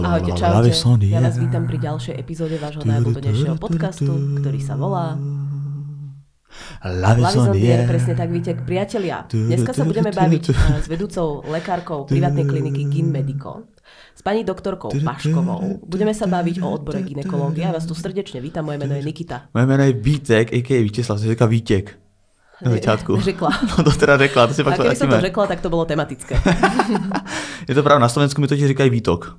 Ahojte, čaute. Ja vás vítam pri ďalšej epizóde vášho najobľúbenejšieho podcastu, ktorý sa volá Lavizondier, presne tak, víte, priatelia. Dneska sa budeme baviť eh, s vedúcou lekárkou privátnej kliniky Gin Medico, s pani doktorkou Paškovou. Budeme sa baviť o odbore ginekológie. Ja vás tu srdečne vítam, moje meno je Nikita. Moje meno je Vítek, a.k.a. Vítězslav, se říká Vítěk. Na začátku. Řekla. No to teda řekla, to si pak A keby som to řekla, tak to bolo tematické. je to pravda, na Slovensku mi totiž říkají Vítok.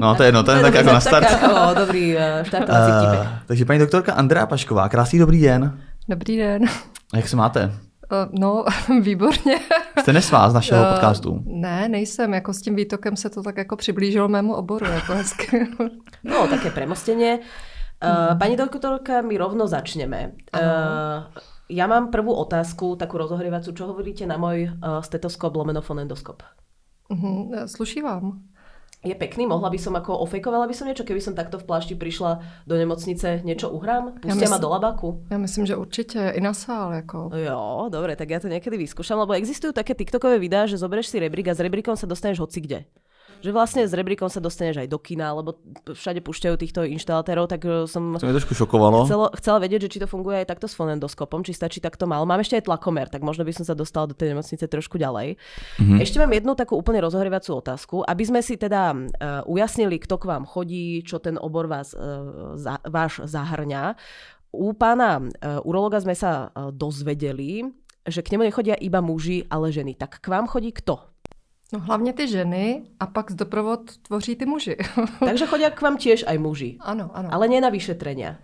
No to je jedno, to je tak jako na start. Tak jako dobrý eh, štartovací vtipek. Uh, takže paní doktorka Andrea Pašková, krásný dobrý den. Dobrý den. A jak se máte? Uh, No, výborně. Jste nesvá z našeho Eh, podcastu. Ne, nejsem. Jako s tím výtokem se to tak jako přiblížilo mému oboru. Jako hezky. No, také premostenie. Uh, pani doktorka, my rovno začneme. Uh, ja mám prvú otázku, takú rozohrievacu. Čo hovoríte na môj uh, stetoskop lomeno fonendoskop? Mhm, Sluší vám. Je pekný, mohla by som ako ofejkovala by som niečo, keby som takto v plášti prišla do nemocnice, niečo uhrám? Pustia ma do labaku? Já myslím, že určitě i na sál. Jako. Jo, dobre, tak ja to niekedy vyskúšam, lebo existujú také TikTokové videá, že zoberieš si rebrík a s rebríkom sa dostaneš hoci kde. Že vlastne s rebríkom sa dostaneš aj do kina, lebo všade púšťajú týchto inštalatérov, tak eh, som To mě trošku šokovalo. chcela, chcela vedieť, že či to funguje aj takto s fonendoskopom, či stačí takto málo. Mám ešte aj tlakomer, tak možno by som sa dostala do tej nemocnice trošku ďalej. Mm-hmm. Ešte mám jednu takú úplne rozhohrevacú otázku, aby sme si teda uh, ujasnili, kto k vám chodí, čo ten obor vás, uh, za, váš zahrňa. U pána uh, urologa sme sa uh, dozvedeli, že k nemu nechodia iba muži, ale ženy. Tak k vám chodí kto? No, hlavně ty ženy a pak z doprovod tvoří ty muži. Takže chodia k vám tiež aj muži. ano, ano. Ale nie na vyšetrenia.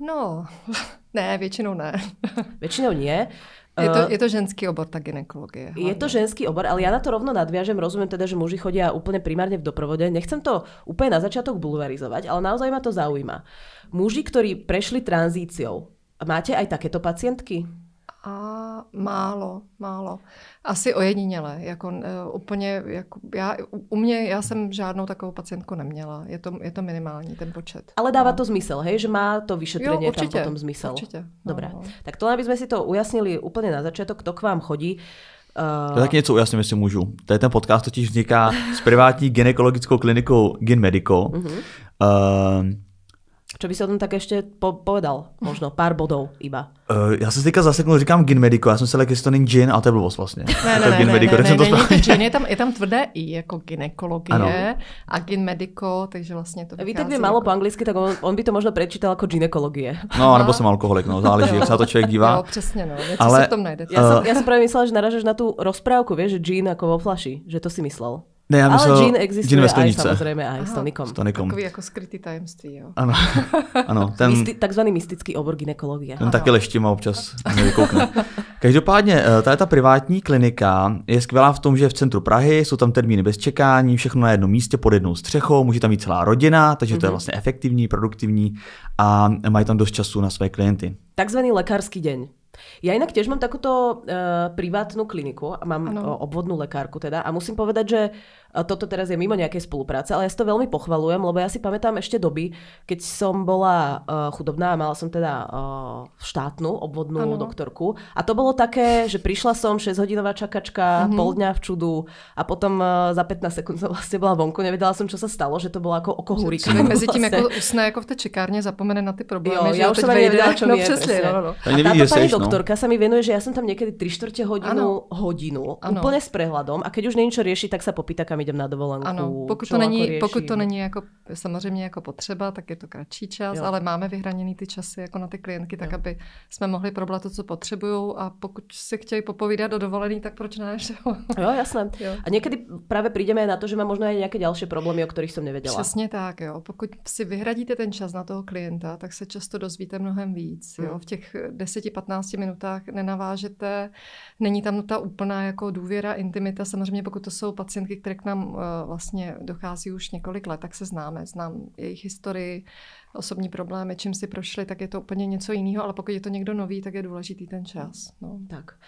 No, ne, většinou ne. Väčšinou nie. Je Eh, to, je to ženský obor, ta gynekologie. Je to ženský obor, ale ja na to rovno nadviažem. Rozumiem teda, že muži chodia úplne primárne v doprovode. Nechcem to úplne na začiatok bulvarizovať, ale naozaj ma to zaujíma. Muži, ktorí prešli tranzíciou, máte aj takéto pacientky? A málo, málo. Asi ojediněle. Jako, uh, úplně, jako, já, u- u mě, já jsem žádnou takovou pacientku neměla. Je to, je to minimální ten počet. Ale dáva to zmysel, hej, že má to vyšetrenie Jo, tam potom zmysel. určite. No, Dobre. no. Tak to aby sme si to ujasnili úplne na začiatok, kto k vám chodí. Uh, To je taky něco ujasním, jestli můžu. Tady ten podcast totiž vzniká s privátní gynekologickou klinikou Gyn Medical. Mhm. Uh, čo by si o tom tak ešte po- povedal? Možno pár bodov iba. uh, já jsem se teďka zaseknul, říkám Gyn Medical, já jsem se lekl, jestli to není gin, a to je blbost vlastně. Ne, Je ne, to ne, Gyn ne, ne, tak ne, jsem to správně- gin, je tam, je tam tvrdé i jako gynekologie Ano. a gyn medico, takže vlastně to vychází vie málo jako- po anglicky, tak on, on by to možno prečítal ako ginekologie. No, nebo jsem alkoholik, no, záleží, jak se na to člověk Jo, dívá. přesně, no. Něco Ale- se v tom najdete. Ja, som, Eh. ja som práve myslela, že narážaš na tú rozprávku, vieš, že gin ako vo flaši, že to si myslel. Ne, já Ale myslel gin existuje gin ve aj samozrejme aj s tonikom. S tonikom. Takový jako skrytý tajemství, jo. Ano, ano, ten, Mysti, takzvaný mystický obor ginekológie. ten taky leštím a občas mě vykoukne. Každopádně, eh, tady ta privátní klinika je skvělá v tom, že je v centru Prahy, jsou tam termíny bez čekání, všechno na jednom místě pod jednou střechou, může tam mít celá rodina, takže to je vlastně efektivní, produktivní a mají tam dost času na své klienty. Takzvaný lekársky deň. Ja inak tiež mám takúto uh, privátnu kliniku a mám uh, obvodnú lekárku teda a musím povedať, že uh, toto teraz je mimo nejakej spolupráce, ale ja si to veľmi pochvalujem, lebo ja si pamätám ešte doby, keď som bola uh, chudobná a mala som teda uh, štátnu obvodnú Áno. doktorku a to bolo také, že prišla som 6-hodinová čakačka, mm-hmm. pol dňa v čudu a potom uh, za 15 sekúnd som vlastne bola vonku, nevedela som, čo sa stalo, že to bolo ako oko hurikán. Člověk mezi tím jako usne jako v té čekárně, zapomene na ty problémy, Jo, že ja jo, už vejde. nevedela, čo no je, přesně, presne. no, no. Tak A táto pani no. doktorka sa mi venuje, že ja som tam niekedy 3 čtvrte hodinu, hodinu, Ano. úplne s prehľadom a keď už není čo riešiť, tak sa popýta, kam idem na dovolenku. Ano, pokud to, není, ako riešim. pokud to není jako, samozřejmě jako potřeba, tak je to kratší čas, Jo. ale máme vyhraněný ty časy jako na ty klientky, tak Jo. aby jsme mohli probrat to, co potřebují a pokud si chtějí popovídat o dovolený, tak proč ne? jo? Jasné. Jo. A niekedy práve prídeme aj na to, že má možno aj nejaké ďalšie problémy, o ktorých som nevedela. Přesně tak, jo. Pokud si vyhradíte ten čas na toho klienta, tak se často dozvíte mnohem víc. Jo. Hmm. V těch 10-15 minutách nenavážete, není tam ta úplná jako důvěra, intimita. Samozřejmě pokud to jsou pacientky, které k nám uh, vlastně dochází už několik let, tak se známe. Znám jejich historii, osobní problémy, čím si prošli, tak je to úplně něco jiného, ale pokud je to někdo nový, tak je důležitý ten čas. No. Tak.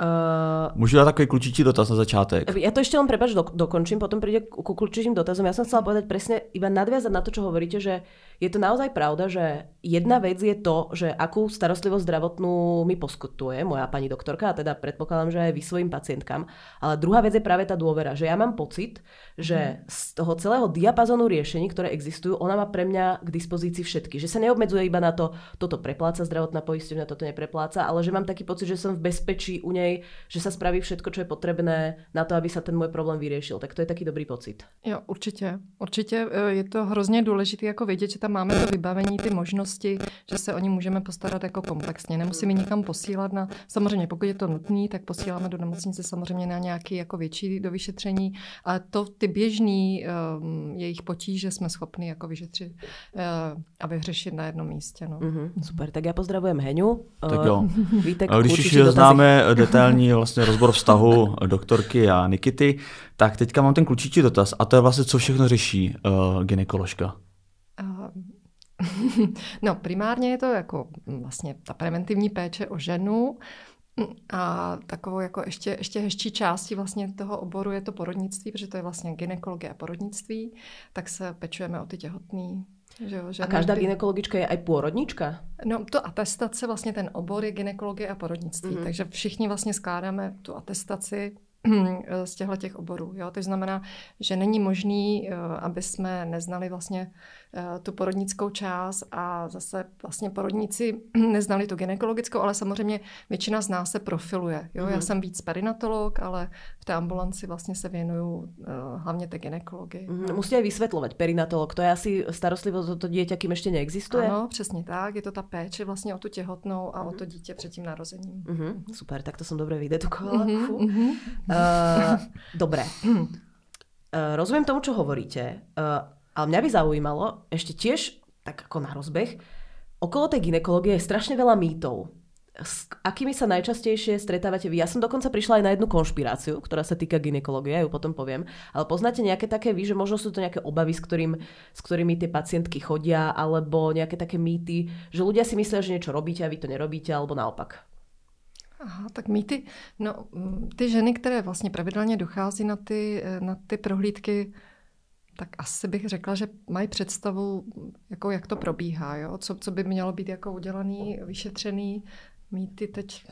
Uh, Můžu dát takový klučičí dotaz na začátek? Ja to ešte len prepač do, dokončím, potom príde ku klučičím dotazom. Ja som chcela povedať presne, iba nadviazať na to, čo hovoríte, že je to naozaj pravda, že jedna vec je to, že akú starostlivosť zdravotnú mi poskytuje moja pani doktorka, a teda predpokladám, že aj vy svojim pacientkám. Ale druhá vec je práve tá dôvera, že ja mám pocit, že z toho celého diapazonu riešení, ktoré existujú, ona má pre mňa k dispozícii všetky. Že sa neobmedzuje iba na to, toto prepláca zdravotná poisťovňa, toto neprepláca, ale že mám taký pocit, že som v bezpečí u nej, že sa spraví všetko, čo je potrebné na to, aby sa ten môj problém vyriešil. Tak to je taký dobrý pocit. Jo, určitě. Určitě e, je to hrozně důležité jako vědět, že ta máme to vybavení, ty možnosti, že se o ní můžeme postarat jako komplexně. Nemusíme nikam posílat na, samozřejmě pokud je to nutné, tak posíláme do nemocnice samozřejmě na nějaký jako větší do vyšetření, ale to ty běžný um, jejich potíže jsme schopni jako vyšetřit uh, a vyřešit na jednom místě. No. Mm-hmm, super, tak já pozdravujem Heňu. Tak jo. Vítek, Když už známe detailní vlastně rozbor vztahu doktorky a Nikity, tak teďka mám ten klučičí dotaz a to je vlastně, co všechno řeší uh, ginekoložka. no, primárně je to jako vlastně ta preventivní péče o ženu a takovou jako ještě, ještě hezčí částí vlastně toho oboru je to porodnictví, protože to je vlastně gynekologie a porodnictví, tak se pečujeme o ty těhotný. Že jo, že a každá kdy... ginekologička je i porodnička? No to atestace, vlastně ten obor je gynekologie a porodnictví, mm-hmm. takže všichni vlastně skládáme tu atestaci z těchto těch oborů. Jo? To znamená, že není možný, eh, aby jsme neznali vlastně Eh, tu porodnickou část a zase vlastně porodníci neznali tu gynekologickou, ale samozřejmě většina z nás se profiluje. Jo? Mm. Já mhm. jsem víc perinatolog, ale v té ambulanci vlastně se věnuju hlavně té gynekologii. Mm. No. Musíte vysvětlovat. Perinatolog, to je asi starostlivost o to dítě, kým ještě neexistuje? Ano, přesně tak. Je to ta péče vlastně o tu těhotnou a mm. o to dítě před tím narozením. Mm. Super, tak to jsem dobře vydedukovala. Mm. Uh, dobré. Uh, rozumím tomu, čo hovoríte. Uh, ale mňa by zaujímalo, ešte tiež, tak ako na rozbeh, okolo tej ginekológie je strašne veľa mýtov. S akými sa najčastejšie stretávate vy? Ja som dokonca prišla aj na jednu konšpiráciu, ktorá sa týka ginekológie, ja ju potom poviem. Ale poznáte nejaké také vy, že možno sú to nejaké obavy, s, ktorým, s ktorými tie pacientky chodia, alebo nejaké také mýty, že ľudia si myslia, že niečo robíte a vy to nerobíte, alebo naopak? Aha, tak mýty, no ty ženy, které vlastně pravidelně dochází na ty, na ty prohlídky, tak asi bych řekla, že mají představu, jako jak to probíhá, jo? Co, co by mělo být jako udělaný, vyšetřený, mýty teď.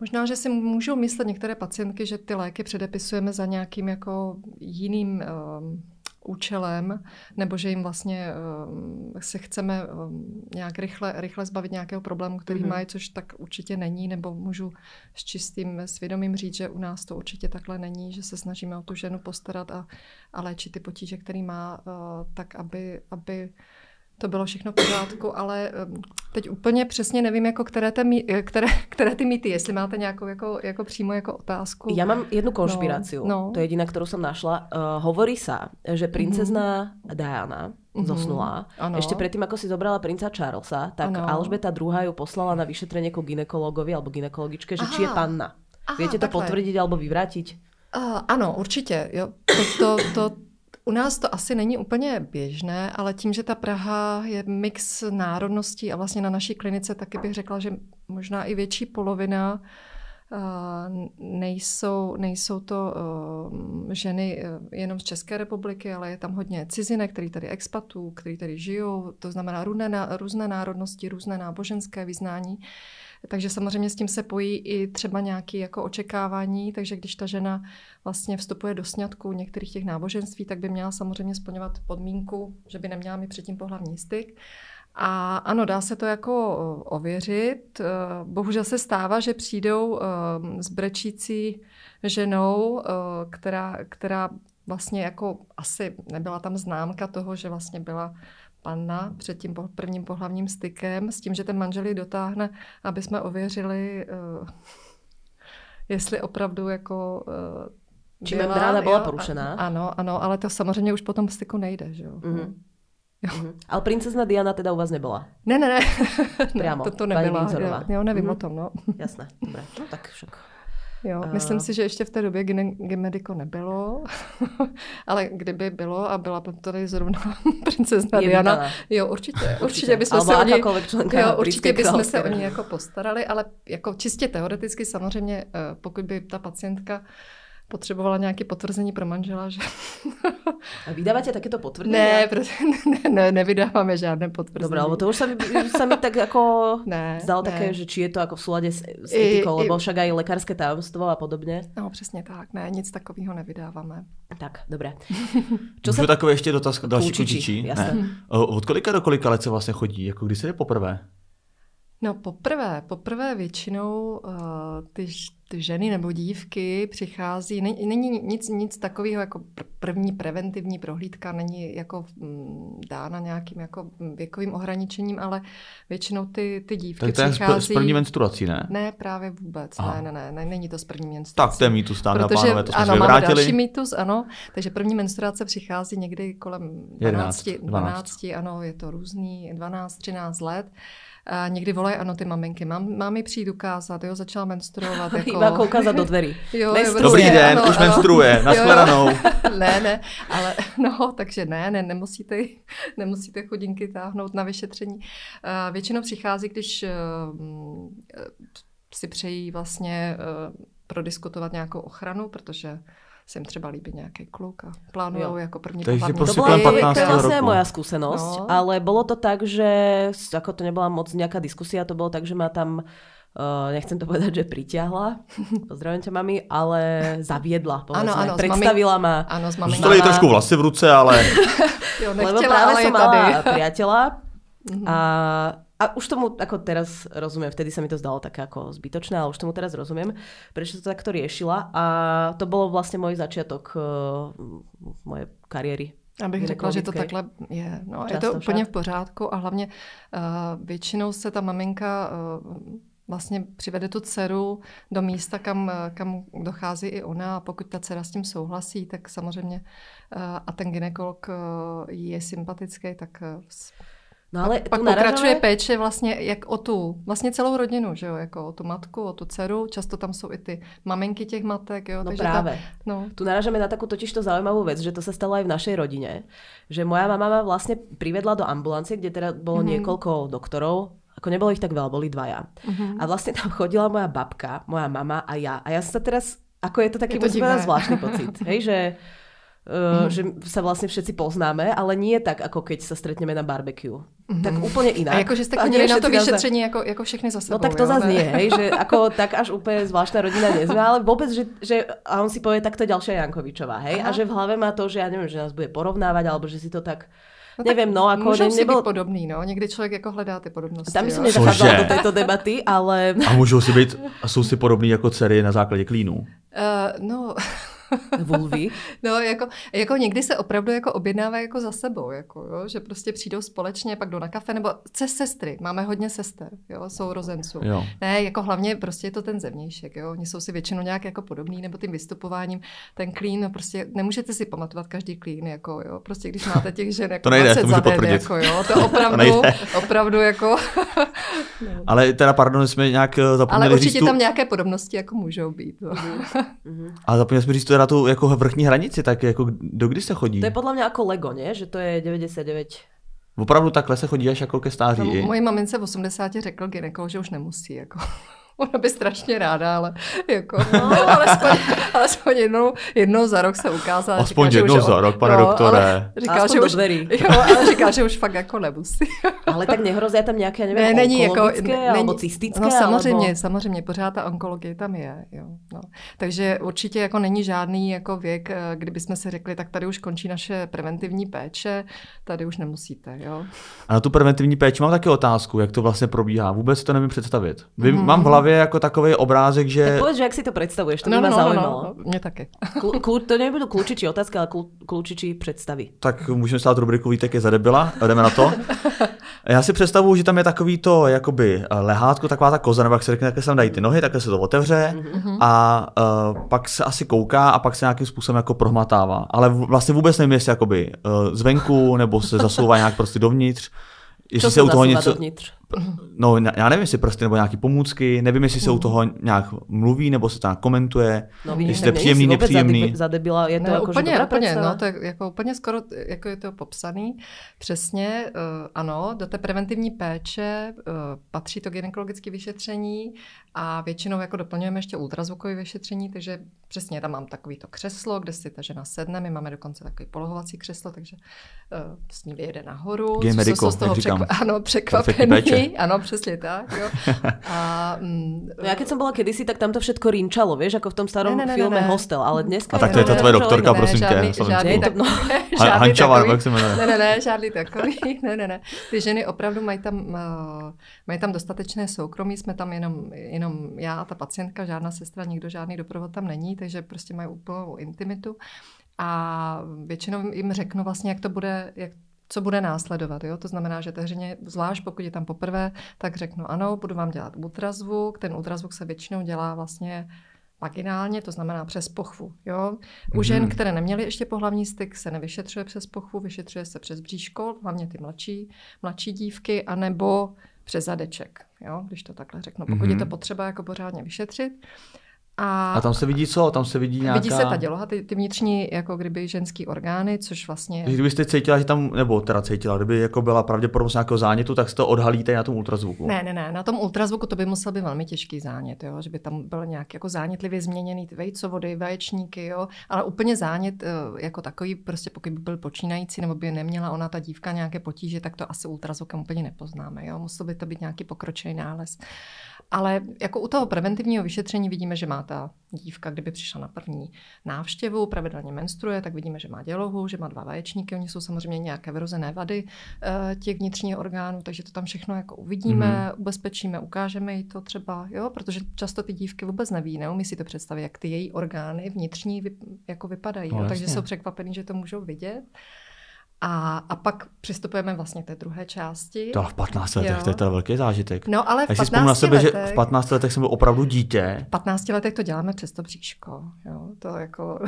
Možná, že si můžou myslet některé pacientky, že ty léky předepisujeme za nějakým jako jiným um, účelem, nebo že jim vlastně uh, se chceme uh, nějak rychle, rychle zbavit nějakého problému, který mm-hmm. mají, což tak určitě není, nebo můžu s čistým svědomím říct, že u nás to určitě takhle není, že se snažíme o tu ženu postarat a, a léčit ty potíže, který má, uh, tak aby, aby to bylo všechno v pořádku, ale teď úplně přesně nevím, jako které, te, které, které ty mýty, jestli máte nějakou jako, jako přímo jako otázku. Já mám jednu konšpiráciu, no, no. to je jediná, kterou jsem našla. Uh, hovorí se, že princezna mm-hmm. Diana mm-hmm. zosnula. Ano. Ešte predtým, ako si zobrala princa Charlesa, tak ano. Alžbeta II ju poslala na vyšetrenie ku ginekologovi alebo ginekologičke, že Aha. či je panna. Aha, Viete to takhle. potvrdiť alebo vyvrátiť? Uh, ano, určitě. Jo. To, to, to, u nás to asi není úplně běžné, ale tím, že ta Praha je mix národností a vlastně na naší klinice taky bych řekla, že možná i větší polovina nejsou, nejsou to ženy e, jenom z České republiky, ale je tam hodně cizinek, který tady expatů, který tady žijou, to znamená různé, různé národnosti, různé náboženské vyznání. Takže samozřejmě s tím se pojí i třeba nějaké jako očekávání, takže když ta žena vlastně vstupuje do sňatku některých těch náboženství, tak by měla samozřejmě splňovat podmínku, že by neměla mi předtím pohlavní styk. A ano, dá se to jako ověřit. Eh, bohužel se stává, že přijdou s eh, brečící ženou, eh, která, která vlastně jako asi nebyla tam známka toho, že vlastně byla panna před tím prvním pohlavním stykem s tím, že ten manžel ji dotáhne, aby jsme ověřili, uh, jestli opravdu jako uh, Či membrána byla porušená. Ano, ano, ale to samozřejmě už po tom styku nejde, že jo. Mm-hmm. Jo. Mm-hmm. Ale princezna Diana teda u vás nebyla? Ne, ne, ne. Priamo. to, to nebyla. Jo, jo, nevím mm-hmm. o tom, no. Jasné, dobré. No tak však Jo, myslím si, že ještě v té době Gymedico nebylo, ale kdyby bylo a byla by tady zrovna princezna Diana, jo, určitě, určitě. bychom se o ní, jo, určitě bychom se o ní jako postarali, ale jako čistě teoreticky samozřejmě, eh, pokud by ta pacientka potřebovala nějaké potvrzení pro manžela, že... A vydáváte takéto potvrzení? Ne, ne, ne, nevydáváme žádné potvrzení. Dobrá, lebo to už sa mi, mi tak ako ne, zdalo ne. také, že či je to jako v súlade s, s etikou, lebo však aj lekárske tajomstvo a podobně. No, přesně tak. Ne, nic takového nevydáváme. Tak, dobré. Čo Můžu se... takový ještě dotaz další kučičí? Od kolika do kolika let se vlastně chodí? Jako kdy se je poprvé? No poprvé, poprvé většinou uh, ty, ty ženy nebo dívky přichází, není, nic, nic takového jako první preventivní prohlídka, není jako mm, dána nějakým jako věkovým ohraničením, ale většinou ty, ty dívky tak to přichází... je s první menstruací, ne? Ne, právě vůbec, ne, ne, ne, ne, není to s první menstruací. Tak to je mýtus, dámy Protože, pánové, to jsme ano, máme další mýtus, ano, takže první menstruace přichází někdy kolem 12, 11, 12, 12, ano, je to různý, 12, 13 let. A někdy volají, ano, ty maminky, mám, mám mi přijít ukázat, jo, začala menstruovat. Jako... Iba ukázat do dveří. jo, Dobrý den, ano, už ano. menstruuje, nashledanou. ne, ne, ale no, takže ne, ne, nemusíte, nemusíte chodinky táhnout na vyšetření. Uh, většinou přichází, když uh, si přejí vlastně uh, prodiskutovat nějakou ochranu, protože se jim třeba líbí nějaký kluk a plánují jako první pohlavní. To bola je, vlastne moja skúsenosť, no. ale bolo to tak, že ako to nebola moc nejaká diskusia, to bolo tak, že ma tam Uh, nechcem to povedať, že pritiahla, pozdravím ťa mami, ale zaviedla, povedzme. Ano, ano, Predstavila ma. Ano, s mami. Dostali trošku vlasy v ruce, ale... jo, nechtěla, Lebo práve ale som mala priateľa mhm. a a už tomu ako teraz rozumiem, vtedy sa mi to zdalo také ako zbytočné, ale už tomu teraz rozumiem, prečo to takto riešila a to bolo vlastne môj začiatok uh, mojej kariéry. Abych řekla, že to takhle je. No, je to úplně v pořádku a hlavně uh, většinou se ta maminka uh, vlastně přivede tu dceru do místa, kam, kam dochází i ona a pokud ta dcera s tím souhlasí, tak samozřejmě uh, a ten ginekolog uh, je sympatický, tak No ale pak pokračuje péče vlastně jak o tu, vlastně celou rodinu, že jo, jako o tu matku, o tu dceru, často tam jsou i ty maminky těch matek, jo. No takže právě. Ta, no. Tu narážame na takú totiž to zaujímavú vec, že to sa stalo aj v našej rodine, že moja mama ma vlastne privedla do ambulancie, kde teda bolo mm-hmm. niekoľko doktorov, ako nebolo ich tak veľa, boli dvaja. Mm-hmm. A vlastne tam chodila moja babka, moja mama a ja. A ja sa teraz, ako je to taký je to zvláštny pocit, hej, že Uh, mm. že sa vlastne všetci poznáme, ale nie tak, ako keď sa stretneme na barbecue. Mm. Tak úplne inak. A jakože ste chodili na to vyšetření jako, jako všechny za sebou. No tak to zase nie, hej, že ako tak až úplne zvláštna rodina nezme, ale vôbec, že, že a on si povie, tak to je ďalšia Jankovičová, hej, Aha. a že v hlave má to, že ja neviem, že nás bude porovnávať, alebo že si to tak No Nevím, no, jako můžou ne, si být podobný, no. Někdy člověk jako hledá ty podobnosti. Tam jsem nezachádzala do této debaty, ale... A můžou si být, a jsou si podobní jako dcery na základě klínů? Uh, no, vulvy. no, jako, jako někdy se opravdu jako objednává jako za sebou, jako, jo, že prostě přijdou společně, pak jdou na kafe, nebo se sestry, máme hodně sester, jo, sourozenců. Jo. Ne, jako hlavně prostě je to ten zevnějšek, jo, oni jsou si většinou nějak jako podobný, nebo tím vystupováním, ten klín, no prostě nemůžete si pamatovat každý klín, jako jo, prostě když máte těch žen jako to nejde, to můžu den, jako jo, to opravdu, to opravdu jako... no. Ale teda, pardon, jsme nějak eh, zapomněli Ale určitě tu... tam nějaké podobnosti jako můžou být. No. Mhm. A zapomněli jsme říct to na tu jako vrchní hranici, tak jako do kdy se chodí? To je podle mě jako Lego, ne? Že to je 99 Opravdu takhle se chodí až jako ke stáří? No, moje mamince v 80 řekl gynekolog, že už nemusí. Jako. Ona by strašně ráda, ale jako, no, alespoň, alespoň jednou, jednou za rok se ukázala. Aspoň říká, jednou za rok, pane no, doktore. Říká, že už, jo, ale říká, že už fakt jako nemusí. ale tak nehrozí tam nějaké, nevím, ne, není jako, ne, alebo cystické? No samozřejmě, alebo... samozřejmě, pořád ta onkologie tam je. Jo, no. Takže určitě jako není žádný jako věk, eh, kdybychom si řekli, tak tady už končí naše preventivní péče, tady už nemusíte. Jo. A na tu preventivní péči mám taky otázku, jak to vlastně probíhá. Vůbec to nevím představit. Vy, mm-hmm. Mám v hlavě jako takový obrázek, že... Tak povedz, že jak si to představuješ, to no, by no, no, No, no, mě taky. Klu, klu, to nebudou klučičí otázky, ale klu, klučičí představy. Tak můžeme stát rubriku Vítek je zadebila, jdeme na to. Já si představuju, že tam je takový to jakoby eh, lehátko, taková ta koza, nebo jak se řekne, takhle se tam dají ty nohy, takhle se to otevře mm-hmm. a uh, pak se asi kouká a pak se nějakým způsobem jako prohmatává. Ale vlastně vůbec nevím, jestli jakoby uh, zvenku nebo se zasouvá nějak prostě dovnitř. Jestli se u toho něco... Dovnitř? No já nevím, jestli prostě nebo nějaký pomůcky, nevím, jestli se u Hmm. toho nějak mluví, nebo se tam komentuje, No, jestli je příjemný, nepříjemný. Za, za debila, je to Ne, jako, úplně, dobrá úplně, no, to je jako úplně skoro, jako je to popsaný. Přesně, uh, ano, do té preventivní péče uh, patří to gynekologické vyšetření a většinou jako doplňujeme ještě ultrazvukové vyšetření, takže přesně tam mám takový to křeslo, kde si ta žena sedne, my máme dokonce takový polohovací křeslo, takže uh, s ní vyjede nahoru. Medical, jsou z toho jak říkám. překva- ano, Perfektní Ano, přesně tak. Jo. A, mm, No ja keď som bola kedysi, tak tam to všetko rinčalo, vieš, ako v tom starom Ne, ne, ne, filme ne. Hostel, ale dneska... A tak to je ta to tvoje doktorka, iné. prosím tě, žádný, Ne, no. Jak se jmenuje? Ne, ne, ne, žádný takový, ne, ne, ne. Ty ženy opravdu mají tam, uh, mají tam dostatečné soukromí, jsme tam jenom, jenom já a ta pacientka, žádná sestra, nikdo žádný doprovod tam není, takže prostě mají úplnou intimitu. A většinou jim řeknu vlastně, jak to bude, jak co bude následovat. Jo? To znamená, že ženě, zvlášť pokud je tam poprvé, tak řeknu ano, budu vám dělat ultrazvuk. Ten ultrazvuk se většinou dělá vlastně vaginálně, to znamená přes pochvu. Jo? U žen, Mhm. které neměly ještě pohlavní styk, se nevyšetřuje přes pochvu, vyšetřuje se přes bříško, hlavně ty mladší, mladší dívky, anebo přes zadeček, jo? když to takhle řeknu. Pokud je to Mhm. potřeba jako pořádně vyšetřit. A, A tam se vidí co? Tam se vidí nějaká... vidí se ta děloha, ty, ty vnitřní jako kdyby ženský orgány, což vlastně... Kdybyste cítila, že tam, nebo teda cítila, kdyby jako byla pravděpodobnost nějakého zánětu, tak si to odhalíte na tom ultrazvuku. Ne, ne, ne, na tom ultrazvuku to by musel být velmi těžký zánět, jo? že by tam byl nějak jako zánětlivě změněný ty vejcovody, vaječníky, jo? ale úplně zánět eh, jako takový, prostě pokud by byl počínající nebo by neměla ona ta dívka nějaké potíže, tak to asi ultrazvukem úplně nepoznáme. Jo? Musel by to být nějaký pokročilý nález. Ale jako u toho preventivního vyšetření vidíme, že má ta dívka, kdyby přišla na první návštěvu, pravidelně menstruuje, tak vidíme, že má dělohu, že má dva vaječníky, oni jsou samozřejmě nějaké vyrozené vady eh, těch vnitřních orgánů, takže to tam všechno jako uvidíme, mm-hmm. ubezpečíme, ukážeme jí to třeba, jo, protože často ty dívky vůbec neví, neumí si to představit, jak ty její orgány vnitřní vy, jako vypadají, No, jo, takže jsou překvapený, že to můžou vidět. A, a pak přistupujeme vlastně k té druhé části. To v 15 letech, Jo. to je teda velký zážitek. No ale v Já si 15 vzpomínám na sebe, že letech, v 15 letech jsem byl opravdu dítě. v 15 letech to děláme přes to bříško. Jo, to jako,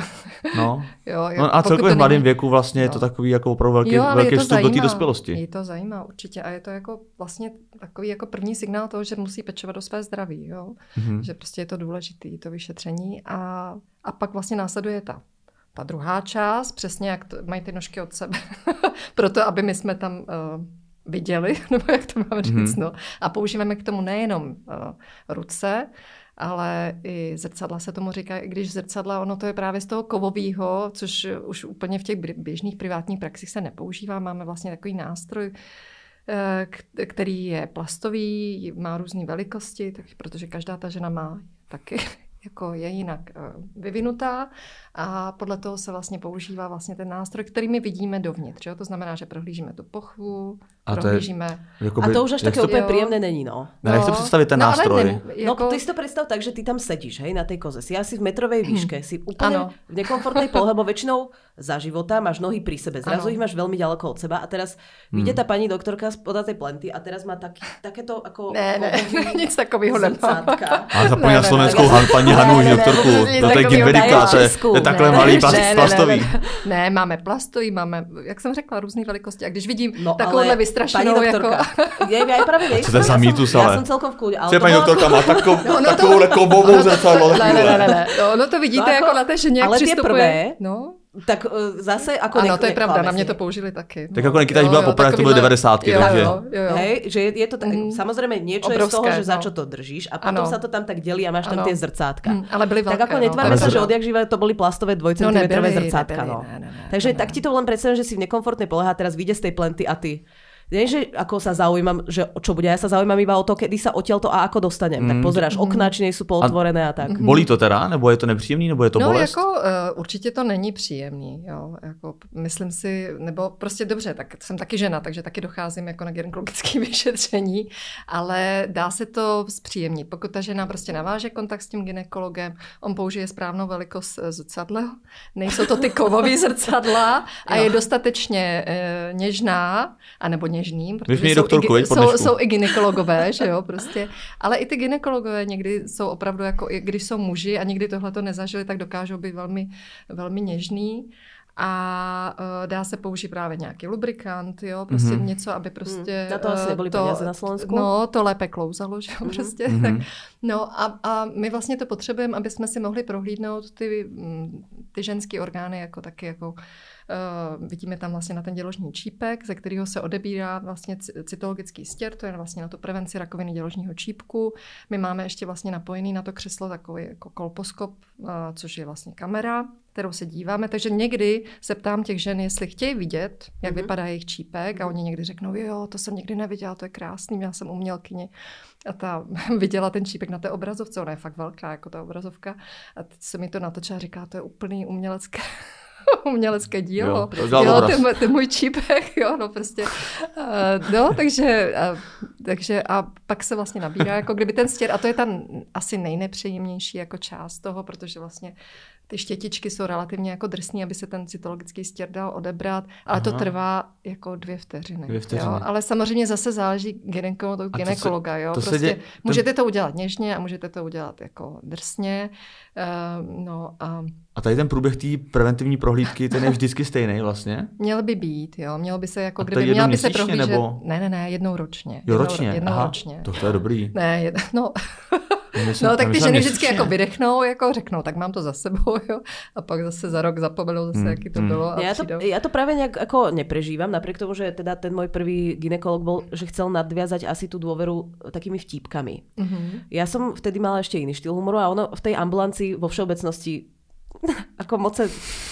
No. jo, jo, no a pokud celkově v mladém není- věku vlastně je No. to takový jako opravdu velký, Jo, velký je vstup do té zajímá. dospělosti. Je to zajímá určitě a je to jako vlastně takový jako první signál toho, že musí pečovat o své zdraví, jo? Mhm. že prostě je to důležité, to vyšetření a, a pak vlastně následuje ta ta druhá část, přesně jak to, mají ty nožky od sebe, proto aby my jsme tam uh, viděli, nebo jak to mám říct, Mhm. no. A používáme k tomu nejenom uh, ruce, ale i zrcadla se tomu říká, i když zrcadla, ono to je právě z toho kovového, což už úplně v těch běžných privátních praxích se nepoužívá. Máme vlastně takový nástroj, eh, který je plastový, má různé velikosti, tak, protože každá ta žena má taky jako je jinak vyvinutá a podle toho se vlastně používá vlastně ten nástroj, který my vidíme dovnitř. Jo? To znamená, že prohlížíme tu pochvu, A to je prohlížíme... Jakoby, A to už až také to- úplně Jo. príjemné není, no. Ne, jak to představit ten no, ale nástroj? Nem, No, jako, ty si to predstav tak, že ty tam sedíš, hej, na tej koze. Si asi v metrovej výške, si úplne Ano. v nekomfortnej polohe, lebo väčšinou za života máš nohy pri sebe. Zrazu Ano. ich máš veľmi ďaleko od seba a teraz vyjde tá pani doktorka spoda tej plenty a teraz má taký, takéto ako... ne, ne, kovový nic takového nemám. zrcátka. A zapomněl Ne, ne, ne, slovenskou ne. Han- paní Ne, Hanu, ne, ne, doktorku, ne, to je to to je takhle Ne, malý ne, plast, ne, ne, ne, plastový. Ne, ne, máme plastový, máme, jak jsem řekla, různé velikosti. A když vidím No, takovouhle vystrašenou, jako... je, ja aj práve nejsem. to je za mýtus, ale? som celkom v. Ale Co je to paní doktorka, má takovou, No, no to- takovouhle kovovou zrcadlo. Ne, ne, ne, takovouhle. ne, ne. No, no to vidíte No, jako, jako- na té ženě, jak ale ty přistupuje. prvé, No, Tak uh, zase ako... ano, to je pravda, na mě to použili taky. Tak jako Nikita, když byla poprvé, to byly takovýhle- 90, jo, takže- Jo, jo, jo. Hej, že je, je to tak, Mhm. samozrejme niečo je z toho, že za no. čo to držíš a potom Ano. sa to tam tak delí a máš tam Ano. tie zrcátka. Hm, ale byly Tak velké, ako no, netvárme je sa, že pravda. odjak živé to boli plastové No dvojcentimetrové nebyly, zrcátka. nebyly, no. ne, ne, ne, Takže tak ne. ti to len predstavím, že si v nekomfortnej polohe a teraz vyjde z tej plenty a ty nie, že ako sa zaujímam, že o čo bude, ja sa zaujímam iba o to, kedy sa odtiaľto a ako dostanem. Tak Mm. pozeráš okna, či nie sú pootvorené a tak. Bolí to teda, nebo je to nepříjemný, nebo je to no, bolest? jako uh, určitě to není příjemný, jo, jako myslím si, nebo prostě dobře, tak jsem taky žena, takže taky docházím jako na gynekologické vyšetření, ale dá se to zpříjemnit. Pokud ta žena prostě naváže kontakt s tím gynekologem, on použije správnou velikost eh, zrcadla, nejsou to ty kovové zrcadla a Jo. je dostatečně uh, něžná, anebo něžným, protože jsou, doktorku, i, jsou, jsou i gynekologové, že jo, prostě. Ale i ty gynekologové někdy jsou opravdu jako, když jsou muži a někdy tohle to nezažili, tak dokážou být velmi, velmi něžný. a uh, dá se použít právě nějaký lubrikant, jo, prostě mm-hmm. něco, aby prostě... Mm. Na to asi nebyly to, na Slovensku. No, to lépe klouzalo, že mm-hmm. prostě. Mm-hmm. Tak, no a, a my vlastně to potřebujeme, aby jsme si mohli prohlídnout ty, mm, ty ženské orgány jako taky jako Uh, vidíme tam vlastně na ten děložní čípek, ze kterého se odebírá vlastně cytologický stěr, to je vlastně na to prevenci rakoviny děložního čípku. My máme ještě vlastně napojený na to křeslo takový jako kolposkop, uh, což je vlastně kamera, kterou se díváme. Takže někdy se ptám těch žen, jestli chtějí vidět, jak mm-hmm. vypadá jejich čípek a oni někdy řeknou, jo, to jsem nikdy neviděla, to je krásný, já jsem umělkyně. A ta viděla ten čípek na té obrazovce, ona je fakt velká, jako ta obrazovka. A teď se mi to natočila a říká, to je úplný umělecké umělecké dílo. Jo, jo ten, ten můj čípek, jo, no prostě. Uh, no, takže, uh, takže a pak se vlastně nabírá, jako kdyby ten stěr, a to je ta asi nejnepříjemnější jako část toho, protože vlastně ty štětičky jsou relativně jako drsný, aby se ten cytologický stěr dal odebrat, ale Aha. to trvá jako dvě vteřiny. Dvě vteřiny. Jo? Ale samozřejmě zase záleží ginekolo, ginekologa. To se, jo? To prostě dě, můžete to udělat něžně a můžete to udělat jako drsně. Uh, no a... a tady ten průběh té preventivní prohlídky, ten je vždycky stejný vlastně? Měl by být, jo. Měl by se jako, a kdyby měl by se prohlížet... Nebo... Ne, ne, ne, jednou ročně. Jo, ročně? Jednou, jednou Aha, ročně. To, to je dobrý. Ne, jed... no... Myslím, no tak ty ženy vždycky jako vydechnou, jako řeknou, tak mám to za sebou, jo. A pak zase za rok zapomenou zase, hmm. jaký to hmm. bylo. A ja, to, ja to práve nejak ako neprežívam, napriek tomu, že teda ten môj prvý ginekolog bol, že chcel nadviazať asi tú dôveru takými vtípkami. Mm-hmm. Ja som vtedy mala ešte iný štýl humoru a ono v tej ambulancii vo všeobecnosti ako moc,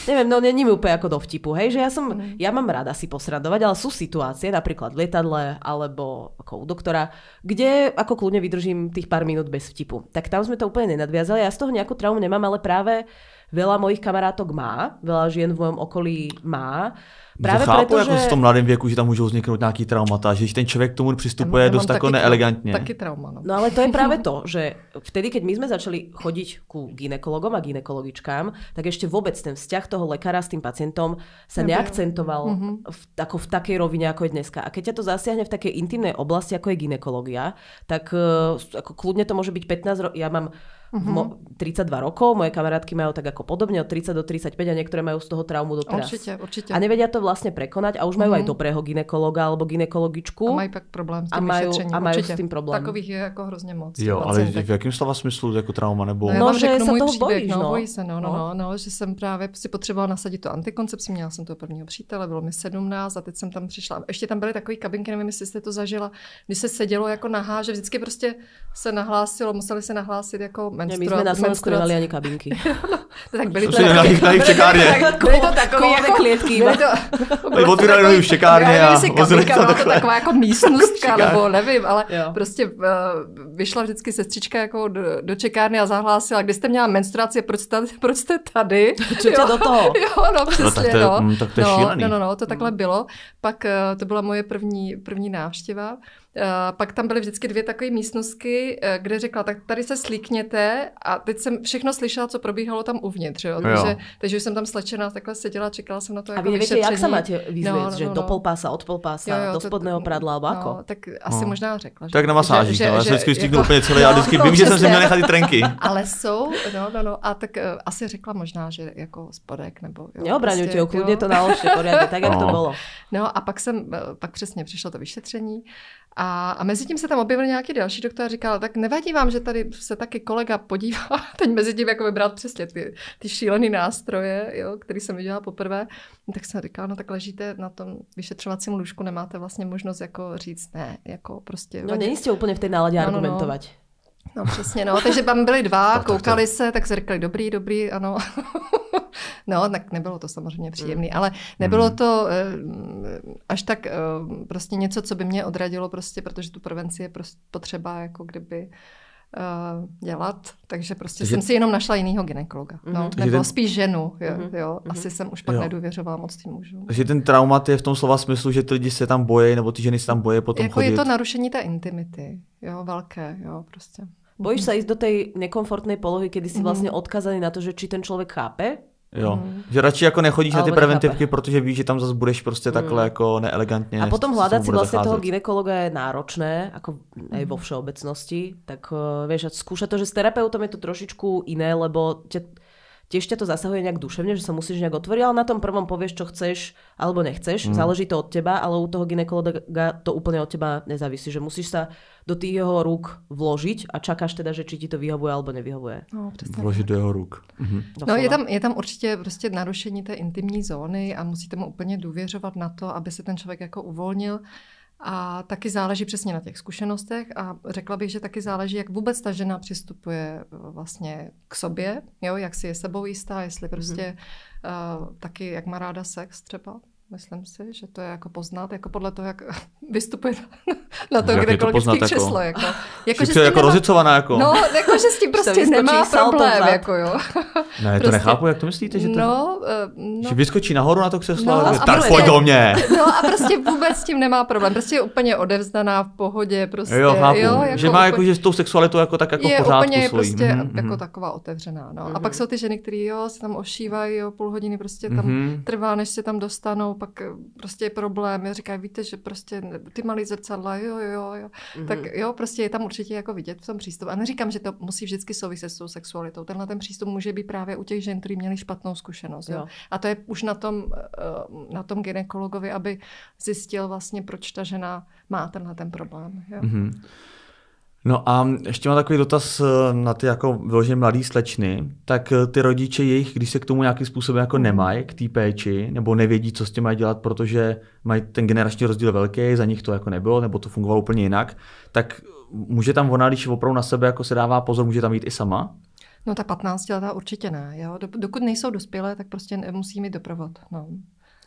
neviem, no není mi úplne ako do vtipu, hej, že ja som, mm. ja mám rada si posradovať, ale sú situácie, napríklad v lietadle, alebo ako u doktora, kde ako kľudne vydržím tých pár minút bez vtipu. Tak tam sme to úplne nenadviazali, ja z toho nejakú traumu nemám, ale práve veľa mojich kamarátok má, veľa žien v mojom okolí má Právě chápu, proto, jako že... v tom mladém věku, že tam můžou vzniknout nějaký traumata, že ten člověk k tomu přistupuje dost jako neelegantně. Taky trauma, no. no ale to je právě to, že vtedy, keď my jsme začali chodit ku ginekologom a ginekologičkám, tak ještě vůbec ten vzťah toho lekára s tým pacientom sa Nebyl. neakcentoval mm-hmm. v, ako v takej rovine, ako je dneska. A keď ťa to zasiahne v takej intimnej oblasti, ako je ginekologia, tak uh, ako kľudne to môže byť 15 rokov. Ja mám mm-hmm. 32 rokov, moje kamarátky majú tak ako podobne od 30 do 35 a niektoré majú z toho traumu doteraz. Určite, určite. A nevedia to vlastne prekonať a už majú mm-hmm. aj dobrého ginekologa alebo ginekologičku. A majú pak problém s tým a majú, a majú s tým problém. Takových je jako hrozně moc. Jo, ale v jakém slova smyslu jako trauma nebo... No, no že se toho příběh, bojíš, no. no. Bojí se, no, no, no, no, že jsem právě si potřebovala nasadit tu antikoncepci, měla jsem toho prvního přítele, bylo mi 17 a teď jsem tam přišla. Ještě tam byly takové kabinky, nevím, jestli jste to zažila, když se sedělo jako nahá, že vždycky prostě se nahlásilo, museli se nahlásit jako menstruace Slovensku nemali ani kabinky. no, tak byly to, to na, na v čekárně. Byly to takové jako klietky. Byly to, byly otvírali v čekárně a byla to taková jako místnostka, nebo nevím, ale jo. prostě uh, vyšla vždycky sestřička jako do, do čekárny a zahlásila, když jste měla menstruaci, proč jste, proč jste tady? Co tě do toho? Jo, no přesně, no. Tak to je, no. Mm, tak to je no, šílený. No, no, no, to takhle bylo. Pak uh, to byla moje první, první návštěva. Uh, pak tam byly vždycky dvě takové místnosti, uh, kde řekla, tak tady se slíkněte a teď jsem všechno slyšela, co probíhalo tam uvnitř, jo? Takže, jo. takže už jsem tam slečená, takhle seděla, čekala jsem na to a jako vy nevíte, jak se máte vyzvět, no, no, že no, do no. polpása, od polpása, jo, jo, do spodného to, pradla, alebo ako? No, tak asi no. možná řekla. Že, tak na masážích, že, no, já se vždycky jako, úplně celé, já vždycky vím, že jsem si měla nechat ty trenky. Ale jsou, no, no, no, a tak uh, asi řekla možná, že jako spodek, nebo jo. Neobraňujte prostě, to pořádně, tak, jak to bylo. No a pak jsem, eh, pak přesně přišlo to vyšetření a, a mezi tím se tam objevil nějaký další doktor a říkal, tak nevadí vám, že tady se taky kolega podívá, teď mezi tím jako vybrat přesně ty, ty šílené nástroje, jo, který jsem viděla poprvé, tak jsem říkala, no tak ležíte na tom vyšetřovacím lůžku, nemáte vlastně možnost jako říct ne, jako prostě. No nejste úplně v té náladě no, argumentovat. No, no. No přesně, no. Takže tam byli dva, tak, koukali tak, tak. se, tak se řekli, dobrý, dobrý, ano. no, tak nebylo to samozřejmě příjemné, ale nebylo mm. to eh, až tak eh, prostě něco, co by mě odradilo prostě, protože tu prevenci je prostě potřeba jako kdyby uh, dělat, takže prostě takže... jsem si jenom našla jinýho ginekologa. Mm-hmm. No, nebo ten... spíš ženu, jo, mm-hmm. jo. Mhm. Asi mm-hmm. jsem už pak jo. nedůvěřovala moc tím mužům. Takže ten traumat je v tom slova smyslu, že ty lidi se tam bojí, nebo ty ženy se tam bojí potom jako chodit. je to narušení té intimity, jo, velké, jo, prostě. Bojíš mm-hmm. sa ísť do tej nekomfortnej polohy, kedy si mm-hmm. vlastne odkazaný na to, že či ten člověk chápe, Jo, mm. že radši jako nechodíš Ale na ty preventivky, protože víš, že tam zase budeš prostě mm. takhle jako neelegantně. A potom hľadať si vlastně zacházet. toho ginekologa je náročné, jako aj vo všeobecnosti, tak uh, vieš, skúšať to, že s terapeutom je to trošičku iné, lebo tě, tiež ťa to zasahuje nejak duševne, že sa musíš nejak otvoriť, ale na tom prvom povieš, čo chceš alebo nechceš, mm. záleží to od teba, ale u toho ginekologa to úplne od teba nezávisí, že musíš sa do tých jeho rúk vložiť a čakáš teda, že či ti to vyhovuje alebo nevyhovuje. No, Vložit do jeho rúk. Mhm. No, je tam, je tam určitě prostě narušení té intimní zóny a musíte mu úplně důvěřovat na to, aby se ten člověk jako uvolnil. A taky záleží přesně na těch zkušenostech a řekla bych, že taky záleží, jak vůbec ta žena přistupuje eh, vlastně k sobě, jo, jak si je sebou jistá, jestli prostě mm-hmm. uh, taky, jak má ráda sex třeba, Myslím si, že to je jako poznat, jako podle toho, jak vystupuje na to kdekoliv to křeslo. Jako, jako, jako, že jako nemá, rozicovaná. Jako. No, jako, že s tím prostě nemá problém. Jako, jo. Ne, prostě, to nechápu, jak to myslíte, že to... No, eh, no, že vyskočí nahoru na to křeslo no, a, tak prostě, pojď do mě. No a prostě vůbec s tím nemá problém. Prostě je úplně odevzdaná v pohodě. Prostě, jo, chápu. Jo, jako že má úplně, jako, že s tou sexualitou jako tak jako je v pořádku úplně svojí. prostě mm-hmm. jako taková otevřená. No. Mm-hmm. A pak mhm. jsou ty ženy, které jo, se tam ošívají, jo, půl hodiny prostě tam mm-hmm. trvá, než se tam dostanou, pak prostě prostě je problém. Říkají, víte, že prostě ty malý zrcadla, jo, jo, jo. Mm-hmm. Tak jo, prostě je tam určitě jako vidět v tom přístupu. A neříkám, že to musí vždycky souviset s tou sexualitou. Tenhle ten přístup může být právě u těch žen, kteří měli špatnou zkušenost. Jo. Jo. A to je už na tom, eh, na tom ginekologovi, aby zjistil vlastně, proč ta žena má tenhle ten problém. Jo. Mm-hmm. No a ještě mám takový dotaz eh, na ty jako vyloženě mladý slečny, tak eh, ty rodiče jejich, když se k tomu nějakým způsobem jako nemají, k té péči, nebo nevědí, co s tím mají dělat, protože mají ten generační rozdíl velký, za nich to jako nebylo, nebo to fungovalo úplně jinak, tak může tam ona, když opravdu na sebe jako se dává pozor, může tam jít i sama? No ta 15 letá určitě ne. Jo? Dokud nejsou dospělé, tak prostě musí mít doprovod. No.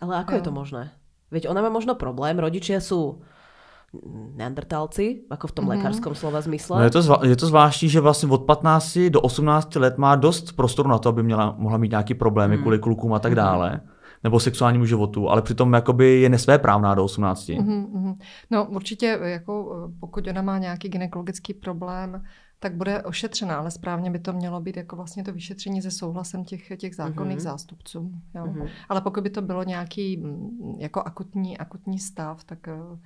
Ale ako jo. je to možné? Veď ona má možno problém, rodičia sú neandertálci, jako v tom mm-hmm. lékařském slova zmysle. No je, to zvla- je to zvláštní, že vlastně od 15 do 18 let má dost prostoru na to, aby měla, mohla mít nějaký problémy mm. kvůli klukům a tak mm. dále nebo sexuálnímu životu, ale přitom jakoby je nesvéprávná do 18. Mm-hmm. No určitě, jako pokud ona má nějaký gynekologický problém, tak bude ošetřená, ale správně by to mělo být jako vlastně to vyšetření se souhlasem těch, těch zákonných mm-hmm. zástupců. Jo. Mm-hmm. Ale pokud by to bylo nějaký jako akutní, akutní stav, tak Eh,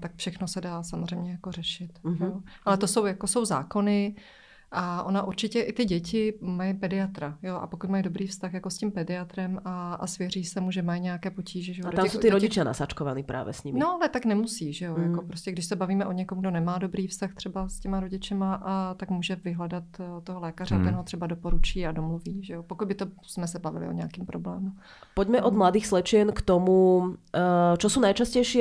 tak všechno se dá samozřejmě jako řešit. Mm-hmm. Jo? Ale to jsou, jako jsou zákony, a ona určitě i ty děti mají pediatra, jo, a pokud mají dobrý vztah jako s tím pediatrem a, a svěří se mu, že mají nějaké potíže. Že a tam těch, jsou ty rodiče těch... nasačkovaný právě s nimi. No, ale tak nemusí, že jo, mm. jako prostě když se bavíme o někom, kdo nemá dobrý vztah třeba s těma rodičema, a tak může vyhledat eh, toho lékaře mm. a ten ho třeba doporučí a domluví, že jo, pokud by to jsme se bavili o nějakým problému. Pojďme od mladých slečien k tomu, čo jsou nejčastější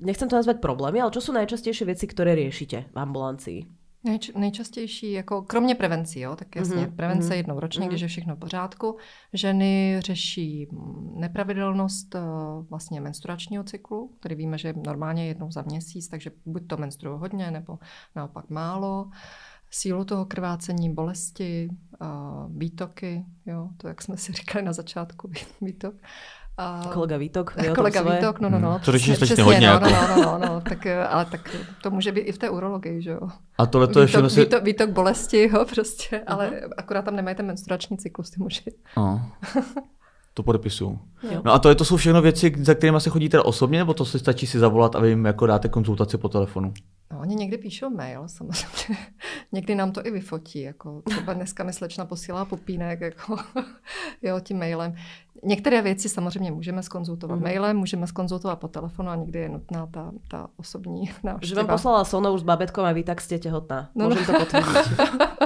nechcem to nazvať problémy, ale čo sú najčastejšie veci, ktoré riešite v ambulancii? Nejč, nejčastější, jako kromě prevencí, jo, tak jasně, mm-hmm. prevence mm-hmm. jednou ročně, mm-hmm. když je všechno v pořádku. Ženy řeší nepravidelnost uh, vlastně menstruačního cyklu, který víme, že je normálně jednou za měsíc, takže buď to menstruuje hodně, nebo naopak málo. Sílu toho krvácení, bolesti, uh, výtoky, jo, to jak jsme si říkali na začátku, výtok. A... Kolega Vítok. Kolega Vítok, no, no, no. To řešíš přesně hodně. No, jako. no, no, no, no, tak, ale tak to může být i v té urologii, že jo. A tohle to je všechno si... Výtok, výtok bolesti, jo, prostě, uh-huh. ale akorát tam nemají ten menstruační cyklus, ty muži. Uh. To podepisuju. No a to, je, to jsou všechno věci, za kterými se chodíte osobně, nebo to si stačí si zavolat a vy jim jako dáte konzultaci po telefonu? No, oni někdy píšou mail, samozřejmě. někdy nám to i vyfotí. Jako třeba dneska mi slečna posílá popínek jako, jo, tím mailem. Některé věci samozřejmě můžeme skonzultovat mm. mailem, můžeme skonzultovat po telefonu a někdy je nutná ta, ta osobní návštěva. Že vám poslala Sona už s babetkom a vy tak jste těhotná. No, Můžem no. to potvrdit.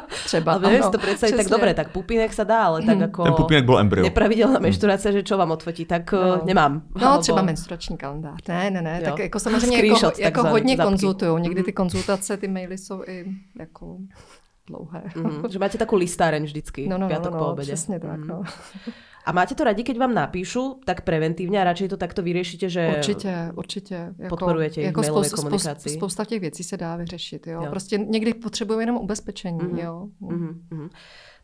Třeba. Ale ano, to představit, tak dobré, tak pupínek se dá, ale tak mhm. jako... Ten pupínek byl embryo. Nepravidelná menšturace, že čo vám odfotí, tak no. Eh, nemám. No, alebo... třeba menstruační kalendář. Ne, ne, ne, jo. tak jako samozřejmě jako, jako hodně konzultují. Někdy ty mhm. konzultace, ty maily jsou i jako dlouhé. Mm, že máte takovou listáreň vždycky, no, no, no, no, po obede. Přesně tak, mm. no. A máte to radi, keď vám napíšu, tak preventívne a radšej to takto vyřešíte, že určitě, určitě. Jako, podporujete jako mailové komunikaci. Spousta těch věcí se dá vyřešit. Jo? jo. Prostě někdy potřebujeme jenom ubezpečení. Mm-hmm. Jo? Mm-hmm.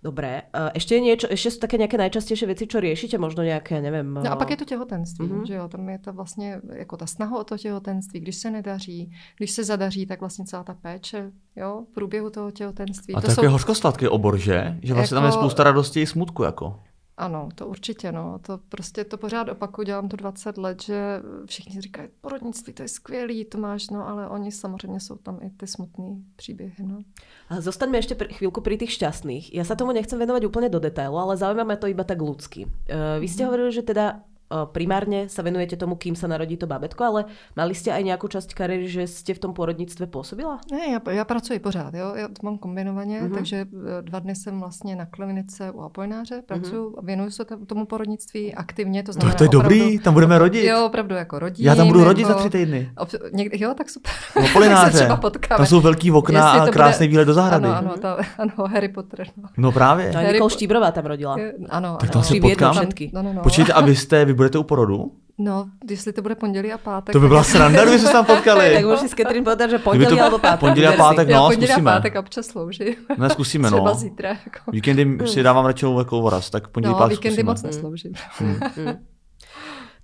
Dobré. Ešte, niečo, ešte sú také nějaké nejčastější věci, čo riešite? Možno nějaké, nevím. No a pak je to těhotenství, mm-hmm. že jo? Tam je to vlastně jako ta snaha o to těhotenství, když se nedaří, když se zadaří, tak vlastně celá ta péče, jo, v průběhu toho těhotenství. A to, to jsou... je hořkosladký obor, že? Že vlastně jako... tam je jako- spousta radosti i smutku, jako. Ano, to určitě, no. To prostě to pořád opakuju, dělám to 20 let, že všichni říkají, porodnictví, to je skvělý, to máš, no, ale oni samozřejmě jsou tam i ty smutné příběhy, no. A zostaňme pri, chvíľku pri tých šťastných. Ja sa tomu nechcem venovať úplne do detailu, ale zaujíma ma to iba tak ľudsky. Uh, vy ste hovorili, že teda primárne sa venujete tomu, kým sa narodí to babetko, ale mali ste aj nejakú časť kariéry, že ste v tom porodnictve pôsobila? Ne, já, já pracuji pořád, jo? já to mám kombinovaně, mm-hmm. takže e, dva dny jsem vlastně na klinice u Apolináře, pracuji, mm-hmm. věnuju se tomu porodnictví aktivně, to znamená To, to je opravdu, dobrý, tam budeme rodit. Jo, opravdu jako rodím. Já tam budu rodit jako, za tři týdny. Ob, někdy, jo, tak super. U Apolináře, tam jsou velký okna a krásný bude... výhled do zahrady. Ano, ano, ta, ano Harry Potter. No, no právě. No, Nicole Štíbrová tam rodila. Ano, tak tam se potkám. No, no, no. Počkejte, a vy jste, vy budete u porodu? No, jestli to bude pondělí a pátek. To by byla sranda, kdyby se tam potkali. tak můžeš s Katrin povedat, že pondělí nebo pátek. Pondělí a pátek, no, pondělí zkusíme. a pátek občas slouží. Ne, zkusíme, no. Třeba zítra. Jako. Víkendy si dávám radši jako voraz, tak pondělí no, pátek víkendy zkusíme. moc nesloužím. Hmm.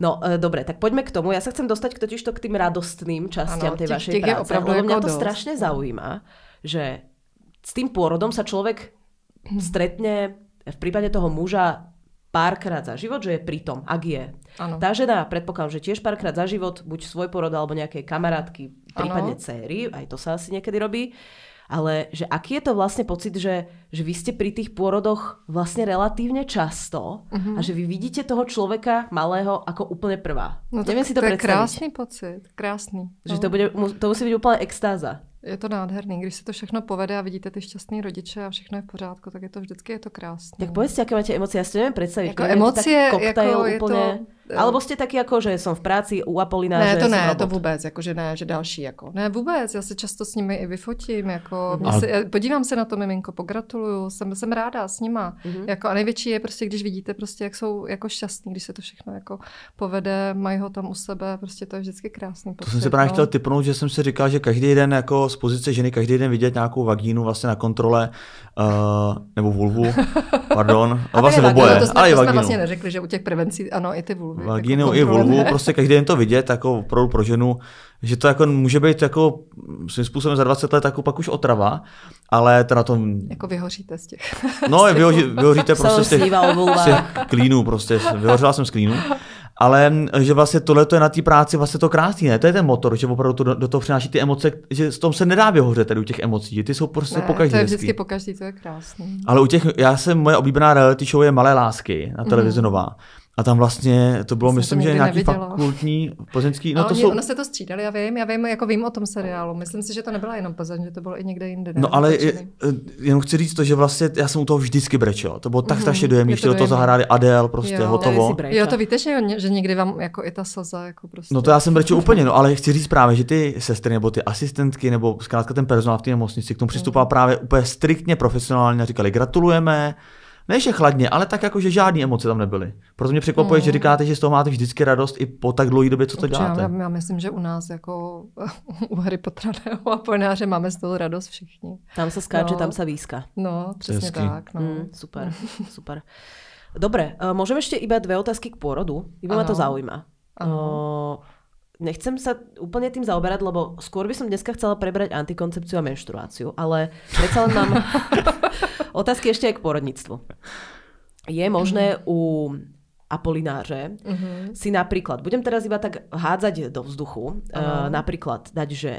No, e, dobre, tak poďme k tomu. Ja sa chcem dostať k totiž to k tým radostným častiam ano, tej těch, vašej práce. opravdu Lebo jako mňa to dost. strašne zaujíma, že s tým pôrodom sa človek stretne v prípade toho muža párkrát za život, že je pritom, ak je. Ano. Tá žena, predpokladám, že tiež párkrát za život, buď svoj porod alebo nejaké kamarátky, prípadne Ano. céry, aj to sa asi niekedy robí. Ale že aký je to vlastne pocit, že, že vy ste pri tých pôrodoch vlastne relatívne často Mhm. a že vy vidíte toho človeka malého ako úplne prvá. No Neviem si to, to je predstaviť. krásný pocit, krásný. Že no. to, bude, to musí byť úplne extáza. Je to nádherný, když se to všechno povede a vidíte ty šťastný rodiče a všechno je v pořádku, tak je to vždycky je to krásné. Tak povedzte, aké máte emócie. Ja si to neviem predstaviť. Jako koktajl jako je to- Alebo ste takí ako, že som v práci u Apolina, Ne, že to ne, robot. to vůbec, jako že ne, že další, jako. Ne, vůbec, já se často s nimi i vyfotím, jako, Ale- se, já podívám se na to miminko, pogratuluju, jsem, jsem ráda s nima, Mhm. jako a největší je prostě, když vidíte prostě, jak jsou jako šťastní, když se to všechno jako povede, mají ho tam u sebe, prostě to je vždycky krásný To pocit, jsem si právě no. chtěl typnout, že jsem si říkal, že každý den jako z pozice ženy, každý den vidět nějakou vagínu vlastně na kontrole, uh, nebo vulvu, pardon, a vlastně oboje, to jsme, ale i to jsme vagínu. vlastně neřekli, že u těch prevencí, ano, i ty vulvy. Vagínu jako i kontrolujeme. prostě každý den to vidět, jako opravdu pro ženu, že to jako může být jako svým způsobem za 20 let jako pak už otrava, ale teda to, Jako vyhoříte z těch. no vyhoří, vyhoříte prostě z těch, z těch klínů, prostě vyhořela jsem z klínů. Ale že vlastně tohle je na té práci vlastně to krásný, ne? To je ten motor, že opravdu to do, do toho přináší ty emoce, že z tom se nedá vyhořet tady u těch emocí, ty jsou prostě Ne, po každý to je vždycky po každý, to je krásný. Ale u těch, já jsem, moje oblíbená reality show je Malé lásky Mhm. na televizi Nová. A tam vlastně, to bylo, Jsem to myslím, že nějaký neviděla. fakultní plzeňský, no No, to oni, jsou, Ono se to střídali, já vím, já vím, jako vím o tom seriálu. Myslím si, že to nebyla jenom Plzeň, že to bylo i někde jinde. ne? No ale je, Natočený. jenom chci říct to, že vlastně já jsem u toho vždycky brečel. To bylo tak Mhm, strašně dojemný, je že to do toho dojemný. zahráli Adele, prostě Jo. hotovo. Jo, to víte, že, že někdy vám jako i ta slza jako prostě. No to já jsem brečel úplně, no ale chci říct právě, že ty sestry nebo ty asistentky nebo zkrátka ten personál v té nemocnici k tomu přistupoval právě úplně striktně profesionálně a říkali gratulujeme, ne že chladně, ale tak jako, že žádné emoce tam nebyly. Proto mě překvapuje, že říkáte, že z toho máte vždycky radost i po tak dlouhé době, co to Určitě, děláte. Já, já myslím, že u nás jako u Harry Pottera nebo a Polnáře máme z toho radost všichni. Tam sa skáče, No. tam sa výska. No, přesně Hezky. tak. No. Mm, super, super. Dobre, e, môžem ešte iba dve otázky k pôrodu? Iba ma to zaujíma. Áno. O, nechcem sa úplne tým zaoberať, lebo skôr by som dneska chcela prebrať antikoncepciu a menštruáciu, ale predsa len mám otázky ešte aj k porodníctvu. Je možné u Apolináře Mhm. si napríklad, budem teraz iba tak hádzať do vzduchu, Áno. uh, napríklad dať, že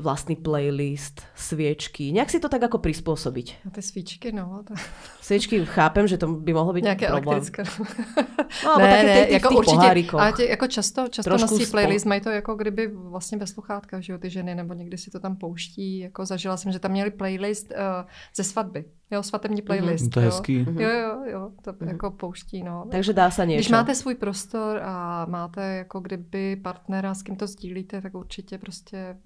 vlastný playlist, sviečky, nejak si to tak ako prispôsobiť. A ty svíčky, no. To... Sviečky chápem, že to by mohlo byť Nějaké problém. elektrické. No, alebo také ty, ty, jako pohárikoch. ale tě, jako často, často Trošku nosí spol- playlist, mají to jako kdyby vlastně ve sluchátkách, že jo, ty ženy, nebo někdy si to tam pouští, jako zažila jsem, že tam měli playlist uh, ze svatby, jo, svatební playlist, To je jo. hezký. Jo, jo, jo, to jako pouští, no. Takže dá sa niečo. Když máte svůj prostor a máte jako kdyby partnera, s kým to sdílíte, tak určitě prostě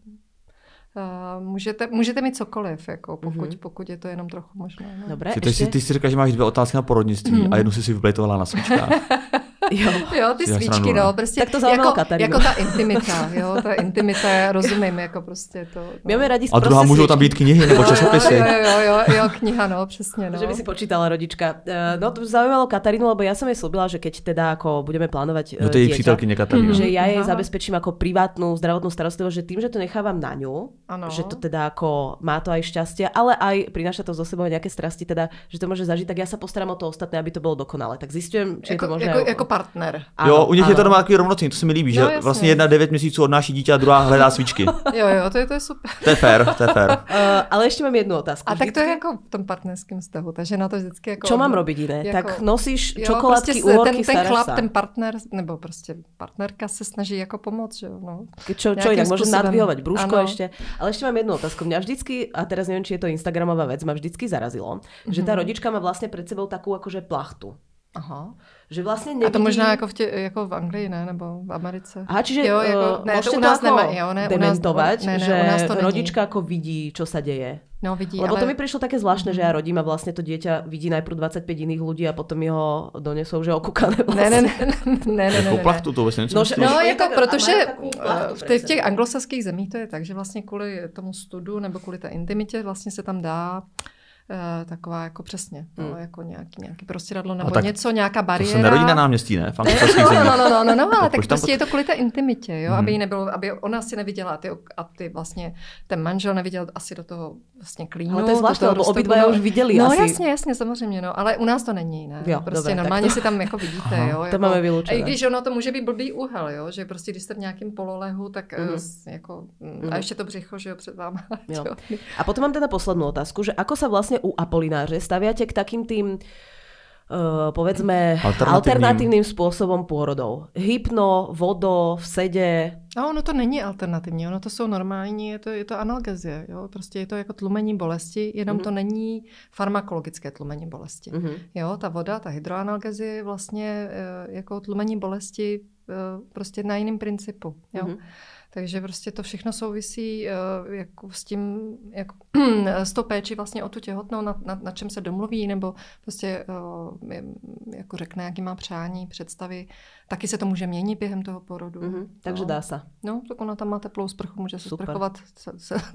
uh, můžete, můžete mít cokoliv, jako pokud, Mhm. pokud je to jenom trochu možné. No. Dobre, Ty, ty, si, ty si říkáš, že máš dvě otázky na porodnictví Mhm. a jednu si si vyplejtovala na svíčkách. Jo, jo ty svíčky, no, prostě. Tak to jako, jako ta intimita, jo, ta intimita, já rozumím, jako prostě to. No. Máme rádi A druhá můžou tam být knihy nebo časopisy. Jo, jo, jo, jo, jo, kniha, no, přesně, no. Že by si počítala rodička. Eh, no, to zaujímalo Katarínu, lebo ja som jej slúbila, že keď teda ako budeme plánovať No to je jej přítelkyně Katarína. Že ja jej zabezpečím ako privátnu zdravotnú starostlivosť, že tým, že to nechávam na ňu, ano. že to teda ako má to aj šťastie, ale aj prináša to zo sebou nejaké strasti, teda, že to môže zažiť, tak ja sa postaram o to ostatné, aby to bolo dokonalé. Tak zistujem, či jako, je to možné. Jako, jako partner. Ano, jo, u nich ano. je to doma takový rovnocení, to se mi líbí, že no, vlastně jedna devět měsíců odnáší dítě a druhá hledá svíčky. jo, jo, to je, to je super. To je fér, to je fér. Uh, ale ještě mám jednu otázku. A vždycky... tak to je jako v tom partnerském vztahu, takže na to vždycky jako... Čo mám robiť iné? Jako, tak nosíš jo, čokoládky, prostě uhorky, ten, ten chlap, sa. ten partner, nebo prostě partnerka se snaží jako pomoct, že jo. No. Čo, čo inak, môžem nadvihovať brúško ano. ešte. Ale ešte mám jednu otázku. Mňa vždycky, a teraz neviem, či je to Instagramová vec, ma vždycky zarazilo, že tá mhm. rodička má vlastne pred sebou takú akože plachtu. Aha. Že vlastně nevidí... A to možná jako v, tě, jako v Anglii, ne? Nebo v Americe. Aha, čiže jo, jako, ne, to u nás nemá, jo, ne, dementovať, ne, ne, že u nás to rodička ako vidí, čo sa deje. No vidí, Lebo ale... to mi prišlo také zvláštne, že ja rodím a vlastne to dieťa vidí najprv 25 iných ľudí a potom jeho donesou, že okúkané vlastne. Ne, ne, ne, ne, ne, ne, ne. plachtu to vlastně no, no, jako protože v těch, v těch anglosaských zemích to je tak, že vlastně kvůli tomu studu nebo kvůli té intimitě vlastně se tam dá Uh, taková jako přesně, no, hmm. jako nějaký, nějaký prostěradlo nebo tak něco, nějaká bariéra. To se nerodí na náměstí, ne? No, no, no, no, no, no, ale tak prostě je to kvůli té intimitě, jo, hmm. aby jí nebylo, aby ona si neviděla a ty, a ty vlastně, ten manžel neviděl asi do toho vlastně klínu. Ale to je zvláštní, lebo obidva už viděli No asi. jasně, jasně, samozřejmě, no, ale u nás to není, ne? Jo, prostě dobré, normálně to... si tam jako vidíte, Aha, jo. Jako, to máme vyloučené. I když ono to může být blbý úhel, jo, že prostě když jste v nějakém pololehu, tak mm-hmm. jako, a ještě to břicho, že jo, před váma. A potom mám teda poslednú otázku, že ako sa vlastne u Apolináře staviate k takým tým Uh, povedzme alternatívnym. alternatívnym spôsobom pôrodov. Hypno, vodo, v sede. A ono to není alternativní, ono to jsou normální, je to, je to analgezie, jo? prostě je to jako tlumení bolesti, jenom mm-hmm. to není farmakologické tlumení bolesti. Mm-hmm. Jo, ta voda, ta hydroanalgezie je vlastně uh, jako tlumení bolesti uh, prostě na jiném principu. Jo? Mm-hmm. Takže prostě to všechno souvisí uh, jako s tím, jako, s tou péči vlastně o tu těhotnou, na, na, na čem se domluví, nebo prostě uh, jako řekne, jaký má přání, představy. Taky se to může měnit během toho porodu. Mm-hmm, takže no. dá se. No, tak ona tam má teplou sprchu, může se sprchovat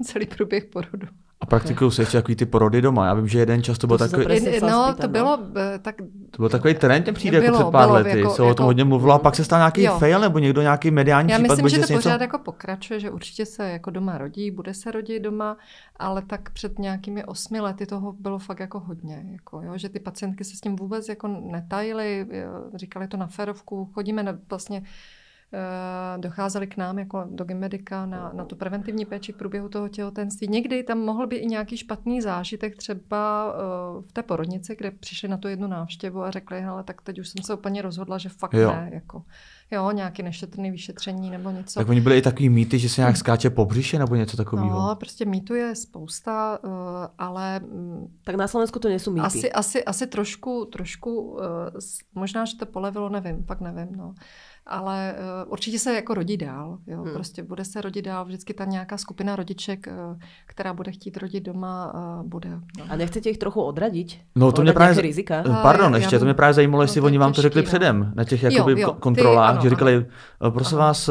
celý průběh porodu. A praktikují se ještě takový ty porody doma. Já vím, že jeden čas to byl takový... No, to bylo eh, tak... To byl takový trend, mě přijde jako bylo, jako před pár bylo, lety. Jako, se jako, o tom hodně mluvilo a pak se stal nějaký jo. fail nebo někdo nějaký mediální Já případ. myslím, že to něco... pořád jako pokračuje, že určitě se jako doma rodí, bude se rodit doma, ale tak před nějakými osmi lety toho bylo fakt jako hodně. Jako, jo, že ty pacientky se s tím vůbec jako netajily, říkali to na ferovku, chodíme na, vlastně Eh, docházeli k nám jako do Gymedika na, na tu preventivní péči v průběhu toho těhotenství. Někdy tam mohl být i nějaký špatný zážitek, třeba uh, v té porodnici, kde přišli na tu jednu návštěvu a řekli, ale tak teď už jsem se úplně rozhodla, že fakt jo. ne. Jako, jo, nějaký nešetrný vyšetření nebo něco. Tak oni byli i takový mýty, že se nějak skáče po břiše nebo něco takového. No, prostě mýtu je spousta, uh, ale... Mm, tak na Slovensku to nejsou mýty. Asi, asi, asi trošku, trošku možná, že to polevilo, nevím, pak nevím, no ale uh, určitě se jako rodí dál. Jo? Hmm. Prostě bude se rodit dál, vždycky ta nějaká skupina rodiček, uh, která bude chtít rodit doma, bude. No. A nechcete jich trochu odradit? No to mě právě... Rizika? Pardon, ještě, to mě právě zajímalo, jestli no, oni vám to řekli no. předem, na těch jakoby jo, jo, kontrolách, ty, ano, že říkali, ano. prosím ano. vás,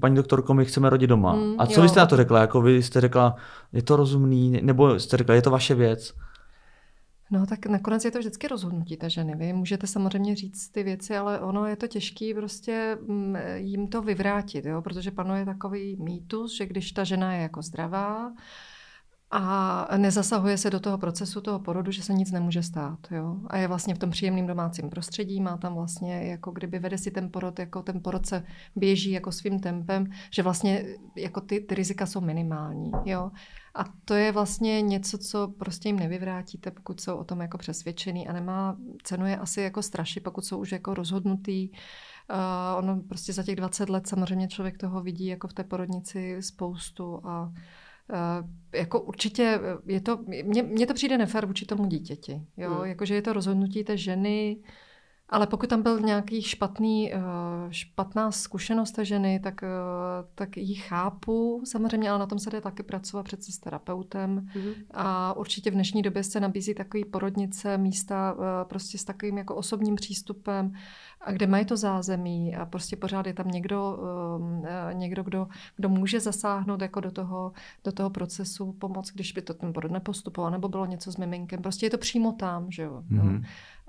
paní doktorko, my chceme rodit doma. Hmm, A co jo. vy jste na to řekla? Jako vy jste řekla, je to rozumný, nebo jste řekla, je to vaše věc? No tak nakonec je to vždycky rozhodnutí té ženy. Vy můžete samozřejmě říct ty věci, ale ono je to těžké prostě mm, jim to vyvrátit, jo? protože panuje takový mýtus, že když ta žena je jako zdravá, a nezasahuje se do toho procesu toho porodu, že se nic nemůže stát. Jo? A je vlastně v tom příjemném domácím prostředí, má tam vlastně, jako kdyby vede si ten porod, jako ten porod se běží jako svým tempem, že vlastně jako ty, ty rizika jsou minimální. Jo? A to je vlastně něco, co prostě jim nevyvrátíte, pokud jsou o tom jako přesvědčený a nemá cenu je asi jako strašit, pokud jsou už jako rozhodnutý. Uh, ono prostě za těch 20 let samozřejmě člověk toho vidí jako v té porodnici spoustu a Uh, jako určitě je to, mně, mně to přijde nefér vůči tomu dítěti, jo, mm. jakože je to rozhodnutí té ženy, Ale pokud tam byl nějaký špatný, eh, špatná zkušenost té ženy, tak, eh, tak ji chápu. Samozřejmě, ale na tom se jde taky pracovat přece s terapeutem. Mm-hmm. A určitě v dnešní době se nabízí takový porodnice, místa eh, prostě s takovým jako osobním přístupem, a kde mají to zázemí a prostě pořád je tam někdo, někdo kdo, kdo může zasáhnout jako do toho, do toho procesu pomoc, když by to ten porod nepostupoval, nebo bylo něco s miminkem. Prostě je to přímo tam, že jo. Mm-hmm.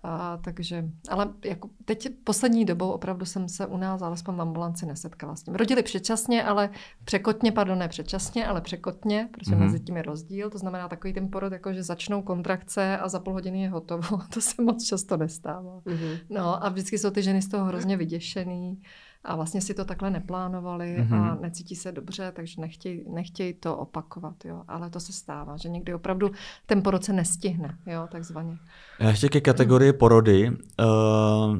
A, takže, ale jako teď poslední dobou opravdu jsem se u nás alespoň v ambulanci nesetkala s tím. Rodili předčasně, ale překotně, pardon, ne předčasně, ale překotně, protože mm-hmm. mezi tím je rozdíl. To znamená takový ten porod, jako že začnou kontrakce a za půl hodiny je hotovo. To se moc často nestává. Mm-hmm. No a vždycky jsou ty ženy z toho hrozně vyděšený a vlastně si to takhle neplánovali mm-hmm. a mhm. necítí se dobře, takže nechtějí, nechtěj to opakovat, jo. Ale to se stává, že někdy opravdu ten porod se nestihne, jo, takzvaně. Já ještě ke kategorii porody uh,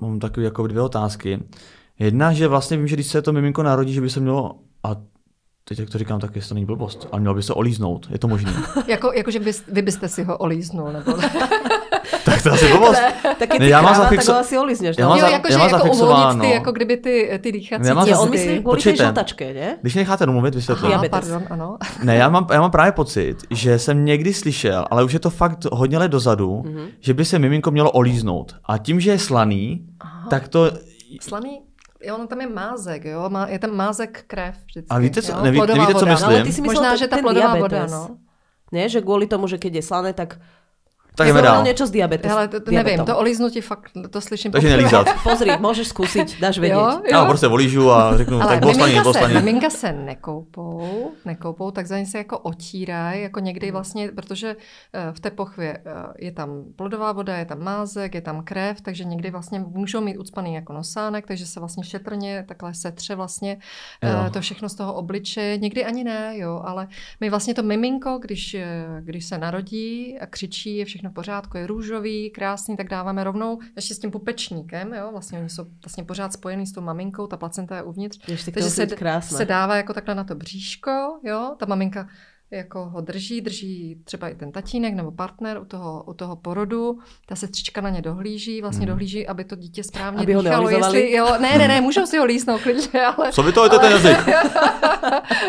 mám takové jako dvě otázky. Jedna, že vlastně vím, že když se to miminko narodí, že by se mělo, a teď jak to říkám, tak jestli to není blbost, ale mělo by se olíznout, je to možné. jako, jako, že bys, vy byste si ho olíznul, nebo to asi blbost. tak ne, já mám zafixo... tak ho asi olizneš. Já mám, jo, jako, já mám jako uvolnit ty, jako kdyby ty, ty dýchací já mám on myslí kvůli té žlutačky, ne? Když necháte domluvit, vysvětlím. Aha, pardon, ano. ne, já mám, já mám právě pocit, že jsem někdy slyšel, ale už je to fakt hodně let dozadu, mm-hmm. že by se miminko mělo olíznout. A tím, že je slaný, Aha. tak to... Slaný? Jo, ono tam je mázek, jo, má, je tam mázek krev vždycky. A víte, co, neví, nevíte, co myslím? No, ale ty si myslel, Možná, že ta plodová voda, no. Ne, že kvůli tomu, že keď je slané, tak tak jdeme dál. něco s diabetes. Ale to, to nevím, to olíznutí fakt, to slyším. Takže nelízat. Pozri, můžeš zkusit, dáš vědět. Jo, jo. Já prostě volížu a řeknu, Ale tak boslaní, boslaní. Miminka se nekoupou, nekoupou, tak za ně se jako otírají, jako někdy vlastně, protože eh, v té pochvě eh, je tam plodová voda, je tam mázek, je tam krev, takže někdy vlastně můžou mít ucpaný jako nosánek, takže se vlastně šetrně takhle setře vlastně eh, jo. to všechno z toho obličeje. Někdy ani ne, jo, ale my vlastně to miminko, když, když se narodí a křičí, je všechno všechno v pořádku, je růžový, krásný, tak dáváme rovnou ještě s tím pupečníkem, jo, vlastně oni jsou vlastně pořád spojený s tou maminkou, ta placenta je uvnitř, Ještě takže se, se dává jako takhle na to bříško, jo, ta maminka jako ho drží, drží třeba i ten tatínek nebo partner u toho, u toho porodu, ta sestřička na ně dohlíží, vlastně hmm. dohlíží, aby to dítě správně aby dýchalo, jestli, jo, ne, ne, ne, můžou si ho lísnout klidně, ale... Co vy to je ten jazyk?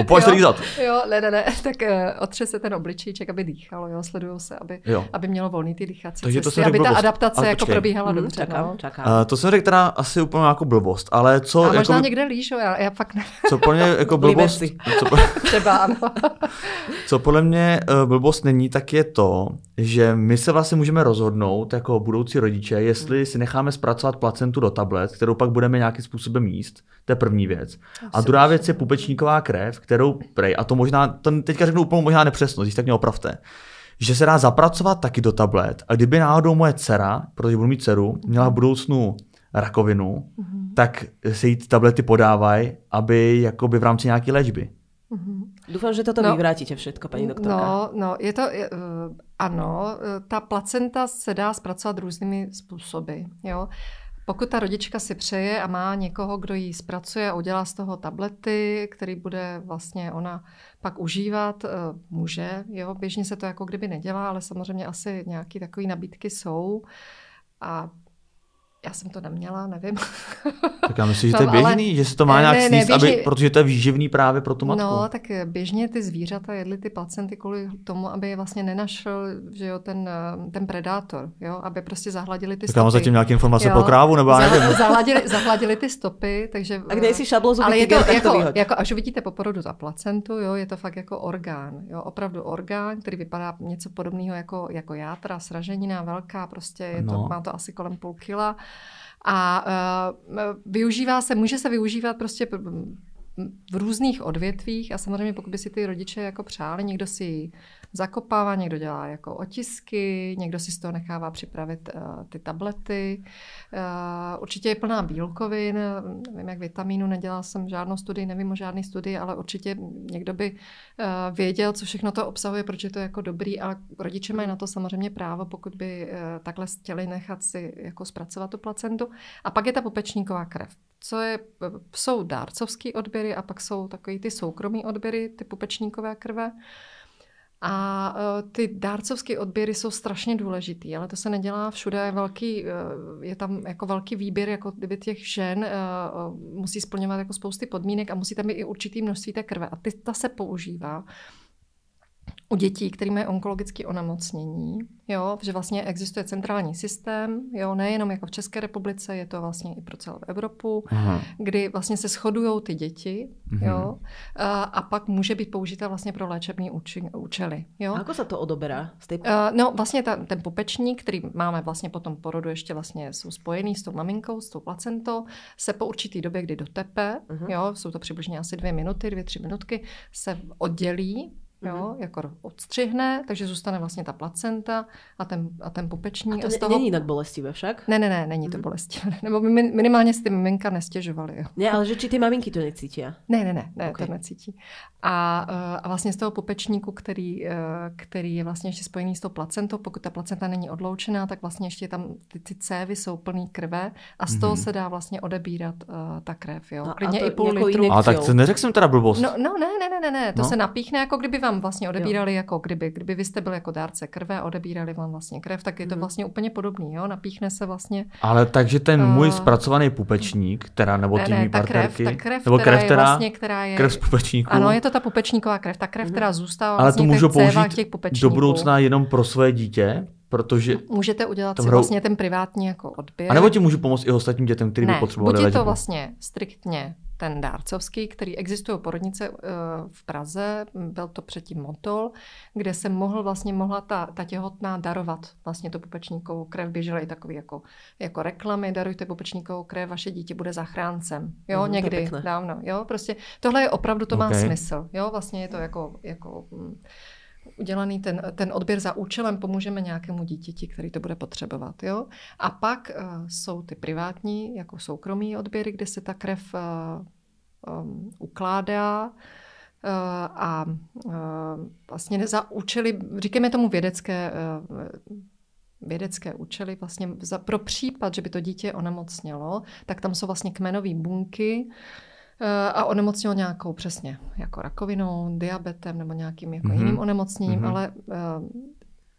Pojď se lízat. Jo, ne, ne, ne, tak uh, otře se ten obličejček, aby dýchalo, jo, sledují se, aby, jo. aby mělo volný ty dýchací Takže cesty, to aby ta adaptace ale jako probíhala hmm, dobře. Čakám, no. čakám. Uh, to jsem řekl teda asi úplně jako blbost, ale co... A možná jako, někde líšou, já, já fakt ne. Co plně jako blbost... Co, třeba ano. Co podle mě uh, blbost není, tak je to, že my se vlastně můžeme rozhodnout jako budoucí rodiče, jestli hmm. si necháme zpracovat placentu do tablet, kterou pak budeme nějakým způsobem jíst. To je první věc. A druhá věc je pupečníková krev, kterou prej, a to možná, to teďka řeknu úplně možná nepřesnost, když tak mě opravte, že se dá zapracovat taky do tablet. A kdyby náhodou moje dcera, protože budu mít dceru, měla v budoucnu rakovinu, mm-hmm. tak se jí tablety podávají, aby jakoby v rámci nějaké léčby. Mm-hmm. Doufám, že toto no, vyvrátíte všetko, paní doktorka. No, no je to, je, uh, ano, eh, ta placenta se dá zpracovat různými způsoby, jo. Pokud ta rodička si přeje a má někoho, kdo ji zpracuje a udělá z toho tablety, který bude vlastně ona pak užívat, uh, může, jo. Běžně se to jako kdyby nedělá, ale samozřejmě asi nějaké takové nabídky jsou. A já jsem to neměla, nevím. Tak já myslím, že to je běžný, ale... že se to má nějak ne, ne, sníst, běžně... aby, protože to je výživný právě pro tu matku. No, tak běžně ty zvířata jedly ty placenty kvůli tomu, aby je vlastně nenašel že jo, ten, ten predátor, jo, aby prostě zahladili ty tak stopy. Tak mám zatím nějaké informace jo, pro krávu, nebo já nevím. Zahladili, zahladili ty stopy, takže... A kde jsi šablozu Ale je to, jako, jako, až uvidíte po porodu za placentu, jo, je to fakt jako orgán, jo, opravdu orgán, který vypadá něco podobného jako, jako játra, sraženina velká, prostě je to, no. má to asi kolem půl kila. A uh, využívá se, může se využívat prostě v různých odvětvích a samozřejmě pokud by si ty rodiče jako přáli, někdo si zakopává, někdo dělá jako otisky, někdo si z toho nechává připravit uh, ty tablety. Uh, určitě je plná bílkovin, nevím jak vitamínu, nedělala jsem žádnou studii, nevím o žádný studii, ale určitě někdo by uh, věděl, co všechno to obsahuje, proč je to jako dobrý, ale rodiče mají na to samozřejmě právo, pokud by uh, takhle chtěli nechat si jako zpracovat tu placentu. A pak je ta popečníková krev co je, jsou dárcovský odběry a pak jsou takový ty soukromý odběry, ty pupečníkové krve. A uh, ty dárcovské odběry jsou strašně důležitý, ale to se nedělá všude. Je, velký, uh, je tam jako velký výběr, jako kdyby těch žen uh, musí splňovat jako spousty podmínek a musí tam být i určitý množství té krve. A ty, ta se používá u dětí, které mají onkologické onemocnění, jo, že vlastně existuje centrální systém, jo, nejenom jako v České republice, je to vlastně i pro celou Evropu, Aha. kdy vlastně se shodují ty děti, mhm. jo, a, a pak může být použita vlastně pro léčebné účely, jo. A ako se to odoberá? Uh, no vlastně ta, ten pupečník, který máme vlastně po tom porodu ještě vlastně jsou spojený s tou maminkou, s tou placentou, se po určitý době, kdy dotepe, uh-huh. jo, jsou to přibližně asi dvě minuty, dvě, tři minutky, se oddělí jo, mm-hmm. jako odstřihne, takže zůstane vlastně ta placenta a ten, a ten pupečník. A to a z toho... není jinak bolestivé však? Ne, ne, ne, není to mm-hmm. bolestivé. Nebo minimálně si ty maminka nestěžovaly. Jo. Ne, ale že či ty maminky to necítí? Ne, ne, ne, ne okay. to necítí. A, eh, a vlastně z toho pupečníku, který, eh, který je vlastně ještě spojený s tou placentou, pokud ta placenta není odloučená, tak vlastně ještě tam ty, ty cévy jsou plný krve a z toho mm-hmm. se dá vlastně odebírat uh, ta krev. Jo. Klidně i půl litru. A tak neřekl jsem teda blbost. No, no ne, ne, ne, ne, ne. to no. se napíchne, jako kdyby vám vlastně odebírali jo. jako kdyby, kdyby vy jste byl jako dárce krve odebírali vám vlastně krev, tak je to mhm. vlastně úplně podobný, jo, napíchne se vlastně. Ale takže ten uh, můj zpracovaný pupečník, teda nebo ty mý partnerky, krev, ta krev, nebo krev, která, je vlastně, která je, krev z pupečníku. Ano, je to ta pupečníková krev, ta krev, mm. která zůstává Ale vlastně to můžu použít těch do budoucna jenom pro své dítě, protože... Můžete udělat si vlastně ten privátní jako odběr. A nebo ti můžu pomoct i ostatním dětem, kteří by potřebovali buď je to vlastně striktně ten dárcovský, který existuje porodnice eh, v Praze, byl to předtím Motol, kde se mohl vlastně mohla ta, ta těhotná darovat vlastně tu pupečníkovou krev. Běžely i takový jako, jako reklamy, darujte pupečníkovou krev, vaše dítě bude zachráncem. Jo, mm, někdy dávno. Jo, prostě tohle je opravdu, to okay. má smysl. Jo, vlastně je to jako, jako mm, udělaný ten, ten odběr za účelem, pomůžeme nějakému dítěti, který to bude potřebovat. Jo? A pak uh, jsou ty privátní, jako soukromý odběry, kde se ta krev uh, um, ukládá uh, a vlastně za účely, říkáme tomu vědecké, vědecké účely, vlastně za, pro případ, že by to dítě onemocnělo, tak tam jsou vlastně kmenové bunky, Eh, a onemocnil nějakou přesně jako rakovinou, diabetem nebo nějakým jako mm-hmm. jiným onemocněním, mm-hmm. ale uh,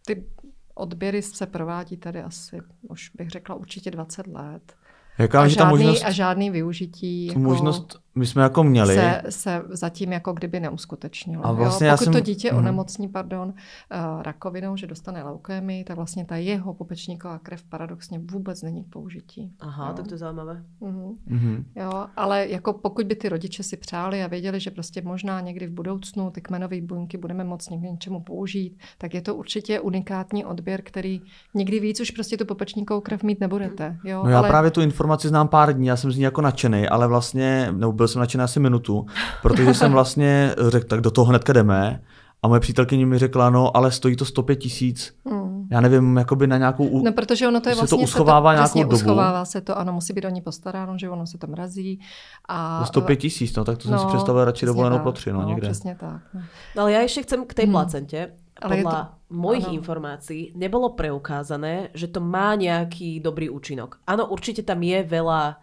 ty odběry se provádí tady asi, už bych řekla, určitě 20 let. Jaká a, žádný, možnost, a žádný využití. Jako možnost my jsme jako měli. Se, se zatím jako kdyby neuskutečnilo. A vlastně jo? Pokud já jsem... to dítě mm. onemocní, pardon, uh, rakovinou, že dostane leukémii, tak vlastně ta jeho pupečníková krev paradoxně vůbec není k použití. Aha, jo? tak to je zajímavé. Mm-hmm. Mm-hmm. Jo, ale jako pokud by ty rodiče si přáli a věděli, že prostě možná někdy v budoucnu ty kmenové buňky budeme moct někdy něčemu použít, tak je to určitě unikátní odběr, který nikdy víc už prostě tu pupečníkovou krev mít nebudete. Jo? No já ale... právě tu informaci znám pár dní, já jsem z ní jako nadšený, ale vlastně, nebo byl jsem nadšený asi minutu, protože jsem vlastně řekl, tak do toho hnedka jdeme. A moje přítelkyně mi řekla, no ale stojí to 105 tisíc. Mm. Já nevím, jakoby na nějakou... No, protože ono to je vlastně... to uschovává to, nějakou dobu. uschovává se to, ano, musí být o ní postaráno, že ono se to mrazí. A... 105 tisíc, no tak to jsem no, si představil radši dovolenou pro tři, no, no někde. přesně tak. No. no ale já ještě chcem k té hmm. placentě. Ale Podľa to... mojich ano. informácií nebolo preukázané, že to má nejaký dobrý účinok. Áno, určite tam je veľa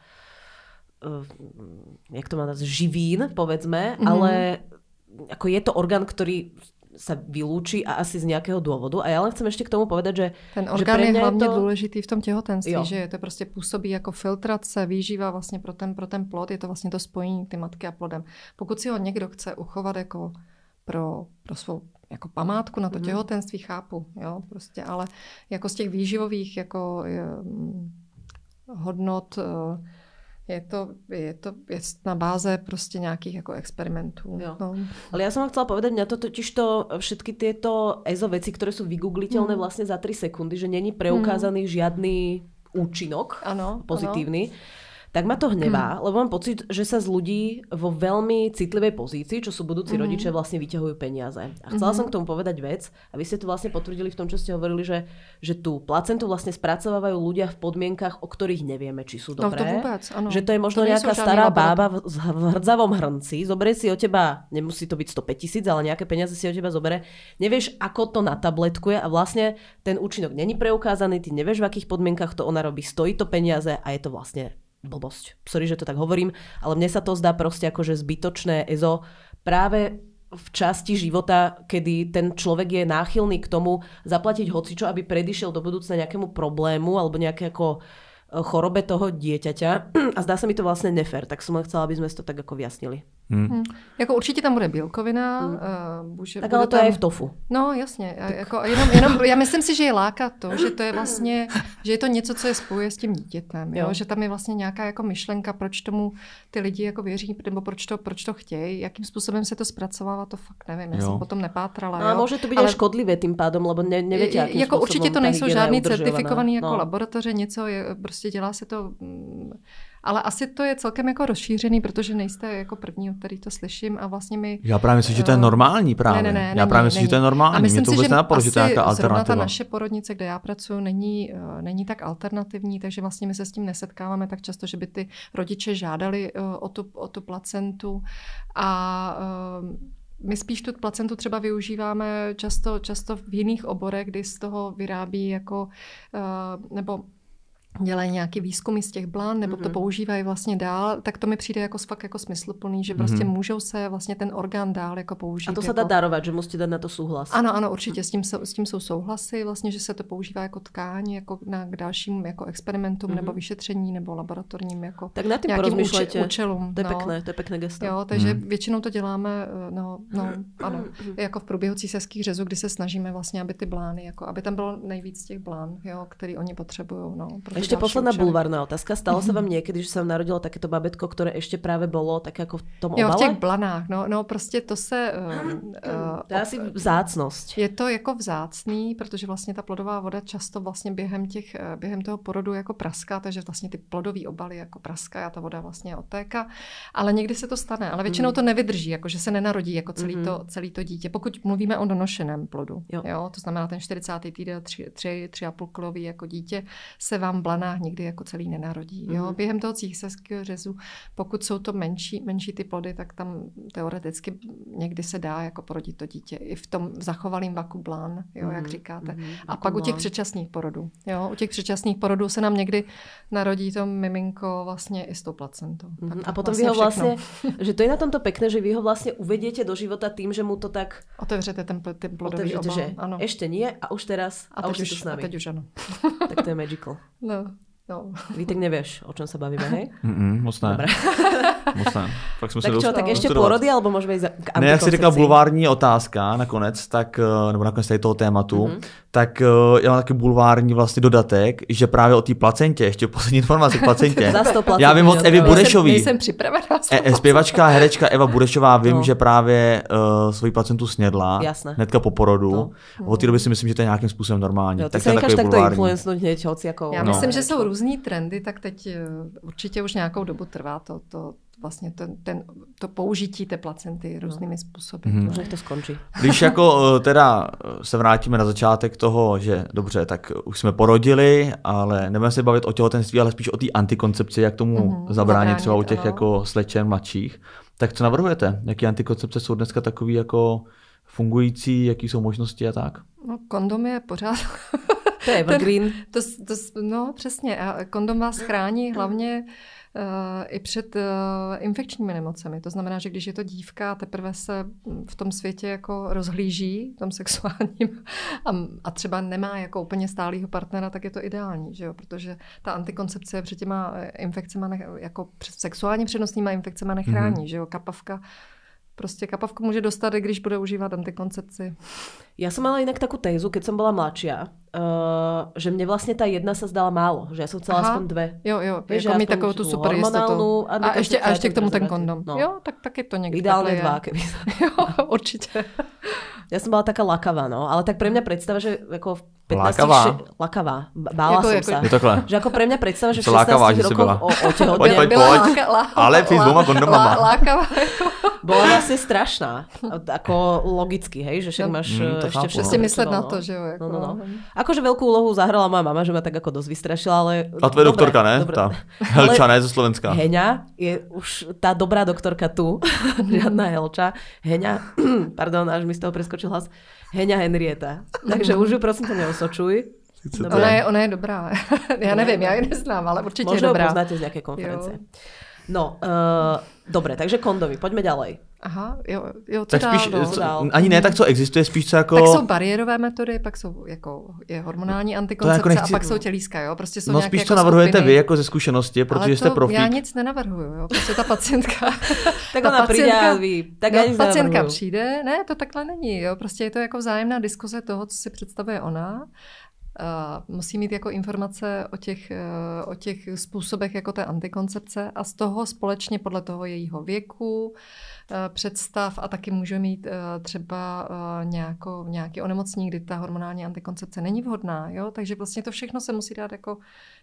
jak to má nazvať, živín, povedzme, mm-hmm. ale ako je to orgán, ktorý sa vylúči a asi z nějakého důvodu. A já len chcem ještě k tomu povedať, že... Ten orgán že je hlavně to... důležitý v tom těhotenství, jo. že to prostě působí jako filtrace, výživa vlastně pro ten, pro ten plod, je to vlastně to spojení ty matky a plodem. Pokud si ho někdo chce uchovat jako pro, pro svou jako památku na to mm. těhotenství, chápu, jo, prostě, ale jako z těch výživových jako je, mm, hodnot uh, je to, je to věc na báze prostě nějakých jako experimentů. Jo. No. Ale já jsem vám chcela povedať, mňa to totiž to všetky tieto EZO veci, které jsou vygooglitelné mm. vlastně za 3 sekundy, že není preukázaný mm. žiadny účinok ano, pozitívny. Ano tak ma to hnevá, mm. lebo mám pocit, že sa z ľudí vo veľmi citlivej pozícii, čo sú budúci mm. rodičia, vlastne vyťahujú peniaze. A chcela mm. som k tomu povedať vec, a vy ste to vlastne potvrdili v tom, čo ste hovorili, že, že tú placentu vlastne spracovávajú ľudia v podmienkach, o ktorých nevieme, či sú dobré. No to vôbec, áno. Že to je možno to nejaká stará bába v, v hrdzavom hrnci, zoberie si o teba, nemusí to byť 105 tisíc, ale nejaké peniaze si o teba zobere. Nevieš, ako to natabletkuje a vlastne ten účinok není preukázaný, ty nevieš, v akých podmienkach to ona robí, stojí to peniaze a je to vlastne blbosť. Sorry, že to tak hovorím, ale mne sa to zdá proste ako, že zbytočné EZO práve v časti života, kedy ten človek je náchylný k tomu zaplatiť hocičo, aby predišiel do budúcna nejakému problému alebo nejaké ako e, chorobe toho dieťaťa a zdá sa mi to vlastne nefér, tak som len chcela, aby sme to tak ako vyjasnili. Hmm. Hmm. Jako určitě tam bude bílkovina. Hmm. Uh, bude, tak ale to tam... je v tofu. No jasně. Tak. Jako, jenom, jenom, já myslím si, že je láka to, že to je vlastně, že je to něco, co je spojuje s tím dítětem. Jo? Jo? Že tam je vlastně nějaká jako myšlenka, proč tomu ty lidi jako věří, nebo proč to, proč to chtějí, jakým způsobem se to zpracovává, to fakt nevím. Já jo. jsem potom nepátrala. No, a může to být ale... škodlivé tím pádem, lebo ne, nevíte, jakým Jako určitě to nejsou žádný certifikovaný jako no. laboratoře, něco je, prostě dělá se to mm, ale asi to je celkem jako rozšířený, protože nejste jako první, od který to slyším a vlastně mi... Já právě myslím, že to je eh, normální právě. Ne, ne, ne, Já právě myslím, že to je normální. A myslím Mě to vůbec nenapadlo, že to je nějaká alternativa. ta naše porodnice, kde já pracuji, není, uh, není tak alternativní, takže vlastně my se s tím nesetkáváme tak často, že by ty rodiče žádali uh, o, tu, o tu placentu a uh, my spíš tu placentu třeba využíváme často, často v jiných oborech, kdy z toho vyrábí jako, uh, nebo dělají nějaký výzkumy z těch blán, nebo mm-hmm. to mhm. používají vlastně dál, tak to mi přijde jako fakt jako smysluplný, že prostě mm-hmm. můžou se vlastně ten orgán dál jako použít. A to se jako... dá darovat, že musíte dát na to souhlas. Ano, ano, určitě, s tím, s tím jsou souhlasy, vlastně, že se to používá jako tkáň, jako na k dalším jako experimentům, mm-hmm. nebo vyšetření, nebo laboratorním jako tak na nějakým úče- účelům. To je no. pěkné, to je pěkné gesto. Jo, takže mm-hmm. většinou to děláme, eh, no, no, ano, mhm. jako v průběhu císařských řezů, kdy se snažíme vlastně, aby ty blány, jako, aby tam bylo nejvíc těch blán, jo, který oni potřebují. No, Ještě posledná bulvár populárna otázka. Stalo mm-hmm. sa vám niekedy, že sa vám narodilo takéto babetko, ktoré ešte práve bolo tak ako v tom obale? Jo, v těch blanách, no, no prostě to se... Uh, to je asi vzácnost. Je to jako vzácný, protože vlastně ta plodová voda často vlastně během, těch, uh, během toho porodu jako praská, takže vlastně ty plodové obaly jako praská a ta voda vlastně otéká. Ale někdy se to stane, ale většinou mm. to nevydrží, jako že se nenarodí jako celý, mm. to, celý to dítě. Pokud mluvíme o donošeném plodu, jo. Jo, to znamená ten 40. týden, 3, 3, 3,5 kilový jako dítě, se vám v blanách nikdy jako celý nenarodí. Jo? Mm-hmm. Během toho císařského řezu, pokud jsou to menší, menší ty plody, tak tam teoreticky někdy se dá jako porodit to dítě. I v tom zachovalým vaku blán, jo, mm-hmm. jak říkáte. Mm-hmm. A pak u těch předčasných porodů. Jo? U těch předčasných porodů se nám někdy narodí to miminko vlastně i s tou placentou. Mm-hmm. A potom vlastně vy ho vlastně, že to je na tomto pekné, že vy ho vlastně uvedíte do života tím, že mu to tak... Otevřete ten, ten plodový Otevřete, obal. Že ano. Ještě nie a už teraz a, a už, už to s námi. A teď už ano. tak to je magical. No. No. Vítek, nevieš, o čom sa bavíme, hej? Mm-mm, moc ne. Dobre. moc ne. Fakt jsme tak čo, tak ještě porody, alebo můžeme jít k Ne, jak jsi řekla bulvární otázka nakonec, tak, eh, nebo nakonec tady toho tématu, mm-hmm. Tak eh, já mám taky bulvární vlastně dodatek, že právě o té placentě, ještě poslední informace k placentě. já vím od Evy Burešový. Nejsem připravená. E, zpěvačka, herečka Eva Burešová, vím, no. že právě uh, svoji placentu snědla Jasné. hnedka po porodu. No. Od té doby si myslím, že to je nějakým způsobem normální. Jo, tak to je takový tak to jako... Já myslím, že jsou různý trendy, tak teď eh, určitě už nějakou dobu trvá to, to vlastně ten, ten, to použití té placenty různými způsoby. Hmm. Možná to skončí. Když jako eh, teda eh, se vrátíme na začátek toho, že dobře, tak už jsme porodili, ale nebudeme se bavit o těhotenství, ale spíš o té antikoncepci, jak tomu hmm. zabránit třeba u těch ano. jako slečen mladších. Tak co navrhujete? Jaké antikoncepce jsou dneska takový jako fungující, jaký jsou možnosti a tak? No, kondom je pořád to je evergreen. to, to, no, přesně. A kondom vás chrání hlavně uh, i před uh, infekčními nemocemi. To znamená, že když je to dívka, teprve se v tom světě jako rozhlíží, v tom sexuálním, a, a třeba nemá jako úplně stálýho partnera, tak je to ideální, že jo? protože ta antikoncepce před těma eh, infekcemi, jako před sexuálně přenosnýma infekcemi nechrání, mm-hmm. že jo? Kapavka Prostě kapavku může dostat, i když bude užívat antikoncepci. Já jsem mala jinak takovou tézu, keď jsem byla mladšia, uh, že mě vlastně ta jedna se zdala málo, že já jsem chcela Aha. aspoň dvě. Jo, jo, Víš, jako mít takovou tu super jistotu. A, a ještě, a ještě k tomu ten kondom. No. Jo, tak, tak je to někdy. Ideálně dva, keby. jo, určitě. Já jsem byla taká lakavá, no, ale tak pro mě představa, že jako v 15 Lákavá. Ši... Lakavá. Bála jako, som jako, sa. Je takhle. Že ako pre mňa predstava, že v 16 lákavá, rokoch o, o tehotne... Pojď, pojď, pojď. Láka, lá, Ale ty s dvoma kondomama. Lá, lákavá. Bola vlastne strašná. Ako logicky, hej, že však no, máš mm, ešte všetko. Si myslet na to, že jo. Jako, no, no, no. Akože veľkú úlohu zahrala moja mama, že ma tak ako dosť vystrašila, ale... A tvoje doktorka, ne? Dobre. Tá Helča, ne? Zo Slovenska. Heňa je už tá dobrá doktorka tu. Žiadna Helča. Heňa, pardon, až mi z toho preskočil hlas. Heňa Henrieta. Takže už ju prosím to neosočuj. Ona je, ona je dobrá. já nevím, já ji neznám, ale určitě Možná je dobrá. Možná poznáte z nějaké konference. Jo. No, uh, dobre, takže kondomy, poďme ďalej. Aha, jo, jo, co Tak dál, spíš, no? co, dál. ani ne tak, co existuje, spíš co jako... Tak jsou bariérové metody, pak jsou jako je hormonální antikoncepce jako nechci- a pak jsou tělíska, jo? Prostě jsou no spíš, jako co navrhujete skupiny. vy jako ze zkušenosti, protože Ale jste to profík. já nic nenavrhuju, jo? Prostě ta pacientka... Tak ta ona přijde a vy, tak no, pacientka nenavrhuju. přijde, ne, to takhle není, jo? Prostě je to jako vzájemná diskuze toho, co si představuje ona. Musí mít jako informace o těch, uh, o těch způsobech jako té antikoncepce a z toho společně podle toho jejího věku, uh, představ a taky může mít uh, třeba uh, nějako, nějaký onemocnění, kdy ta hormonální antikoncepce není vhodná. Jo? Takže vlastně to všechno se musí dát jako,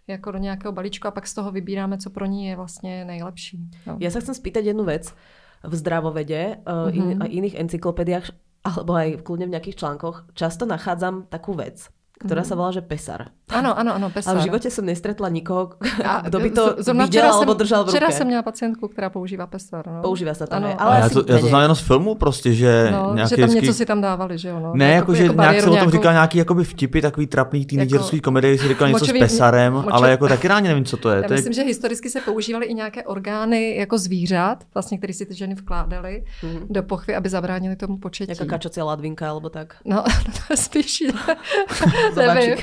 jako do nějakého balíčku a pak z toho vybíráme, co pro ní je vlastně nejlepší. Jo? Ja sa chcem spýtať jednu vec. V zdravovede in, Mhm. a iných encyklopédiách, alebo aj kľudne v nejakých článkoch, často nachádzam takú vec, ktorá sa volá, že pesar. Ano, ano, ano, Ale pesar. v živote som nestretla nikoho, A kto by to z- zrovna alebo jsem, držal v ruke. Včera jsem měla pacientku, která používá pesar. No. Používá sa to, Ano, ale já to, já to znám jenom z filmu prostě, že No, nějaký že tam vždycky- něco si tam dávali, že jo? No. Ne, jako, že nějak bariéru se o tom říkal nějaký jakoby vtipy, takový trapný teenagerský Jako- komedie, si říkal něco s pesarem, ale jako taky ráně nevím, co to je. Já myslím, že historicky se používaly i nějaké orgány jako zvířat, vlastně, které si ty ženy vkládaly Mhm. do pochvy, aby zabránili tomu početí. Jaká kačacia ladvinka alebo tak. No, to je spíš, nevím.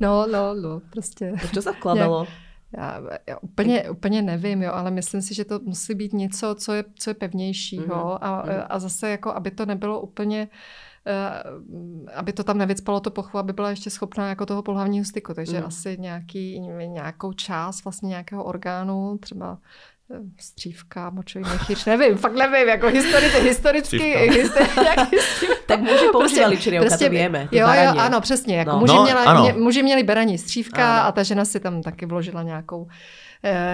No, no, no, prostě. Čo sa vkladalo? Já, já úplně, úplně nevím, jo, ale myslím si, že to musí být něco, co je, co je pevnějšího Mhm, a, a zase jako, aby to nebylo úplně eh, aby to tam nevycpalo to pochu, aby byla ještě schopná jako toho pohlavního styku. Takže Mhm. asi nějaký, nějakou část vlastně nějakého orgánu, třeba střívka, močový mechýř, nevím, fakt nevím, jako historicky, historicky, Střívka. historicky Tak muži používali to vieme. Prostě- Jo, jo, baraně. ano, přesně. Jako No. muži, No, měla, ano. mě, muži měli beraní střívka Ano. a ta žena si tam taky vložila nějakou eh,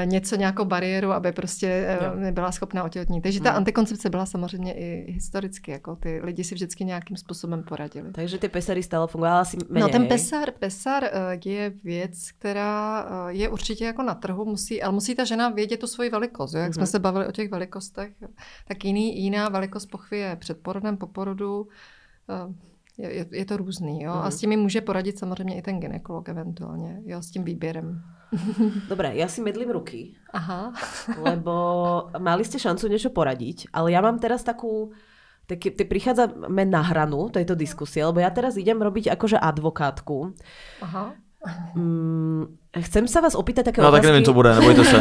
něco, nějakou bariéru, aby prostě Jo. eh, nebyla schopná otěhotnit. Takže ta Hmm. antikoncepce byla samozřejmě i historicky, jako ty lidi si vždycky nějakým způsobem poradili. Takže ty pesary stále fungovaly asi menej. No ten pesar, pesar eh, je věc, která eh, je určitě jako na trhu, musí, ale musí ta žena vědět tu svoji velikost. Jo? Jak jsme Mhm. se bavili o těch velikostech, tak jiný, jiná velikost pochvy je před porodem, po porodu. eh, Je, je, to různý, jo. A Mhm. s tím mi může poradit samozřejmě i ten ginekolog eventuálně, jo, s tím výběrem. Dobre, ja si medlím ruky, Aha. lebo mali ste šancu niečo poradiť, ale ja mám teraz takú tak ty prichádzame na hranu tejto diskusie, lebo ja teraz idem robiť akože advokátku. Aha. Mm, chcem sa vás opýtať také No tak otázky, nevím, co bude, nebojte se.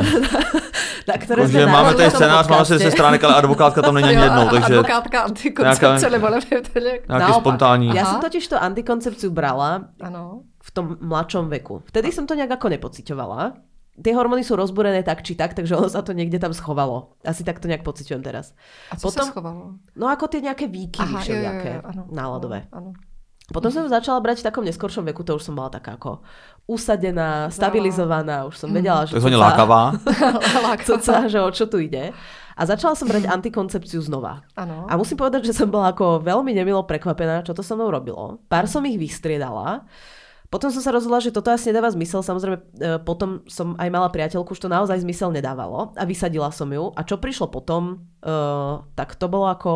na ktoré sme Takže máme tady scénář, máme podcaste. 10 stránek, ale advokátka tam není ani jednou, takže Advokátka antikoncepce, Nějaká- nebo nevím, to nějak... nějaký Naopak. spontánní. Ja Aha. som totiž to antikoncepciu brala Ano. V tom mladšom veku. Vtedy som to nejak ako nepocitovala. Tie hormóny sú rozbúrené tak či tak, takže ono sa to niekde tam schovalo. Asi tak to nejak pociťujem teraz. A co Potom- se schovalo? No ako tie nejaké výkyvy všelijaké, ano. náladové. Ano. Potom som ju začala brať v takom neskoršom veku, to už som bola taká ako usadená, stabilizovaná, už som vedela, že Takzvaně cuca- lákavá. cuca, že o čo tu ide. A začala som brať antikoncepciu znova. Ano. A musím povedať, že som bola ako veľmi nemilo prekvapená, čo to so mnou robilo. Pár som ich vystriedala. Potom som sa rozhodla, že toto asi nedáva zmysel. Samozrejme, e, potom som aj mala priateľku, už to naozaj zmysel nedávalo. A vysadila som ju. A čo prišlo potom, uh, tak to bolo ako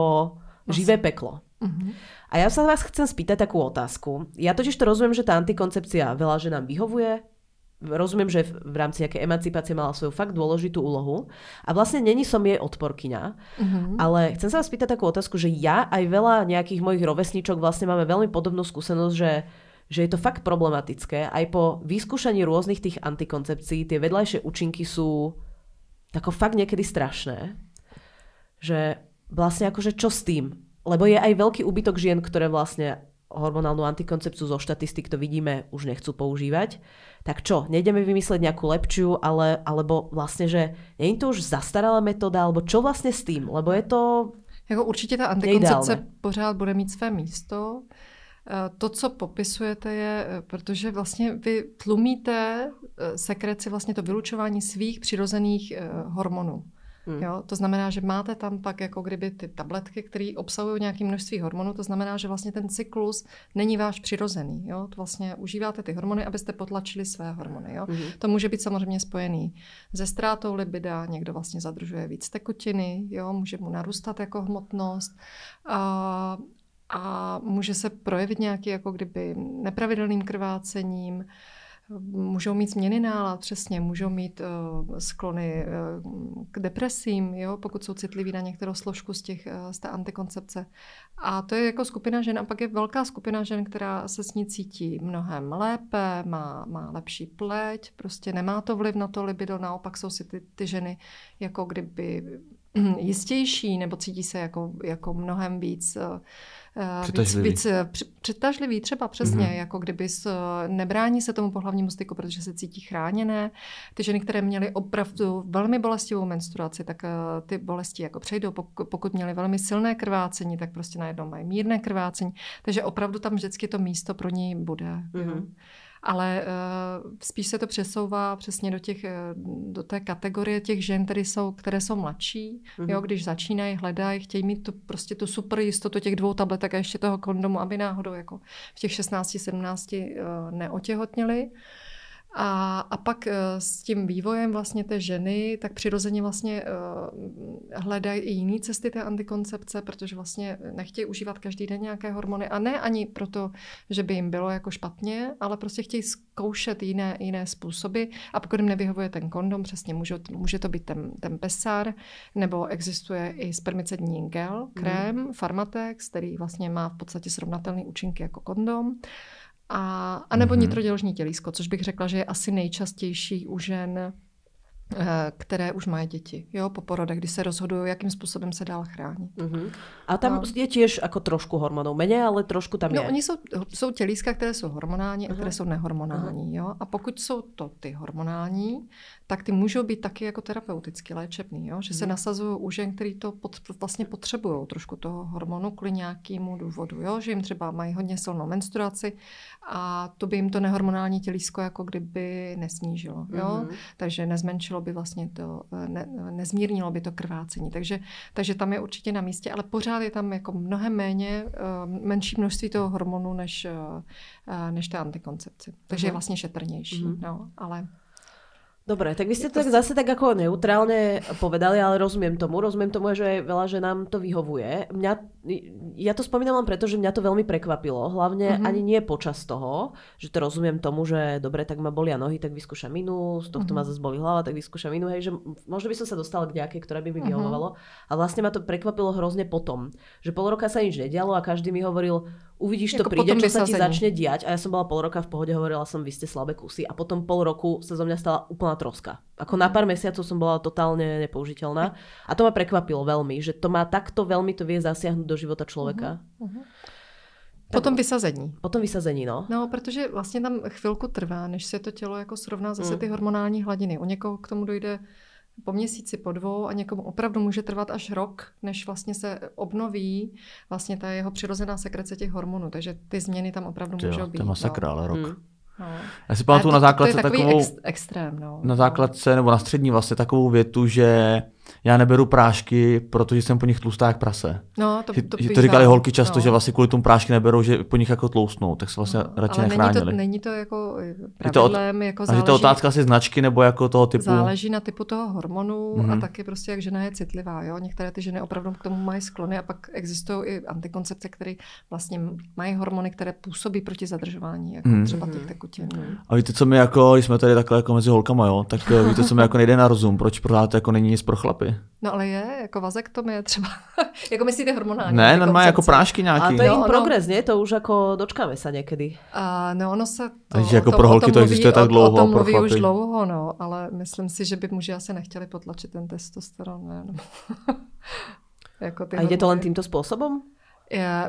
živé peklo. Mhm. A ja sa vás chcem spýtať takú otázku. Ja totiž to rozumiem, že tá antikoncepcia veľa ženám vyhovuje. Rozumiem, že v rámci nejakej emancipácie mala svoju fakt dôležitú úlohu. A vlastne není som jej odporkyňa. Mhm. Ale chcem sa vás spýtať takú otázku, že ja aj veľa nejakých mojich rovesníčok vlastne máme veľmi podobnú skúsenosť, že, že je to fakt problematické. Aj po vyskúšaní rôznych tých antikoncepcií tie vedľajšie účinky sú tako fakt niekedy strašné. Že vlastne akože čo s tým? Lebo je aj veľký úbytok žien, ktoré vlastne hormonálnu antikoncepciu zo štatistik to vidíme, už nechcú používať. Tak čo, nejdeme vymysleť nejakú lepšiu, ale, alebo vlastne, že nie je to už zastaralá metóda, alebo čo vlastne s tým? Lebo je to... Jako určitě ta antikoncepce Neideálne. pořád bude mít své místo. Eh, To, co popisujete, je, eh, protože vlastně vy tlumíte eh, sekreci, vlastně to vylučování svých přirozených hormonů. Hmm. Jo? To znamená, že máte tam pak jako kdyby ty tabletky, které obsahují nějaké množství hormonů, to znamená, že vlastně ten cyklus není váš přirozený. Jo? To vlastně užíváte ty hormony, abyste potlačili své hormony. Jo? Mhm. To může být samozřejmě spojený se ztrátou libida, někdo vlastně zadržuje víc tekutiny, jo? může mu narůstat jako hmotnost a, a může se projevit nějaký jako kdyby nepravidelným krvácením, Můžou mít změny nálad, přesně, můžou mít uh, sklony uh, k depresím, jo, pokud jsou citliví na některou složku z, těch, uh, z té antikoncepce. A to je jako skupina žen. A pak je velká skupina žen, která se s ní cítí mnohem lépe, má, má lepší pleť, prostě nemá to vliv na to libido, naopak jsou si ty, ty ženy jako kdyby jistější nebo cítí se jako, jako mnohem víc uh, Přitažlivý. Víc, víc eh, přitažlivý třeba přesně, mm-hmm. jako kdyby s, nebrání se tomu pohlavnímu styku, protože se cítí chráněné. Ty ženy, které měly opravdu velmi bolestivou menstruaci, tak ty bolesti jako přejdou. Pokud, měly velmi silné krvácení, tak prostě najednou mají mírné krvácení. Takže opravdu tam vždycky to místo pro ní bude. Mm-hmm ale uh, spíš se to přesouvá přesně do, těch, eh, do té kategorie těch žen, které jsou, které jsou mladší, mm-hmm. jo, když začínají, hledají, chtějí mít tu, prostě tu super jistotu těch dvou tabletek a ještě toho kondomu, aby náhodou jako v těch 16-17 uh, neotěhotněli. A, a pak uh, s tím vývojem vlastně té ženy, tak přirozeně vlastně uh, hledají i jiné cesty té antikoncepce, protože vlastně nechtějí užívat každý den nějaké hormony a ne ani proto, že by jim bylo jako špatně, ale prostě chtějí zkoušet jiné, jiné způsoby a pokud jim nevyhovuje ten kondom, přesně může, může to být ten, ten pesar, nebo existuje i spermicední gel, krém, mm. Farmatex, který vlastně má v podstatě srovnatelné účinky jako kondom. A, a nebo mm-hmm. nitroděložní tělísko, což bych řekla, že je asi nejčastější u žen, eh, které už mají děti, jo, po porodech, kdy se rozhodují, jakým způsobem se dál chránit. Mm-hmm. A tam no. je těž jako trošku hormonů, méně, ale trošku tam no, je. oni jsou, jsou tělíska, které jsou hormonální mm-hmm. a které jsou nehormonální, mm-hmm. jo. A pokud jsou to ty hormonální, tak ty můžou být taky jako terapeuticky léčebný, jo? že se mhm. nasazují u žen, který to pod, vlastně potřebují trošku toho hormonu kvůli nějakému důvodu, jo? že jim třeba mají hodně silnou menstruaci a to by jim to nehormonální tělísko jako kdyby nesnížilo. Jo? Mm-hmm. Takže nezmenšilo by vlastně to, ne, nezmírnilo by to krvácení. Takže, takže tam je určitě na místě, ale pořád je tam jako mnohem méně, uh, menší množství toho hormonu než, uh, než té antikoncepce. Takže mm-hmm. je mhm. vlastně šetrnější. Mm-hmm. No, ale Dobre, tak vy ste to tak zase tak ako neutrálne povedali, ale rozumiem tomu. Rozumiem tomu, že veľa že nám to vyhovuje. Mňa, ja to spomínam len preto, že mňa to veľmi prekvapilo. Hlavne mm-hmm. ani nie počas toho, že to rozumiem tomu, že dobre, tak ma bolia nohy, tak vyskúšam inú, z tohto mm-hmm. ma zase boli hlava, tak vyskúšam inú. Hej, že možno by som sa dostala k nejakej, ktorá by mi mhm. vyhovovalo. Mm-hmm. A vlastne ma to prekvapilo hrozne potom, že pol roka sa nič nedialo a každý mi hovoril, uvidíš, to príde, čo sa ti začne diať. A ja som bola pol roka v pohode, hovorila som, vy ste slabé kusy. A potom pol roku sa zo mňa stala úplná troska. Ako na pár mesiacov som bola totálne nepoužiteľná. A to ma prekvapilo veľmi, že to má takto veľmi to vie zasiahnuť do života človeka. Uh-huh, uh-huh. Potom vysazení. Potom vysazení, no. No, protože vlastně tam chvilku trvá, než se to tělo jako srovná zase mm. ty hormonální hladiny. U někoho k tomu dojde po měsíci, po dvou a někomu opravdu může trvat až rok, než vlastně se obnoví vlastně ta jeho přirozená sekrece těch hormonů. Takže ty změny tam opravdu můžou jo, být. To je masakra, no. ale rok. Hmm. No. Já si pamatuju na základce to je takovou... Ex, extrém, no. Na základce nebo na střední vlastně takovou větu, že já neberu prášky, protože jsem po nich tlustá jak prase. No, to, to, že to říkali holky často, no. že vlastně kvůli tomu prášky neberou, že po nich jako tloustnou, tak se vlastně no, radši ale nechránili. Není to, není to jako pravidlem, je to, jako záleží, to otázka asi značky nebo jako toho typu? Záleží na typu toho hormonu mm-hmm. a taky prostě jak žena je citlivá. Jo? Některé ty ženy opravdu k tomu mají sklony a pak existují i antikoncepce, které vlastně mají hormony, které působí proti zadržování, jako mm. třeba těch tekutin. A víte, co mi jako, když jsme tady takhle jako mezi holkama, jo, tak eh, víte, co mi jako nejde na rozum, proč pořád jako není nic pro chlapy? No ale je, jako vazektomie třeba. jako myslíte hormonální? Ne, normálně jako prášky nějaký. A to je no, progres, ne? To už jako dočkáme se někdy. A no ono se to, Takže jako pro holky to existuje tak dlouho, o tom mluví pro už dlouho, no, ale myslím si, že by muži asi nechtěli potlačit ten testosteron, ne? No. jako A jde to len tímto způsobem?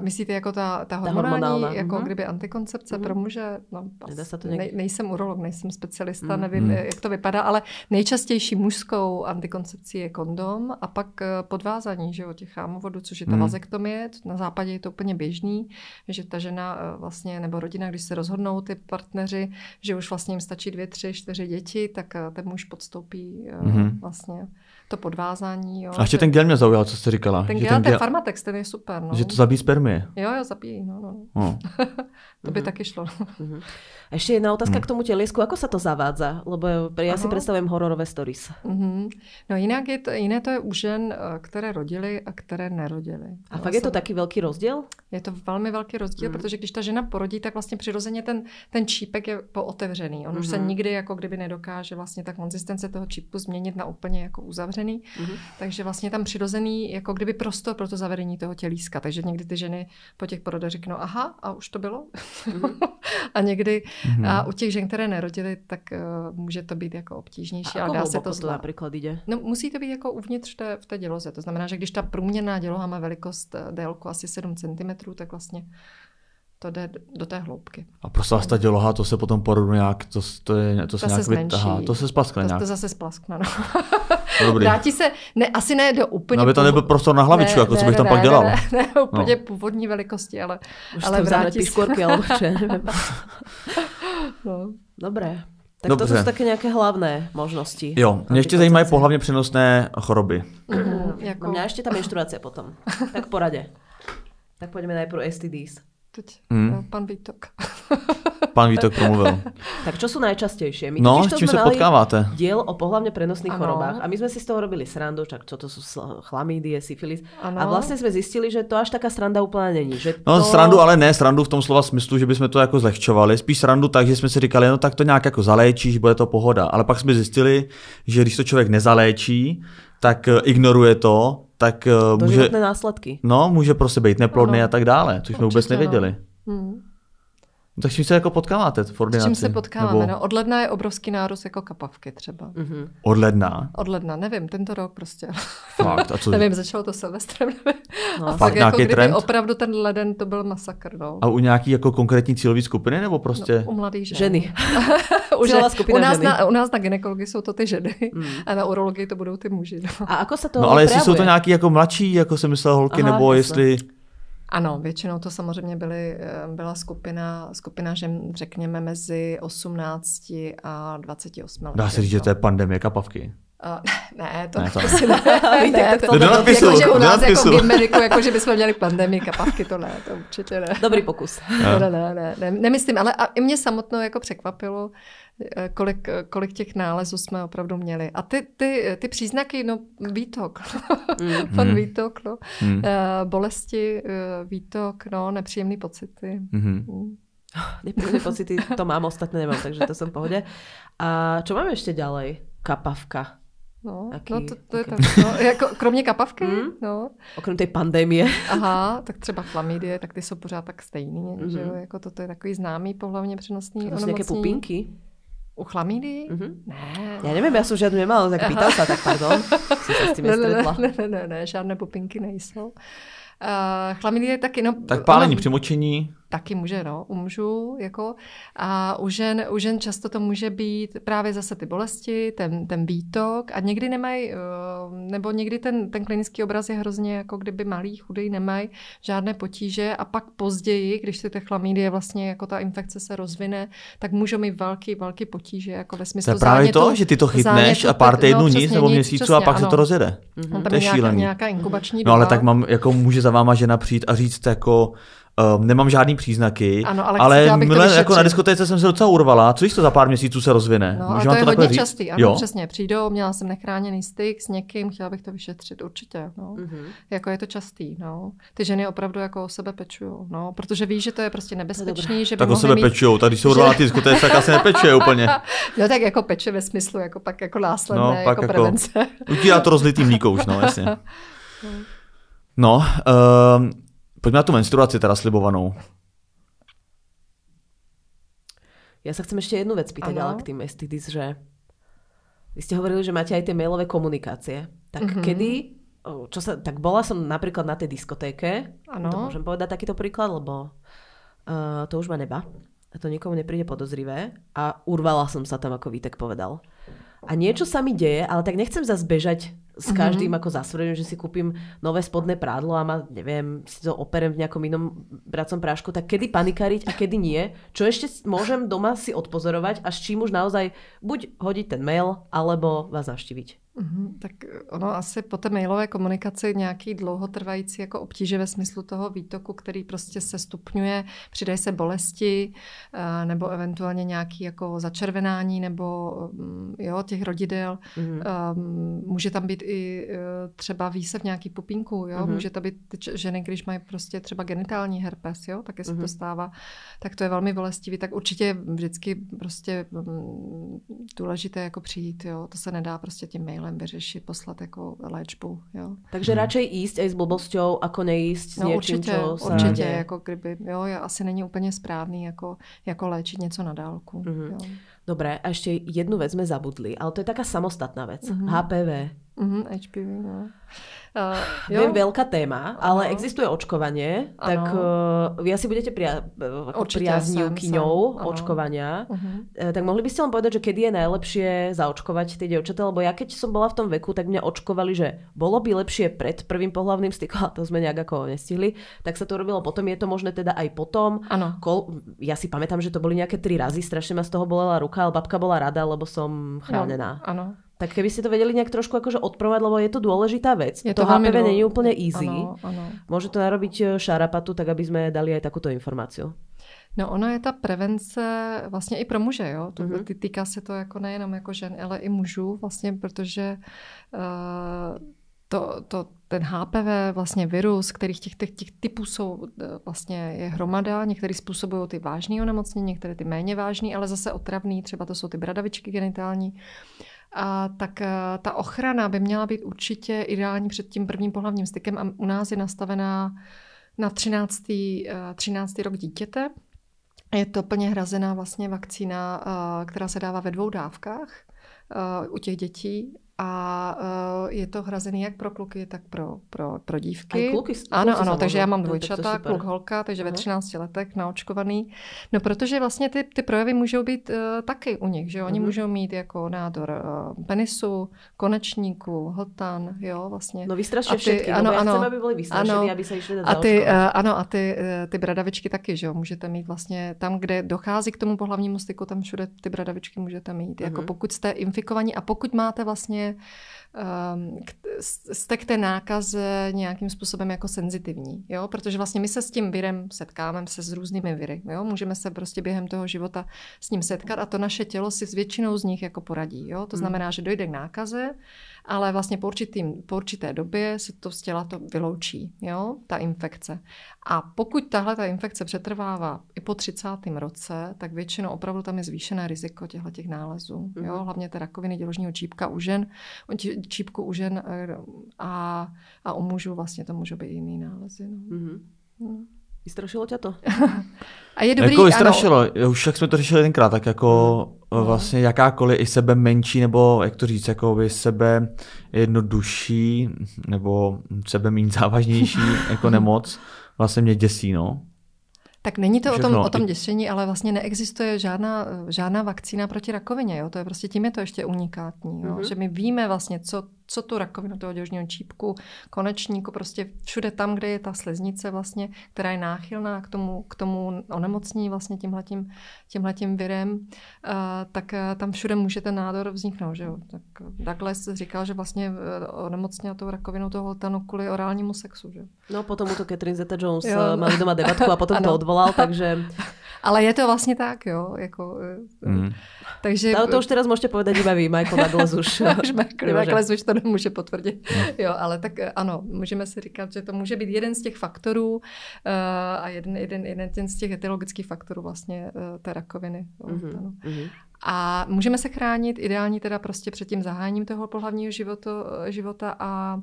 Myslíte jako ta, ta hormonální, ta hormonálna. jako uh-huh. kdyby antikoncepce uh-huh. pro muže? No, se to ne, nejsem urolog, nejsem specialista, uh-huh. nevím, jak to vypadá, ale nejčastější mužskou antikoncepcí je kondom a pak eh, podvázání, že jo, těch chámovodů, což je ta uh-huh. vazektomie. Na západě je to úplně běžný, že ta žena eh, vlastně, nebo rodina, když se rozhodnou ty partneři, že už vlastně jim stačí dvě, tři, čtyři děti, tak eh, ten muž podstoupí uh-huh. vlastně to podvázání. Jo, a ještě že... ten gel mě zaujal, co jste říkala. Ten gel, ten, gel... ten Farmatex, ten je super. No. Že to zabít spermie. Jo, jo, zabíjí, no, no. No. To by taky šlo. A ešte jedna otázka k tomu teliesku. Ako sa to zavádza? Lebo ja si Ano. predstavujem hororové stories. Mhm. No jinak je to, jiné to je u žen, eh, které rodily a které nerodily. A Jo, fakt je to taký veľký rozdiel? Je to velmi velký rozdíl, Mhm. protože když ta žena porodí, tak vlastně přirozeně ten, ten čípek je pootevřený. On už se Mhm. nikdy jako kdyby nedokáže vlastně ta konzistence toho čípku změnit na úplně jako uzavřený. Mhm. Takže vlastně tam přirozený jako kdyby prostor pro to zavedení toho tělíska. Takže někdy ty ženy po těch porodech řeknou, aha, a už to bylo. A někdy, Mhm. a u těch žen, které nerodily, tak uh, může to být jako obtížnější, A ale ako dá se to zvládnout. napríklad ide? No, musí to být jako uvnitř té, v té děloze. To znamená, že když ta průměrná děloha má velikost eh, délku asi 7 cm, tak vlastně to jde do té hloubky. A prosím vás, ta děloha, to se potom porodu nějak, to, to, je, to se To se nějak vytahá, to se splaskne To, nějak. to zase splaskne. No. Dobrý. Vrátí se, ne, asi ne do úplně... No, aby to nebyl prostor na hlavičku, jako co bych tam pak dělal. Ne, ne, ne úplně No. původní velikosti, ale, Už ale ale vrátí se. ja neviem. No. Dobre. Tak Dobře. toto sú také nejaké hlavné možnosti. Jo, mě ještě zajímají pohlavně přenosné choroby. No jako, mňa ešte tá menštruácia potom. Tak porade. Tak poďme najprv STDs. Teď, Mm. no, pan Vítok. Pan Vítok promluvil. Tak čo sú najčastejšie? My No, s to čím mali potkáváte? Diel o pohlavne prenosných Ano. chorobách. A my sme si z toho robili srandu, čak čo to sú chlamídie, syfilis. Ano. A vlastne sme zistili, že to až taká sranda úplne není. Že No to... srandu, ale ne srandu v tom slova smyslu, že bychom to jako zlehčovali. Spíš srandu tak, že jsme si říkali, no tak to nějak jako zaléčíš, bude to pohoda. Ale pak jsme zjistili, že když to člověk nezaléčí, tak eh, ignoruje to, tak eh, To může, následky. no, může prostě být neplodný Ano. a tak dále, což jsme vůbec Určitě, no. nevěděli. Hmm. No, tak s čím se jako potkáváte v S ordinaci? čím se potkáváme? Nebo No, od ledna je obrovský nárůst jako kapavky třeba. Mhm. Od ledna? Od ledna, nevím, tento rok prostě. Fakt, a co? nevím, začalo to Silvestrem, nevím. No. A Fakt fakt jako kdyby trend? opravdu ten leden to byl masakr, no. A u nějaký jako konkrétní cílové skupiny, nebo prostě? No, u mladých žen. Ženy. u, žen. skupina u, nás ženy. na, u nás na gynekologii jsou to ty ženy Mm. a na urologii to budou ty muži. No. A ako sa to No ale jestli jsou to nějaký jako mladší, jako jsem myslel holky, Aha, nebo jestli... Ano, většinou to samozřejmě byly, eh, byla skupina, skupina žen, řekněme, mezi 18 a 28 let. Dá se říct, že to je pandemie kapavky. Uh, ne, to, Ne, ne, to to, ne. si ne. Ne tak to, to do nadpisu, jako, že u nás jako gymeriku, jako že bychom měli pandemii kapavky, to ne, to určitě ne. Dobrý pokus. Jo. Ne, ne, ne, ne, nemyslím, ale a i mě samotnou jako překvapilo, eh, kolik, kolik těch nálezů jsme opravdu měli. A ty, ty, ty příznaky, no výtok, Mm. pan Hmm. výtok, no, Hmm. Eh, bolesti, eh, výtok, no, nepříjemné pocity. Mhm. Mm. Nepríjemné pocity, to mám, ostatné nemám, takže to som v pohode. A čo máme ešte ďalej? Kapavka. No, Aký- no to, to je aký- tak, no, jako, kromě kapavky, Mm. no, Okrem tej pandémie. aha, tak třeba chlamydie, tak ty jsou pořád tak stejný, Mhm. že jo, jako toto je takový známý pohlavně přenosný To nejaké onemocnění. pupinky. U chlamydii? Mhm. Ne. Ja neviem, ja som žiadnu nemala, tak pýtal sa, tak pardon. Si sa s tým ne, ne, ne, ne, ne, ne, žádné pupinky nejsou. Uh, chlamydie taky, no... Tak pálení ono- při močení. Taky může, no, u mužů, jako. A u žen, u žen často to může být právě zase ty bolesti, ten, ten výtok a někdy nemají, eh, nebo někdy ten, ten klinický obraz je hrozně jako kdyby malý, chudý, nemají žádné potíže a pak později, když se ty chlamydie vlastně jako ta infekce se rozvine, tak můžou mít velký, velký potíže, jako ve To smyslu je právě to, že ty to chytneš a pár pet- týdnů no, nic nebo měsíců a pak se ano. to rozjede. Mhm. On To je nějaká, šílený. nějaká inkubační No ale doba. tak mám, jako může za váma žena přijít a říct jako, um, nemám žádný příznaky, Ano, ale ale chci, to mile, jako na diskotéce jsem se docela urvala, co když to za pár měsíců se rozvine? No, Může a to vám je takhle hodně říct? častý, ano, jo? přesně. Přijdou, měla jsem nechráněný styk s někým, chtěla bych to vyšetřit, určitě, no. Mhm. Jako je to častý, no. Ty ženy opravdu jako o sebe pečujou, no, protože ví, že to je prostě nebezpečný, že by Tak o mohly sebe mít... pečujou, tak když jsou urvala na ty diskotéce, tak asi nepečuje úplně. No tak jako peče ve smyslu, jako pak jako následné, No, no, pak jako, jako- prevence. Utírá to rozlitý mlíko už, no jasně. No, um, pojďme na tu menstruaci teda slibovanou. Ja sa chcem ešte jednu vec pýtať, ale k tým STDs, že vy ste hovorili, že máte aj tie mailové komunikácie. Tak Mhm. kedy, čo sa, tak bola som napríklad na tej diskotéke, Áno. to môžem povedať takýto príklad, lebo uh, to už ma neba. A to nikomu nepríde podozrivé. A urvala som sa tam, ako Vítek povedal. A niečo sa mi deje, ale tak nechcem zase bežať s každým mm-hmm. ako že si kúpim nové spodné prádlo a ma, neviem, si to operem v nejakom inom bracom prášku, tak kedy panikariť a kedy nie? Čo ešte môžem doma si odpozorovať a s čím už naozaj buď hodiť ten mail, alebo vás navštíviť? Mm, tak ono asi po té mailové komunikaci nějaký dlouhotrvající jako obtíže ve smyslu toho výtoku, který prostě se stupňuje, přidají se bolesti eh, nebo eventuálně nějaký jako začervenání nebo mm, jo, těch rodidel. Mm. Může tam být i eh, třeba výsev nějaký pupínku, jo? Mm. Může to být ženy, když mají prostě třeba genitální herpes, jo? tak se mm. to stává, tak to je velmi bolestivý, tak určitě vždycky prostě mm, důležité jako přijít, jo? to se nedá prostě tím mailem problém vyřešit, poslat jako léčbu. Jo. Takže hmm. radšej jíst i s blbosťou, ako nejíst s no, něčím, určitě, čo se určitě, děje. jako kdyby, jo, asi není úplně správný jako, jako léčit něco na dálku. Mm-hmm. Jo. Dobré, a ještě jednu věc jsme zabudli, ale to je taká samostatná věc. Mm-hmm. HPV. Mm-hmm, HPV, no. Uh, Viem, veľká téma, ale existuje očkovanie, ano. tak uh, vy asi budete pria, ako priaznivkyňou očkovania. Uh-huh. Uh, tak mohli by ste len povedať, že kedy je najlepšie zaočkovať tie dievčatá, lebo ja keď som bola v tom veku, tak mňa očkovali, že bolo by lepšie pred prvým pohlavným stykom, a to sme nejak ako nestihli, tak sa to robilo potom. Je to možné teda aj potom. Ano. Kol, ja si pamätám, že to boli nejaké tri razy, strašne ma z toho bolela ruka, ale babka bola rada, lebo som chránená. No, ano. Tak keby ste to vedeli nejak trošku akože odprovať, lebo je to dôležitá vec. Je to, to HPV není úplne easy. Ano, ano. Môže to narobiť e, šarapatu, tak aby sme dali aj takúto informáciu. No ono je ta prevence vlastně i pro muže, jo. To, mm-hmm. Týká se to jako nejenom jako žen, ale i mužů vlastně, protože uh, to, to, ten HPV, vlastně virus, kterých těch, těch, těch typů jsou e, vlastně je hromada, některý způsobují ty vážné onemocnění, některé ty méně vážné, ale zase otravný, třeba to jsou ty bradavičky genitální. A tak eh, ta ochrana by měla být určitě ideální před tím prvním pohlavním stykem a u nás je nastavená na 13. 13. Eh, rok dítěte. Je to plně hrazená vlastně vakcína, eh, která se dává ve dvou dávkách u těch dětí a uh, je to hrazený jak pro kluky, tak pro, pro, pro dívky. A kluky, ano, ano, takže já mám no, dvojčata, kluk, holka, takže ve 13 letech naočkovaný. No protože vlastně ty, ty projevy můžou být uh, taky u nich, že Oni uh-huh. můžou mít jako nádor uh, penisu, konečníku, hltan, jo, vlastně. No vystrašně ano, no, ano, chceme, aby byli vystrašení, aby se išli a ty, uh, Ano, a ty, uh, ty bradavičky taky, že jo, můžete mít vlastně tam, kde dochází k tomu pohlavnímu styku, tam všude ty bradavičky můžete mít. Uh-huh. Jako pokud jste infikovaní a pokud máte vlastně um, jste k té nákaze nějakým způsobem jako senzitivní, jo? protože vlastně my se s tím virem setkáváme se s různými viry. Jo? Můžeme se prostě během toho života s ním setkat a to naše tělo si s většinou z nich jako poradí. Jo? To hmm. znamená, že dojde k nákaze, ale vlastně po, určitým, po určité době se to z těla to vyloučí, jo? ta infekce. A pokud tahle ta infekce přetrvává i po 30. roce, tak většinou opravdu tam je zvýšené riziko těchto těch nálezů. Mm-hmm. Jo? Hlavně té rakoviny děložního čípka u žen, čípku u žen eh, a, a u mužů vlastně to můžou být jiný nálezy. No. Mm-hmm. No. Vystrašilo tě to? a je dobrý, jako vystrašilo, ano. už jak jsme to řešili tenkrát, tak jako no. Vlastně jakákoliv i sebe menší, nebo jak to říct, jako by sebe jednodušší, nebo sebe méně závažnější jako nemoc, vlastně mě děsí, no. Tak není to o tom, o tom děšení, ale vlastně neexistuje žádná, žádná vakcína proti rakovině. Jo? To je prostě tím je to ještě unikátní. Jo? Mm-hmm. Že my víme vlastně, co, co tu rakovinu toho děložního čípku, konečníku, prostě všude tam, kde je ta sleznice vlastně, která je náchylná k tomu, k tomu onemocní vlastně tímhletím, tímhletím virem, uh, tak uh, tam všude může ten nádor vzniknout. Že jo? Tak, Douglas říkal, že vlastně uh, onemocněla tou rakovinou toho hltanu kvůli orálnímu sexu. Že? No potom to Catherine Zeta-Jones jo. mali doma debatku a potom to odvolal, takže... Ale je to vlastně tak, jo. Jako, mm. takže... Ale to už teraz můžete povedať iba vy, Michael Douglas už. už Michael Douglas už to nemůže potvrdit. Mm. Jo, ale tak eh, ano, můžeme si říkat, že to může být jeden z těch faktorů uh, a jeden, jeden, jeden z těch etiologických faktorů vlastně uh, té rakoviny. Mm-hmm. Mm-hmm. A můžeme se chránit ideálně teda prostě před tím zahájením toho pohlavního života, života a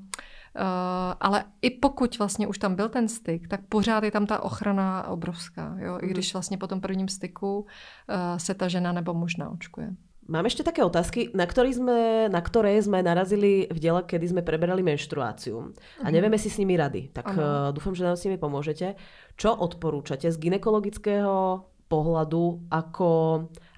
Uh, ale i pokud vlastně už tam byl ten styk, tak pořád je tam ta ochrana obrovská. Jo? I mhm. když vlastně po tom prvním styku uh, se ta žena nebo muž naočkuje. Mám ešte také otázky, na, ktoré sme, na ktoré sme narazili v diele, kedy sme preberali menštruáciu. A mhm. nevieme si s nimi rady. Tak uh, dúfam, že nám s nimi pomôžete. Čo odporúčate z ginekologického pohľadu, ako,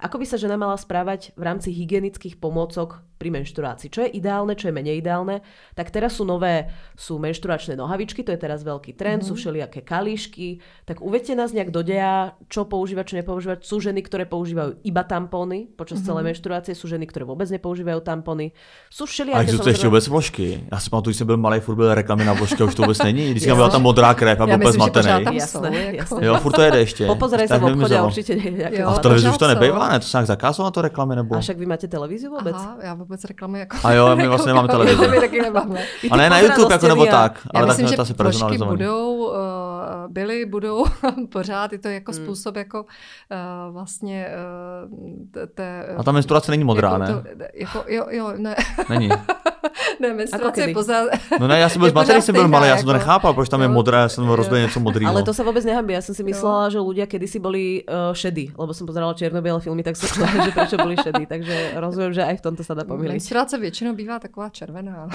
ako by sa žena mala správať v rámci hygienických pomôcok pri menštruácii. Čo je ideálne, čo je menej ideálne, tak teraz sú nové, sú menštruačné nohavičky, to je teraz veľký trend, mm-hmm. sú všelijaké kalíšky, tak uvedte nás nejak do deja, čo používať, čo nepoužívať. Sú ženy, ktoré používajú iba tampóny počas mm-hmm. celej menštruácie, sú ženy, ktoré vôbec nepoužívajú tampony. Sú všelijaké... A existují ještě vůbec vložky. Já si pamatuju, když jsem byl malý, furt byl reklamy na vložky, už to vůbec není. Vždycky byla tam modrá krev a byl úplně zmatený. Jasné, jasné. Jo, furt to jede ještě. Popozrej se v obchodě určitě. A v televizi už to nebejvá, ne? To se nějak zakázalo na to reklamy nebo? A však vy máte televizi vůbec? Aha, já vůbec reklamy jako... A jo, my vlastně nemáme televizi. my taky nemáme. A ne na YouTube jako nebo tak, ale myslím, tak že se vložky budou, uh, byly, budou pořád, je to jako hmm. způsob jako uh, vlastně uh, té... A ta menstruace není modrá, jako ne? To, jako, jo, jo, ne. Není. ne, menstruace je pořád... No ne, já jsem byl zmatený, jsem byl malý, já jsem to nechápal, proč tam je modré, já jsem rozbil něco modrého. Ale to se vůbec nehambí, já jsem si myslela, že ľudia kedysi byli šedí, lebo jsem pozerala černo filmy, tak se že proč byli šedí, takže rozumím, že aj v tomto se dá pomýlit. Menstruace většinou bývá taková červená.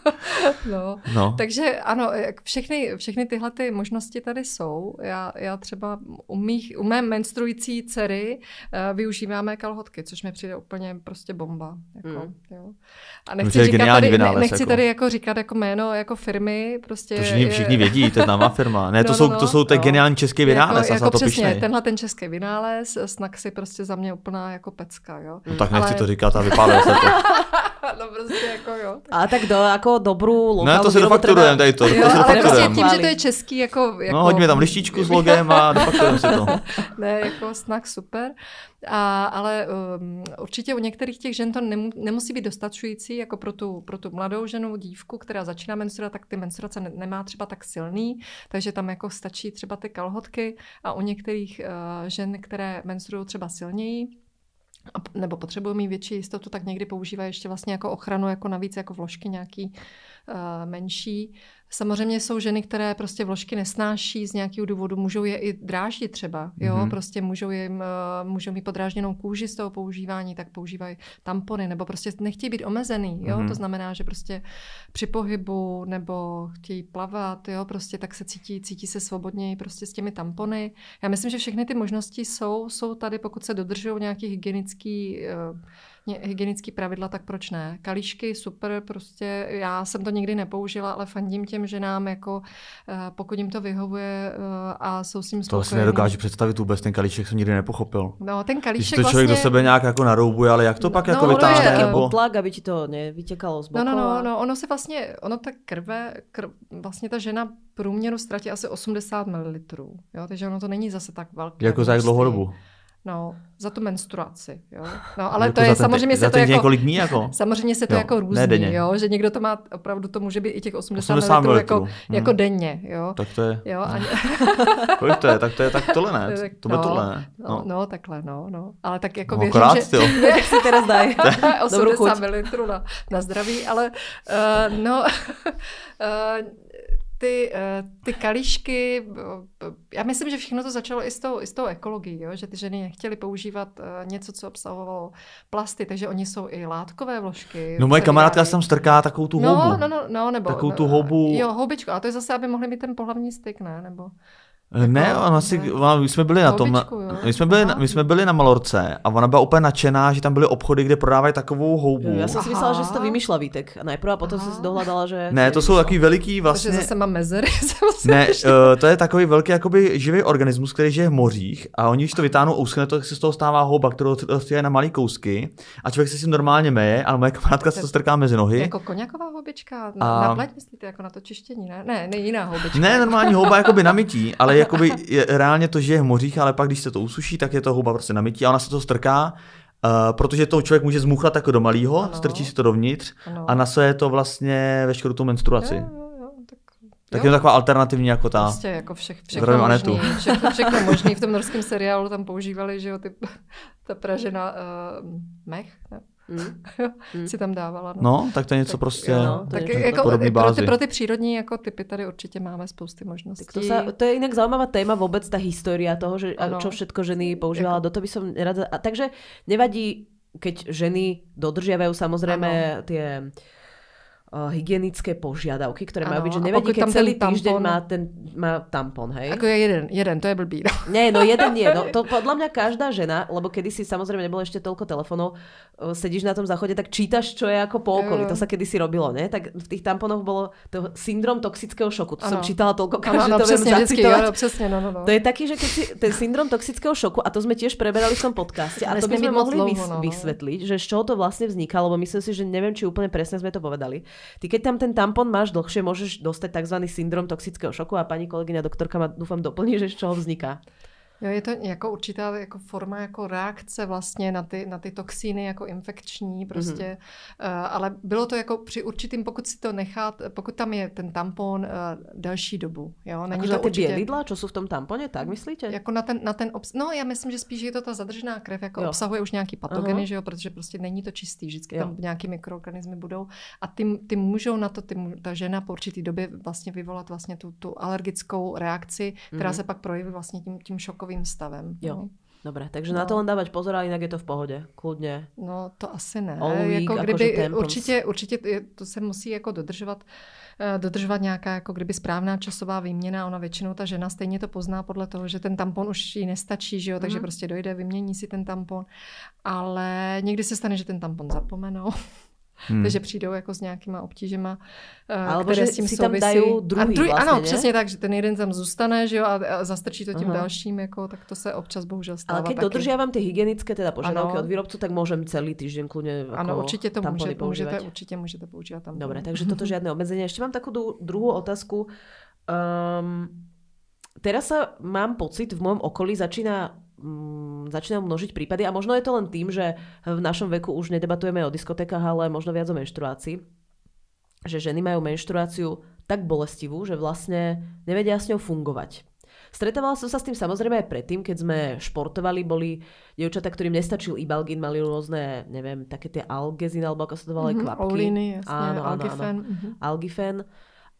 no. no. Takže ano, všechny, všechny tyhle ty možnosti tady jsou. Já, já třeba u, mých, u mé menstruující dcery uh, využíváme kalhotky, což mi přijde úplně prostě bomba. Jako, mm. jo. A nechci, říkat tady, vynález, ne, nechci jako. tady jako říkat jako jméno jako firmy. Prostě to všichni, všichni vědí, to je známá firma. Ne, to, no, jsou, no, to jsou ten no. geniální český vynález. Jako, jako to přesně, pišnej. tenhle ten český vynález, snak si prostě za mě úplná jako pecka. Jo. No tak nechci Ale... to říkat a vypálil se to. no prostě jako jo. A tak do, jako dobrou lokální Ne, to si dofakturujeme tady to. Jo, to si ale prostě tím, že to je český, jako... jako... No, hodíme tam lištičku s logem a dofakturujeme si to. ne, jako snak super. A, ale um, určitě u některých těch žen to nemu, nemusí být dostačující, jako pro tu, pro tu mladou ženu, dívku, která začíná menstruovat, tak ty menstruace ne, nemá třeba tak silný, takže tam jako stačí třeba ty kalhotky a u některých uh, žen, které menstruují třeba silněji, nebo potřebují mít větší jistotu, tak někdy používají ještě vlastně jako ochranu, jako navíc jako vložky nějaký menší. Samozřejmě jsou ženy, které prostě vložky nesnáší z nějakého důvodu, můžou je i dráždit třeba, jo, mm-hmm. prostě můžou, jim, uh, můžou mít podrážděnou kůži z toho používání, tak používají tampony, nebo prostě nechtějí být omezený, jo, mm-hmm. to znamená, že prostě při pohybu nebo chtějí plavat, jo, prostě tak se cítí, cítí se svobodněji prostě s těmi tampony. Já myslím, že všechny ty možnosti jsou, jsou tady, pokud se dodržují nějaký hygienický uh, hygienické pravidla, tak proč ne? Kalíšky, super, prostě já jsem to nikdy nepoužila, ale fandím těm ženám, jako eh, pokud jim to vyhovuje eh, a jsou s tím spokojení. To si nedokážu představit vůbec, ten kalíšek jsem nikdy nepochopil. No, ten kalíšek Když to člověk vlastně... do sebe nějak jako naroubuje, ale jak to pak no, jako vytáhne? No, nebo... tlak, aby ti to nevytěkalo z boku. No, no, no, no, ono se vlastně, ono ta krve, krv, vlastně ta žena průměru ztratí asi 80 ml, jo, takže ono to není zase tak velké. Jako za jak dlouhou dobu? No, za tu menstruaci, jo. No, ale jako to je samozřejmě se to jako... několik dní jako? Samozřejmě se to jo, jako různý, jo. Že někdo to má, opravdu to může být i těch 80, 80 ml jako, hmm. jako denně, jo. Tak to je. Jo, a... Kolik to je? Tak to je tak tohle ne? Tak, to by no, tohle ne? No. no. no, takhle, no, no. Ale tak jako no, věřím, akorát, že... Jak si teraz dají. 80 ml na, na zdraví, ale uh, no... uh, ty, eh, ty kalíšky, já myslím, že všechno to začalo i s tou, i s tou ekologií, jo? že ty ženy nechtěly používat eh, něco, co obsahovalo plasty, takže oni jsou i látkové vložky. No moje kamarádka tam strká takovou tu no, houbu. No, no, no, nebo... Takovou tu houbu. Jo, houbičku, a to je zase, aby mohli mít ten pohlavní styk, ne? Nebo... Jako, ne, ona si, ona, my jsme byli na tom, Houbičku, my, jsme byli, my jsme byli na Malorce a ona byla úplně nadšená, že tam byly obchody, kde prodávají takovou houbu. Já jsem si myslela, že si to vymýšlela Vítek. A najprv a potom jsem si dohledala, že... Ne, to jsou takový veliký vlastně... Takže zase mám mezery. ne, uh, to je takový velký jakoby živý organismus, který žije v mořích a oni, když to vytáhnou ouskne, to se z toho stává houba, kterou je na malý kousky a člověk se si normálně meje, ale moje kamarádka se to strká mezi nohy. Jako koněková houbička? Na, a... na pleť myslíte, jako na to čištění, ne? Ne, ne jiná houbička. Ne, normální houba jakoby na mytí, ale jakoby je, reálně to žije v mořích, ale pak když se to usuší, tak je to houba prostě na mytí a ona se to strká, Uh, protože to člověk může zmuchlat jako do malého, strčí si to dovnitř ano. a nasaje to vlastně veškerou tu menstruaci. Jo, jo, jo, tak, tak je to taková alternativní jako ta. Prostě jako všech, všechno možný, všechno, všechno možný. V tom norském seriálu tam používali, že jo, ty, ta pražena uh, mech, ne? Mm. si tam dávala. No. no, tak to je něco tak, prostě no, tak jako pro, ty, pro ty přírodní jako typy tady určitě máme spousty možností. Tak to, sa, to je jinak zaujímavá téma vůbec ta historie toho, že, ano. čo všetko ženy používala. Jako... Do toho by som rada... A, takže nevadí, keď ženy dodržiavajú samozrejme ano. tie hygienické požiadavky, ktoré ano, majú byť, že nevedí, keď celý týždeň má ten má tampon, hej? Ako je jeden, jeden, to je blbý. No. Nie, no jeden nie. No, to podľa mňa každá žena, lebo kedysi samozrejme nebolo ešte toľko telefónov, uh, sedíš na tom záchode, tak čítaš, čo je ako po okolí. To sa kedysi robilo, ne? Tak v tých tamponoch bolo to syndrom toxického šoku. To ano. som čítala toľko, ano, že to viem zacitovať. Ano, přesně, no, no, no. To je taký, že keď si ten syndrom toxického šoku, a to sme tiež preberali v tom podcaste, a to by sme mohli dlouho, no. vysvetliť, že z čoho to vlastne vzniká, lebo myslím si, že neviem, či úplne presne sme to povedali. Ty keď tam ten tampon máš dlhšie, môžeš dostať tzv. syndrom toxického šoku a pani kolegyňa doktorka ma dúfam doplní, že z čoho vzniká. Jo, je to jako určitá jako forma jako reakce vlastně na ty, na ty toxíny jako infekční prostě, mm-hmm. ale bylo to jako při určitým, pokud si to nechat, pokud tam je ten tampon uh, delší dobu, jo. Není to ty určitě... bělidla, co jsou v tom tamponě, tak myslíte? Jako na ten, na ten obs... no já myslím, že spíš je to ta zadržená krev, jako jo. obsahuje už nějaký patogeny, uh-huh. že jo, protože prostě není to čistý, vždycky jo. tam nějaký mikroorganismy budou a ty, ty můžou na to, ty, ta žena po určitý době vlastně vyvolat vlastně tu, tu alergickou reakci, která mm-hmm. se pak projeví vlastně tím, tím šokovým takovým stavem. Jo. No. Dobre, takže no. na to len dávať pozor, ale jinak je to v pohodě, kludně. No to asi ne. Week, jako kdyby, jako určitě, určitě to se musí jako dodržovat, eh, dodržovat nějaká jako kdyby správná časová výměna. Ona většinou ta žena stejně to pozná podle toho, že ten tampon už jí nestačí, že jo? takže mm. prostě dojde, vymění si ten tampon. Ale někdy se stane, že ten tampon zapomenou. Hmm. Takže přijdou jako s nějakýma obtížema, eh, Alebo které s tím si souvisí. tam dají druhý, a druhý vlastně, Ano, ne? přesně tak, že ten jeden tam zůstane že jo, a, zastrčí to tím uh-huh. dalším, jako, tak to se občas bohužel stává Ale když dodržiavám ty hygienické teda požadavky od výrobců, tak můžem celý týden kludně jako Ano, určitě to může, můžete, určitě můžete používat tam. Dobre, takže toto žádné obmedzení. Ještě mám takovou druhou otázku. Um, teraz sa mám pocit, v mojom okolí začína mm, začínajú množiť prípady a možno je to len tým, že v našom veku už nedebatujeme o diskotékach, ale možno viac o menštruácii. Že ženy majú menštruáciu tak bolestivú, že vlastne nevedia s ňou fungovať. Stretávala som sa s tým samozrejme aj predtým, keď sme športovali, boli dievčatá, ktorým nestačil ibalgin, mali rôzne, neviem, také tie algezin, alebo ako sa to volá, mm-hmm, kvapky. Oliny, jasne, áno, áno. Áno. Mm-hmm. Algifen.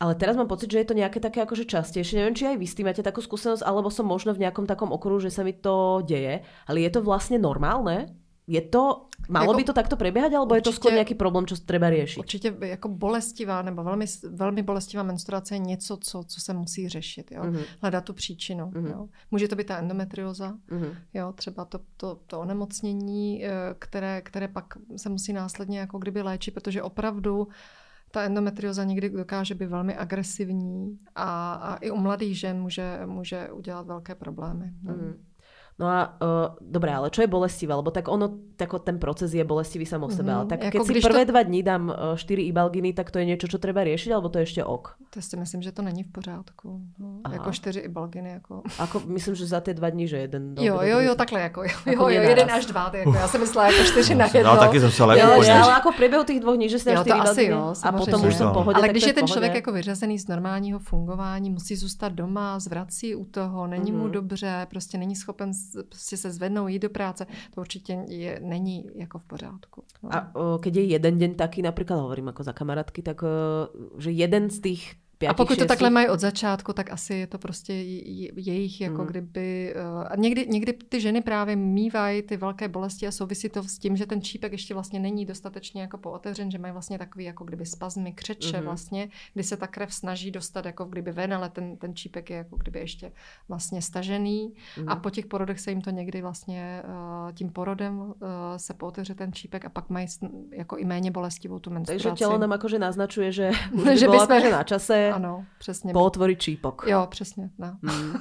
Ale teraz mám pocit, že je to nejaké také akože častejšie. Neviem, či aj vy s tým máte takú skúsenosť, alebo som možno v nejakom takom okruhu, že sa mi to deje. Ale je to vlastne normálne? Je to, malo jako, by to takto prebiehať, alebo určitě, je to skôr nějaký problém, co treba řešit? Určitě jako bolestivá nebo velmi, velmi bolestivá menstruace je něco, co, co se musí řešit. Jo? Mm-hmm. Hledat tu příčinu. Mm-hmm. Jo? Může to být ta endometrioza, mm-hmm. jo? třeba to, to, to onemocnění, eh, které, které pak se musí následně jako kdyby léčit, protože opravdu ta endometrioza někdy dokáže být velmi agresivní a, a i u mladých žen může, může udělat velké problémy. Mm. No a uh, dobré, ale čo je bolestivé? Lebo tak ono, tak ten proces je bolestivý sam o sebe. Mm-hmm. Ale tak jako keď si prvé to... dva dní dám uh, 4 ibalginy, tak to je něco, co treba řešit, alebo to je ještě ok? To si myslím, že to není v pořádku. No, jako 4 ibalginy. Jako... Ako, myslím, že za ty dva dní, že jeden. Jo, jo, jo, takhle jako, jo, jako jo, jo jeden až dva, jako, já jsem myslela jako 4 na jedno. No, taky jsem se ale jo, ale jako v průběhu těch dvou dní, že si 4 ibalginy a potom už jsem pohodě, Ale když je ten člověk jako vyřazený z normálního fungování, musí zůstat doma, zvrací u toho, není mu mhm. dobře, prostě není schopen prostě se zvednou, jít do práce, to určitě je, není jako v pořádku. No. A keď je jeden den taky, například hovorím jako za kamarádky, tak že jeden z těch pěti, A pokud šestých... to takhle mají od začátku, tak asi je to prostě jejich, jako mm. kdyby... Uh, a někdy, někdy ty ženy právě mývají ty velké bolesti a souvisí to s tím, že ten čípek ještě vlastně není dostatečně jako pootevřen, že mají vlastně takový jako kdyby spazmy, křeče mm. vlastně, kdy se ta krev snaží dostat jako kdyby ven, ale ten, ten čípek je jako kdyby ještě vlastně stažený mm. a po těch porodech se jim to někdy vlastně uh, tím porodem uh, se pootevře ten čípek a pak mají jako i méně bolestivou tu menstruaci. Takže tělo nám jakože naznačuje, že že by jsme... na čase ano, přesně. Pootvorit čípok. Jo, přesně. No. Mm.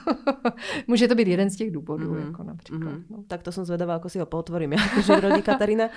Může to být jeden z těch důvodů, mm. jako například. Mm. No. Tak to jsem zvedavá, jako si ho pootvorím, jakože rodí Katarína. Uh,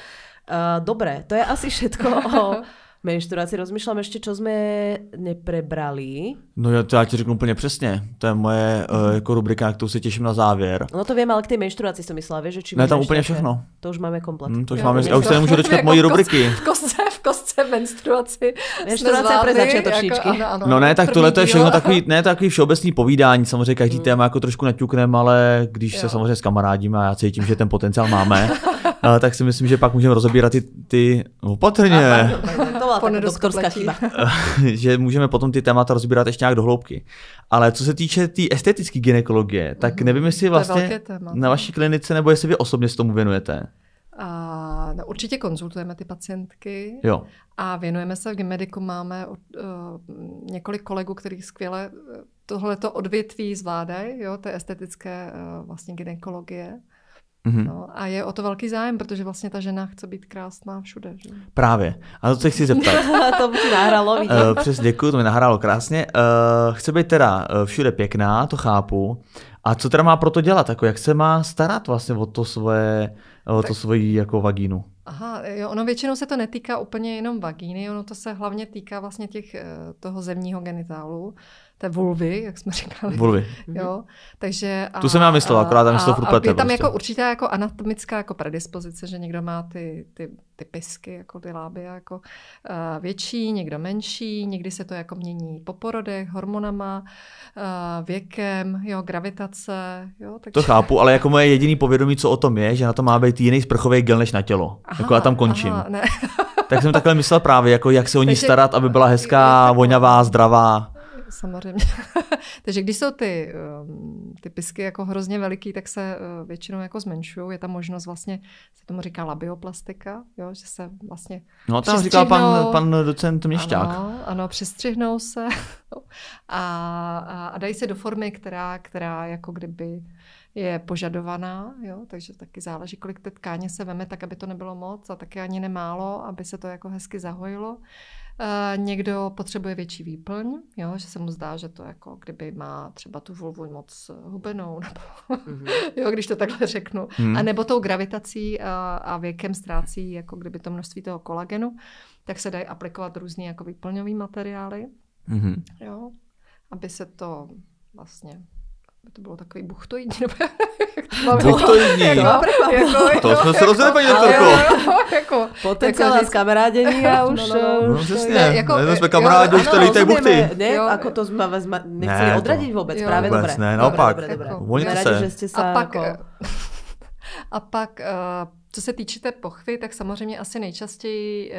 dobré, to je asi všetko o menštruaci. Rozmýšlám ještě, co jsme neprebrali. No já, to já ti řeknu úplně přesně. To je moje uh, jako rubrika, na kterou se těším na závěr. No to vím, ale k té menštruaci jsem myslela, že či Ne, tam úplně všechno. To už máme komplet. Hmm, to už máme, já už se nemůžu dočkat mojí rubriky. V kostce, kostce menstruaci. Menstruace pro začátečníčky. Jako, ano, ano, no ne, tak tohle to je všechno takový, ne, takový všeobecný povídání. Samozřejmě každý hmm. téma jako trošku naťukneme, ale když jo. se samozřejmě s kamarádíme a já cítím, že ten potenciál máme, tak si myslím, že pak můžeme rozebírat ty, ty opatrně. A, to byla doktorská chyba. že můžeme potom ty témata rozbírat ještě nějak do hloubky. Ale co se týče té tý estetické gynekologie, tak mm-hmm. nevím, jestli vlastně na vaší klinice nebo jestli vy osobně se tomu věnujete. A, no, určitě konzultujeme ty pacientky Jo. a věnujeme se v Gymediku. Máme uh, několik kolegů, kteří skvěle tohleto odvětví zvládají, jo, té estetické uh, vlastně gynekologie. Mm-hmm. No, a je o to velký zájem, protože vlastně ta žena chce být krásná všude. Že? Právě. A to se chci zeptat. to by ti nahralo, vidím. Uh, přes děkuji, to mi nahrálo krásně. Uh, chce být teda všude pěkná, to chápu. A co teda má pro to dělat? Jako jak se má starat vlastně o to svoje, o to svoji jako vagínu? Aha, jo, ono většinou se to netýká úplně jenom vagíny, ono to se hlavně týká vlastně těch, toho zemního genitálu té vulvy, jak jsme říkali. Vulvy. Jo, takže a, tu jsem já myslel, akorát tam to furt Je tam prostě. jako určitá jako anatomická jako predispozice, že někdo má ty, ty, ty pisky, jako ty láby jako uh, větší, někdo menší, někdy se to jako mění po porodech, hormonama, uh, věkem, jo, gravitace. Jo, takže... To chápu, ale jako moje jediný povědomí, co o tom je, že na to má být jiný sprchový gel než na tělo. Aha, jako já tam končím. Aha, ne. tak jsem takhle myslel právě, jako jak se o ní takže, starat, aby byla hezká, voňavá, zdravá samozřejmě. Takže když jsou ty, um, ty pisky jako hrozně veliký, tak se uh, většinou jako zmenšují. Je tam možnost vlastně, se tomu říká labioplastika, jo, že se vlastně No tam říkal pan, pan docent Měšťák. Ano, ano přistřihnou se a, a, a dají se do formy, která, která jako kdyby je požadovaná, jo, takže taky záleží, kolik té tkáně se veme, tak aby to nebylo moc a taky ani nemálo, aby se to jako hezky zahojilo. Uh, někdo potřebuje větší výplň, jo, že se mu zdá, že to jako kdyby má třeba tu vulvu moc hubenou, nebo, mm-hmm. jo, když to takhle řeknu. Mm. A nebo tou gravitací a, a věkem ztrácí jako kdyby to množství toho kolagenu, tak se dají aplikovat různý jako výplňový materiály, mm-hmm. jo, aby se to vlastně to bylo takový buchtoidní, nebo Buchtoidní. Jako, jako, to jsme se rozhodli, paní doktorko. Jako, Potenciál jako, kamarádění a už... No, no, no. no přesně, ne, jako, ne, jsme kamarádi, už tady lítají buchty. Ne, jako to jsme vezme, nechci ne, odradit vůbec, jo, právě vůbec dobré. ne, naopak. Dobré, dobré, dobré. Jste se a pak, jako... a pak uh, co se týče té pochvy, tak samozřejmě asi nejčastěji uh,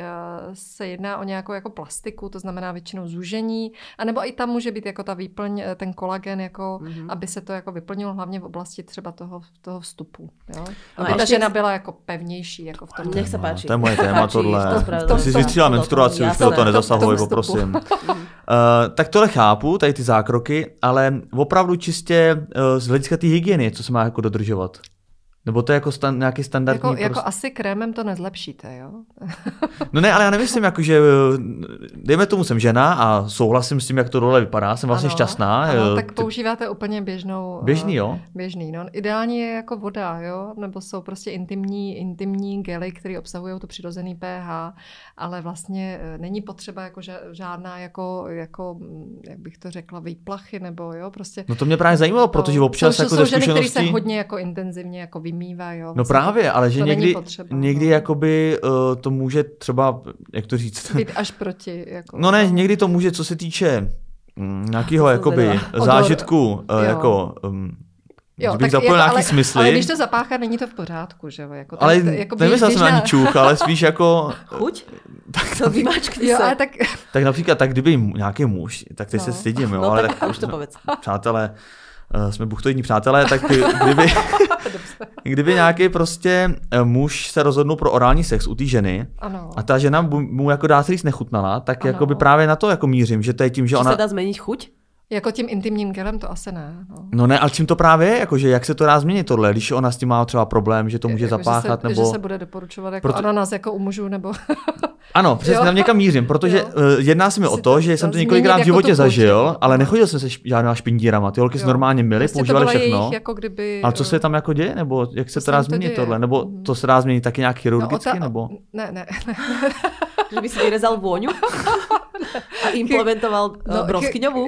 se jedná o nějakou jako plastiku, to znamená většinou zúžení, anebo i tam může být jako ta výplň, eh, ten kolagen, jako, mm-hmm. aby se to jako vyplnilo hlavně v oblasti třeba toho, toho vstupu. Jo? Aby no ta žena byla jako pevnější. Jako v tom. Nech se páči. To je moje téma tohle. To jsi zjistila menstruaci, už to, to nezasahuj, poprosím. uh, tak tohle chápu, tady ty zákroky, ale opravdu čistě uh, z hlediska té hygieny, co se má jako dodržovat. Nebo to je jako stan, nějaký standardní... Jako, jako prostě... asi krémem to nezlepšíte, jo? no ne, ale já nemyslím, jako, že dejme tomu, jsem žena a souhlasím s tím, jak to dole vypadá, jsem vlastně ano, šťastná. Ano, tak používáte úplně běžnou... Běžný, jo? Běžný, no. Ideální je jako voda, jo? Nebo jsou prostě intimní, intimní gely, které obsahují to přirozený pH, ale vlastně není potřeba jako žádná jako, jako, jak bych to řekla, výplachy, nebo jo, prostě... No to mě právě zajímalo, protože občas jsou, jako jsou ženy, které se hodně jako intenzivně jako vymývá, jo. No právě, ale že někdy, potřeba, někdy no. jakoby uh, to může třeba, jak to říct? Být až proti. Jako, no ne, no. někdy to může, co se týče mm, nějakého jakoby zážitku, uh, jako um, Jo, bych zapojil jako, nějaký ale, smysly. Ale když to zapáchá, není to v pořádku, že jo? Jako, ale jako nemyslel jsem ani čuch, ale spíš jako... Chuť? tak to vymáčkni jo, se. Tak... tak například, tak kdyby nějaký muž, tak teď no. se stydím, jo, no, ale tak, tak už to povedz. Přátelé, jsme buchtoidní přátelé, tak kdyby, kdyby nějaký prostě eh, muž se rozhodnul pro orální sex u té ženy ano. a ta žena mu jako dá se říct nechutnala, tak jako by právě na to jako mířím, že to je tím, že, že ona... se dá změnit chuť? Jako tím intimním gelem to asi ne. No, no ne, ale čím to právě je? Jakože jak se to dá změnit tohle, když ona s tím má třeba problém, že to může jako, zapáchat, že se, nebo... Že se bude doporučovat jako Proto... ananas jako u mužů, nebo... ano, přesně tam někam mířím, protože jo. Eh, jedná se mi o to, že jsem to několikrát v životě jako zažil, ale nechodil jsem se žádná špindírama. Ty holky se normálně mily, prostě používali všechno. Jako kdyby, ale co se tam jako děje? Nebo jak se to dá změnit tohle? Nebo mhm. to se dá změnit taky nějak chirurgicky? No, nebo... Ne, ne. že by si vyrezal vůňu a implementoval no, eh, broskyňovu.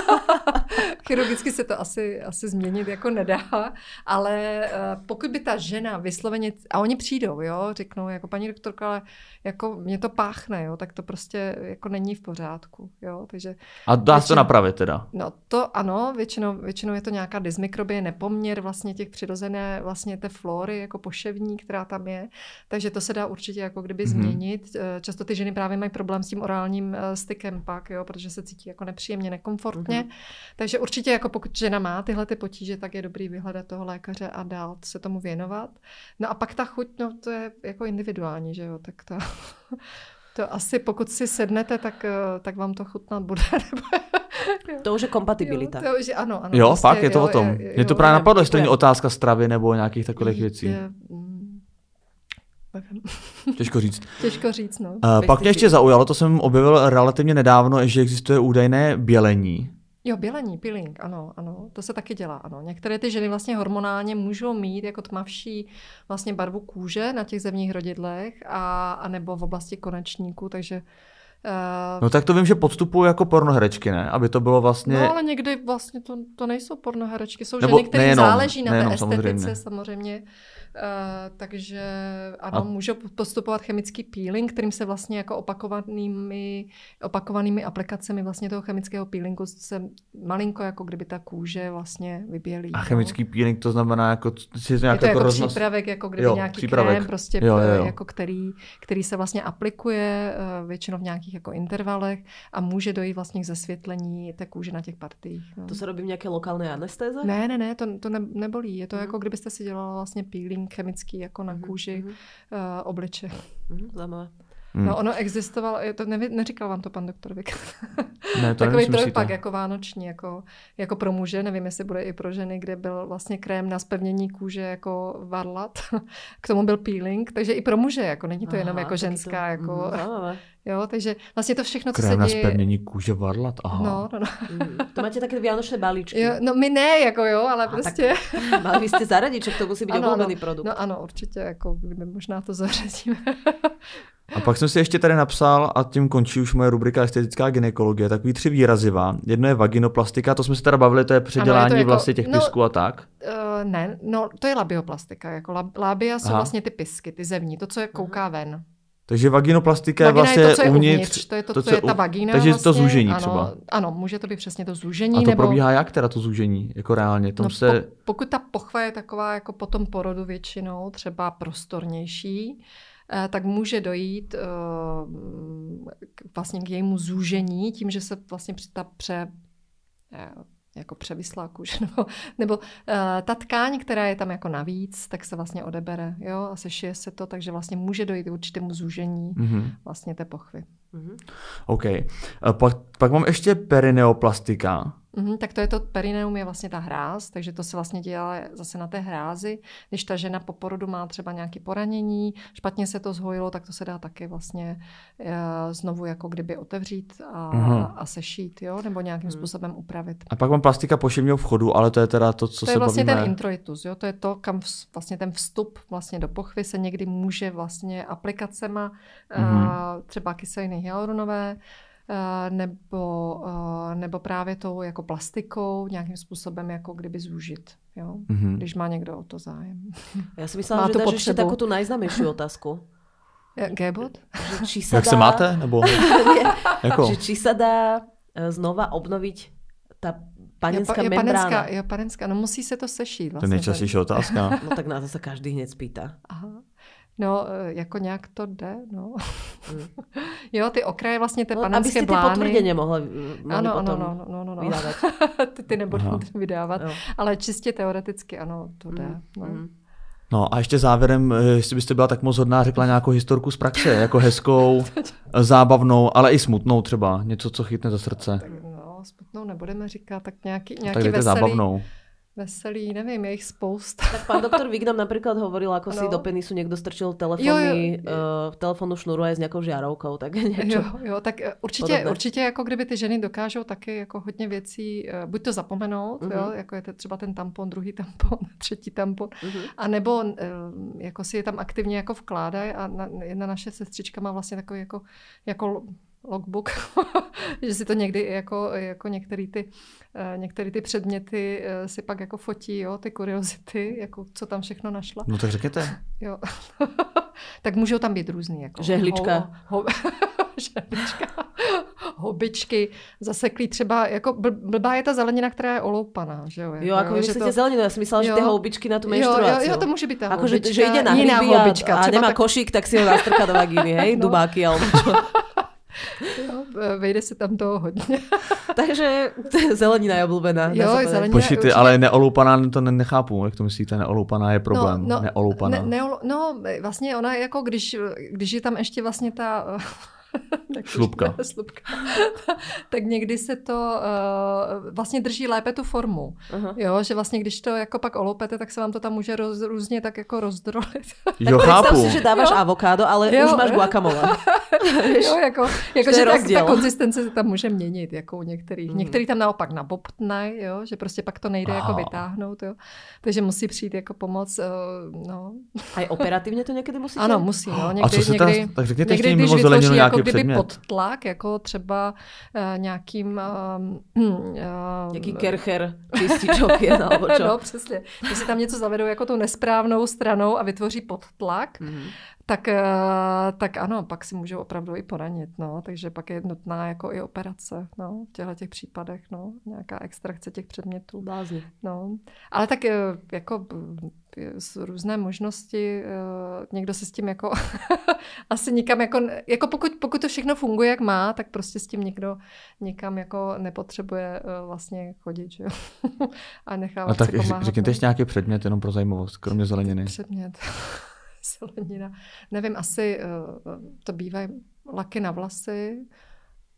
Chirurgicky se to asi, asi změnit jako nedá, ale uh, pokud by ta žena vysloveně, a oni přijdou, jo, řeknou jako paní doktorka, ale jako mě to páchne, jo, tak to prostě jako není v pořádku, jo, takže... A dá se to napravit teda? No to ano, většinou, většinou je to nějaká dysmikrobie, nepoměr vlastně těch přirozené vlastně té flory jako poševní, která tam je, takže to se dá určitě jako kdyby mm-hmm. změnit. Eh, často ty ženy právě mají problém s tím orálním uh, stykem pak, jo, protože se cítí jako nepříjemně, nekomfortně, mm-hmm. takže určitě jako pokud žena má tyhle ty potíže, tak je dobrý vyhledat toho lékaře a dál se tomu věnovat. No a pak ta chuť, no to je jako individuální, že jo, tak to, to asi pokud si sednete, tak, eh, tak vám to chutnat bude. to už je kompatibilita. Jo, to už, ano, ano, jo prostě, fakt je to jo, o tom. Mě to právě napadlo, že to není otázka stravy nebo nějakých takových věcí. Je, mm, Těžko říct. Těžko říct, no. Uh, pak mě ještě zaujalo, to jsem objevil relativně nedávno, že existuje údajné bělení. Jo, bělení, peeling, ano, ano, to se taky dělá, ano. Některé ty ženy vlastně hormonálně můžou mít jako tmavší vlastně barvu kůže na těch zevních rodidlech a, a nebo v oblasti konečníku, takže Uh, no tak to vím, že podstupují jako pornoherečky, ne? Aby to bylo vlastně... No ale někdy vlastně to, to nejsou pornoherečky, jsou Nebo ženy, které záleží na nejenom, té estetice samozřejmě. samozřejmě. Uh, takže ano, a... můžou postupovat chemický peeling, kterým se vlastně jako opakovanými, opakovanými aplikacemi vlastně toho chemického peelingu se malinko jako kdyby ta kůže vlastně vybělí. A no. chemický peeling to znamená jako... Je to jako, jako roznos... přípravek, jako kdyby jo, nějaký přípravek. krém, prostě, jo, jo, jo. Jako který, který se vlastně aplikuje uh, většinou v nějakých jako intervalech a může dojít vlastně k zesvětlení té kůže na těch partiích. No. To se robí nějaké lokální anestéze? Ne, ne, ne, to, to ne, nebolí. Je to mm. jako kdybyste si dělala vlastně peeling chemický jako na mhm, kůži mm-hmm. uh, obliče. Mm, zajímavé. Hmm. No ono existovalo, to ne, neříkal vám to pan doktor Vik. Ne, to Takový trojpak jako vánoční, jako, jako pro muže, nevím, jestli bude i pro ženy, kde byl vlastně krém na spevnění kůže jako varlat. K tomu byl peeling, takže i pro muže, jako není to Aha, jenom jako ženská, to, jako... Mm, jo, takže vlastně to všechno, co krém se děje... na spevnění kůže varlat, aha. No, no, no. Mm, to máte také vánočné balíčky. Jo, no my ne, jako jo, ale A prostě... Tak, mali byste zaradit, že to musí být oblíbený produkt. No ano, určitě, jako kdyby možná to zařadíme. A pak jsem si ještě tady napsal, a tím končí už moje rubrika estetická gynekologie, takový tři výraziva. Jedno je vaginoplastika, to jsme se teda bavili, to je předělání ano, je to jako, vlastně těch no, pisků a tak. Uh, ne, no to je labioplastika. Jako lab, labia jsou Aha. vlastně ty pisky, ty zevní, to, co je kouká ven. Takže vaginoplastika Vagina je vlastně je to, co je uvnitř, uvnitř. To je to, to co je ta vagina. Takže vlastně. to zúžení ano, třeba. Ano, může to být přesně to zúžení. A to nebo... probíhá jak teda to zúžení, jako reálně? Tom no, se... po, pokud ta pochva je taková jako po tom porodu většinou, třeba prostornější, tak může dojít eh, vlastně k jejímu zúžení tím, že se vlastně ta pře, eh, jako převislá kůže, nebo, nebo uh, ta tkáň, která je tam jako navíc, tak se vlastně odebere, jo, a sešije se to, takže vlastně může dojít k určitému zúžení mm-hmm. vlastně té pochvy. Mm-hmm. OK. Pak, pak mám ještě perineoplastika. Mm-hmm, tak to je to perineum, je vlastně ta hráz, takže to se vlastně dělá zase na té hrázi. Když ta žena po porodu má třeba nějaké poranění, špatně se to zhojilo, tak to se dá taky vlastně uh, znovu jako kdyby otevřít a, mm-hmm. a sešít, jo? nebo nějakým mm. způsobem upravit. A pak mám plastika poševního vchodu, ale to je teda to, co to se je vlastně bavíme... ten introitus, jo? to je to, kam vlastně ten vstup vlastně do pochvy se někdy může vlastně aplikacema, mm-hmm. uh, třeba kyseliny hyaluronové, Eh, nebo, eh, nebo právě tou jako plastikou nějakým způsobem jako kdyby zúžit, jo? Mm-hmm. když má někdo o to zájem. Já si myslela, že dáš ještě takovou tu nejznámější otázku. Gebot? Či sa Jak dá... se máte? Nebo... jako? Že či se dá eh, znova obnovit ta panenská jo, membrána. Panenská, jo, panenská, no musí se to sešít. Vlastně, to je vlastně, nejčastější otázka. no tak na to se každý hned spýta. Aha. No, eh, jako nějak to jde, no. Mm. jo, ty okraje vlastně té no, panenské aby blány. ty potvrděně mohli, mohli ano, potom ano, no, no, no, no. vydávat. ty, ty nebudou vydávat, jo. ale čistě teoreticky ano, to jde. Mm. No. Mm. No a ještě závěrem, eh, jestli byste byla tak moc hodná, řekla nějakou historku z praxe, jako hezkou, zábavnou, ale i smutnou třeba, něco, co chytne za srdce. Tak, no, smutnou nebudeme říkat, tak nějaký, nějaký tak veselý. zábavnou veselý, nevím, je ich spousta. Tak pán doktor Vik nám napríklad hovoril, ako no. si do penisu niekto strčil telefóny, uh, telefonu šnuru aj s nějakou žárovkou, tak něco. Jo, jo, tak eh, určitě, určitě jako kdyby ty ženy dokážou taky jako hodně věcí, uh, buď to zapomenout, uh-huh. jo, mhm. jako je to třeba ten tampon, druhý tampon, třetí tampon, uh-huh. a nebo uh, jako si je tam aktivně jako vkládají a na, jedna naše sestřička má vlastně takový jako, jako logbook, že si to někdy jako, jako některé ty, eh, některé ty předměty eh, si pak jako fotí, jo, ty kuriozity, jako co tam všechno našla. No tak řekněte. Jo. tak můžou tam být různý. Jako Žehlička. Ho, ho, žehlička. Hobičky, zaseklý třeba, jako blbá je ta zelenina, která je oloupaná, že jo? Jako, jo, jako myslíte to... zeleninu, já jsem myslela, jo, že ty houbičky na tu menstruaci. Jo, jo, jo, to může být ta jako, že, že jde na hryby a, a nemá tak... košík, tak si ho nastrká do vagíny, hej, no. dubáky alebo čo. Jo, vejde se tam toho hodně. Takže zelenina je obľúbená. Jo, zelenina Počkejte, ale neoloupaná to nechápu, jak to myslíte, neoloupaná je problém, no, no, neoloupaná. Ne, neolo, no, vlastně ona jako, když, když je tam ještě vlastně ta tak šlubka. šlubka. tak někdy se to uh, vlastně drží lépe tu formu. Uh-huh. Jo, že vlastně když to jako pak oloupete, tak se vám to tam může roz, různě tak jako rozdrolit. jo, tak chápu. si, že dáváš jo. avokádo, ale jo. už máš guacamole. jo, jako, jako že tak, ta konzistence se tam může měnit, jako u některých. Mm. Některý tam naopak nabobtnají, jo, že prostě pak to nejde oh. jako vytáhnout, jo. Takže musí přijít jako pomoc, uh, no. A i operativně to někdy musí? Ano, musí, no. Někdy, A co se někdy, ta, tak řekněte někdy, ještě mimo zeleninu nějaký kdyby předmět. pod tlak, jako třeba uh, nějakým... Uh, uh, Jaký kercher čističok je, nebo čo? no, přesně. Když si tam něco zavedou jako tu nesprávnou stranou a vytvoří podtlak, mm-hmm. Tak, uh, tak ano, pak si můžou opravdu i poranit, no. Takže pak je nutná jako i operace, no, v těchto těch případech, no. Nějaká extrakce těch předmětů. Blázni. No. Ale tak jako různé možnosti, někdo se s tím jako asi nikam jako, jako pokud, pokud to všechno funguje, jak má, tak prostě s tím někdo nikam jako nepotřebuje vlastně chodit, že jo? A nechávat A tak si pomáhat. řekněte ještě nějaký předmět, jenom pro zajímavost, kromě zeleniny. Předmět. Zelenina. Nevím, asi to bývají laky na vlasy,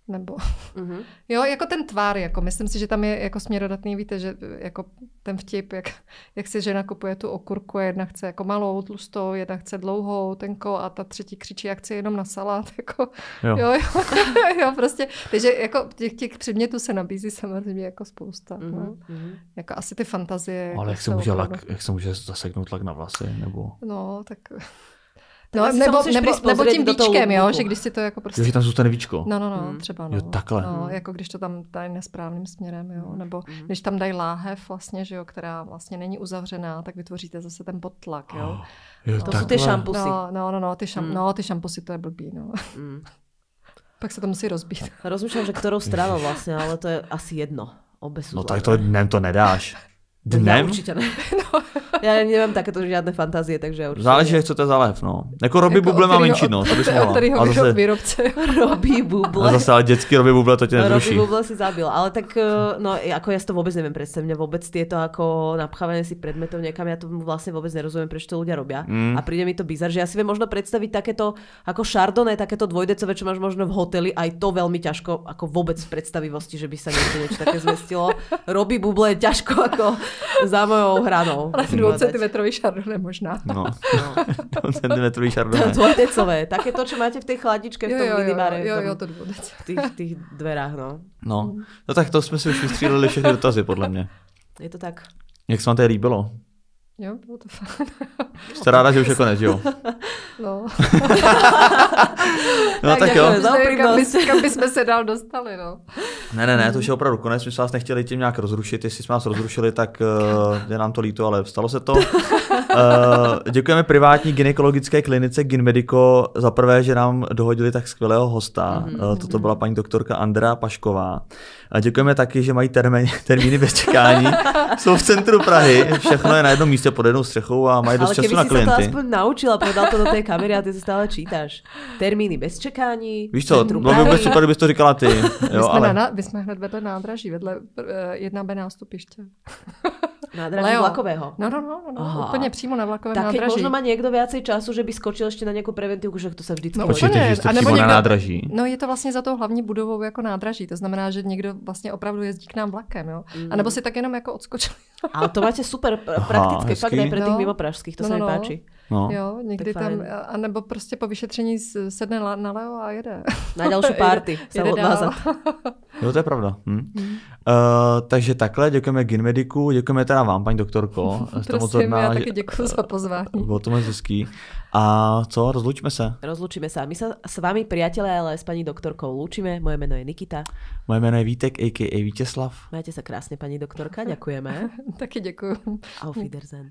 nebo mm-hmm. jo, jako ten tvár, jako myslím si, že tam je jako směrodatný, víte, že jako ten vtip, jak, jak si žena kupuje tu okurku a jedna chce jako malou, tlustou, jedna chce dlouhou, tenkou a ta třetí křičí, jak chce jenom na salát, jako jo, jo, jo, jo prostě, takže jako těch, těch předmětů se nabízí samozřejmě jako spousta, mm-hmm. no. mm-hmm. jako asi ty fantazie. Ale jako jak se, může lak, jak se může zaseknout lak na vlasy, nebo? No, tak No, nebo, nebo, nebo tím víčkem, jo, že když si to jako prostě... Jo, že tam zůstane víčko. No, no, no, hmm. třeba no. Jo, takhle. No, jako když to tam dají nesprávným směrem, jo, nebo hmm. když tam dají láhev vlastně, že jo, která vlastně není uzavřená, tak vytvoříte zase ten podtlak, jo. Oh, jo no. To jsou ty šampusy. No, no, no, no, ty, šam, hmm. no, ty šampusy, to je blbý, no. Hmm. Pak se to musí rozbít. Rozmýšlám, že kterou stranu vlastně, ale to je asi jedno. Obe no tak to dnem to nedáš. Dnem? Ja určite ne. No. Ja nemám takéto žiadne fantázie, takže ja určite Záleží, jak chcete zalév, no. Jako Robbie jako Buble má menší no, to bys mohla. Od kterého zase... výrobce. Robbie Buble. A zase ale dětský Robbie Buble to tě nezruší. Robbie Buble si zabil, ale tak, eh, no, ako ja si to vôbec neviem predstaviť. Mňa vôbec tieto ako napchávanie si predmetov niekam, ja to vlastne vôbec nerozumiem, prečo to ľudia robia. Mm. A príde mi to bizar, že ja si viem možno predstaviť takéto ako šardone, takéto dvojdecové, čo máš možno v hoteli, aj to veľmi ťažko, ako vôbec v predstavivosti, že by sa niečo, niečo také zmestilo. Robbie Buble je ťažko ako za mojou hranou. Ale dvoucentimetrový šardone možná. No, no. centimetrový šardone. Dvojdecové. Také to, čo máte v tej chladičke v tom jo, jo, minibáre. Jo, jo, to dvojdecové. V tých, tých dverách, no. No. no tak to jsme si už vystříleli všechny dotazy, podle mě. Je to tak. Jak se vám to líbilo? Jo, bylo to fajn. Jste ráda, že už je konec, jo? No. no tak, tak jo. Kam, by, kam bychom se dál dostali, no. Ne, ne, ne, to už je opravdu konec. My jsme vás nechtěli tím nějak rozrušit. Jestli jsme vás rozrušili, tak uh, je nám to líto, ale stalo se to. Uh, děkujeme privátní gynekologické klinice Ginmedico za prvé, že nám dohodili tak skvělého hosta. Mm-hmm. Uh, toto byla paní doktorka Andrea Pašková. A děkujeme taky, že mají termíny, termíny bez čekání. Jsou v centru Prahy, všechno je na jednom místě pod jednou střechou a mají dost času na klienty. Ale to aspoň naučila, podal to do té kamery a ty se stále čítáš. Termíny bez čekání. Víš co, bylo by vůbec super, kdybys to říkala ty. Jo, my, jsme ale... na, my jsme hned vedle nádraží, vedle uh, jedna B nástupiště. Nádraží Leo. vlakového. No, no, no, no Aha. úplně přímo na vlakovém tak nádraží. Tak možno má někdo viacej času, že by skočil ještě na nějakou preventivu, že to se vždycky... No, Počujete, že jste přímo někdo, na nádraží. No je to vlastně za tou hlavní budovou jako nádraží, to znamená, že někdo vlastně opravdu jezdí k nám vlakem, jo. Mm. A nebo si tak jenom jako odskočil. Ale to máte super prakticky, fakt ne pre tých no. mimo pražských, to no, se mi no. páči. No. Jo, někdy tam, a nebo prostě po vyšetření sedne na Leo a jede. Na další party se odvázat. Jo, to je pravda. Hm. Hmm. Uh, takže takhle, děkujeme Ginmediku, děkujeme teda vám, paní doktorko. Prosím, já taky děkuji za pozvání. Bylo to moc hezký. A co, rozlučíme se? Rozlučíme se. My se s vámi, přátelé, ale s paní doktorkou lúčime. Moje jméno je Nikita. Moje jméno je Vítek, a.k.a. Vítězslav. Máte se krásně, paní doktorka, děkujeme. taky děkuji. Auf Wiedersehen.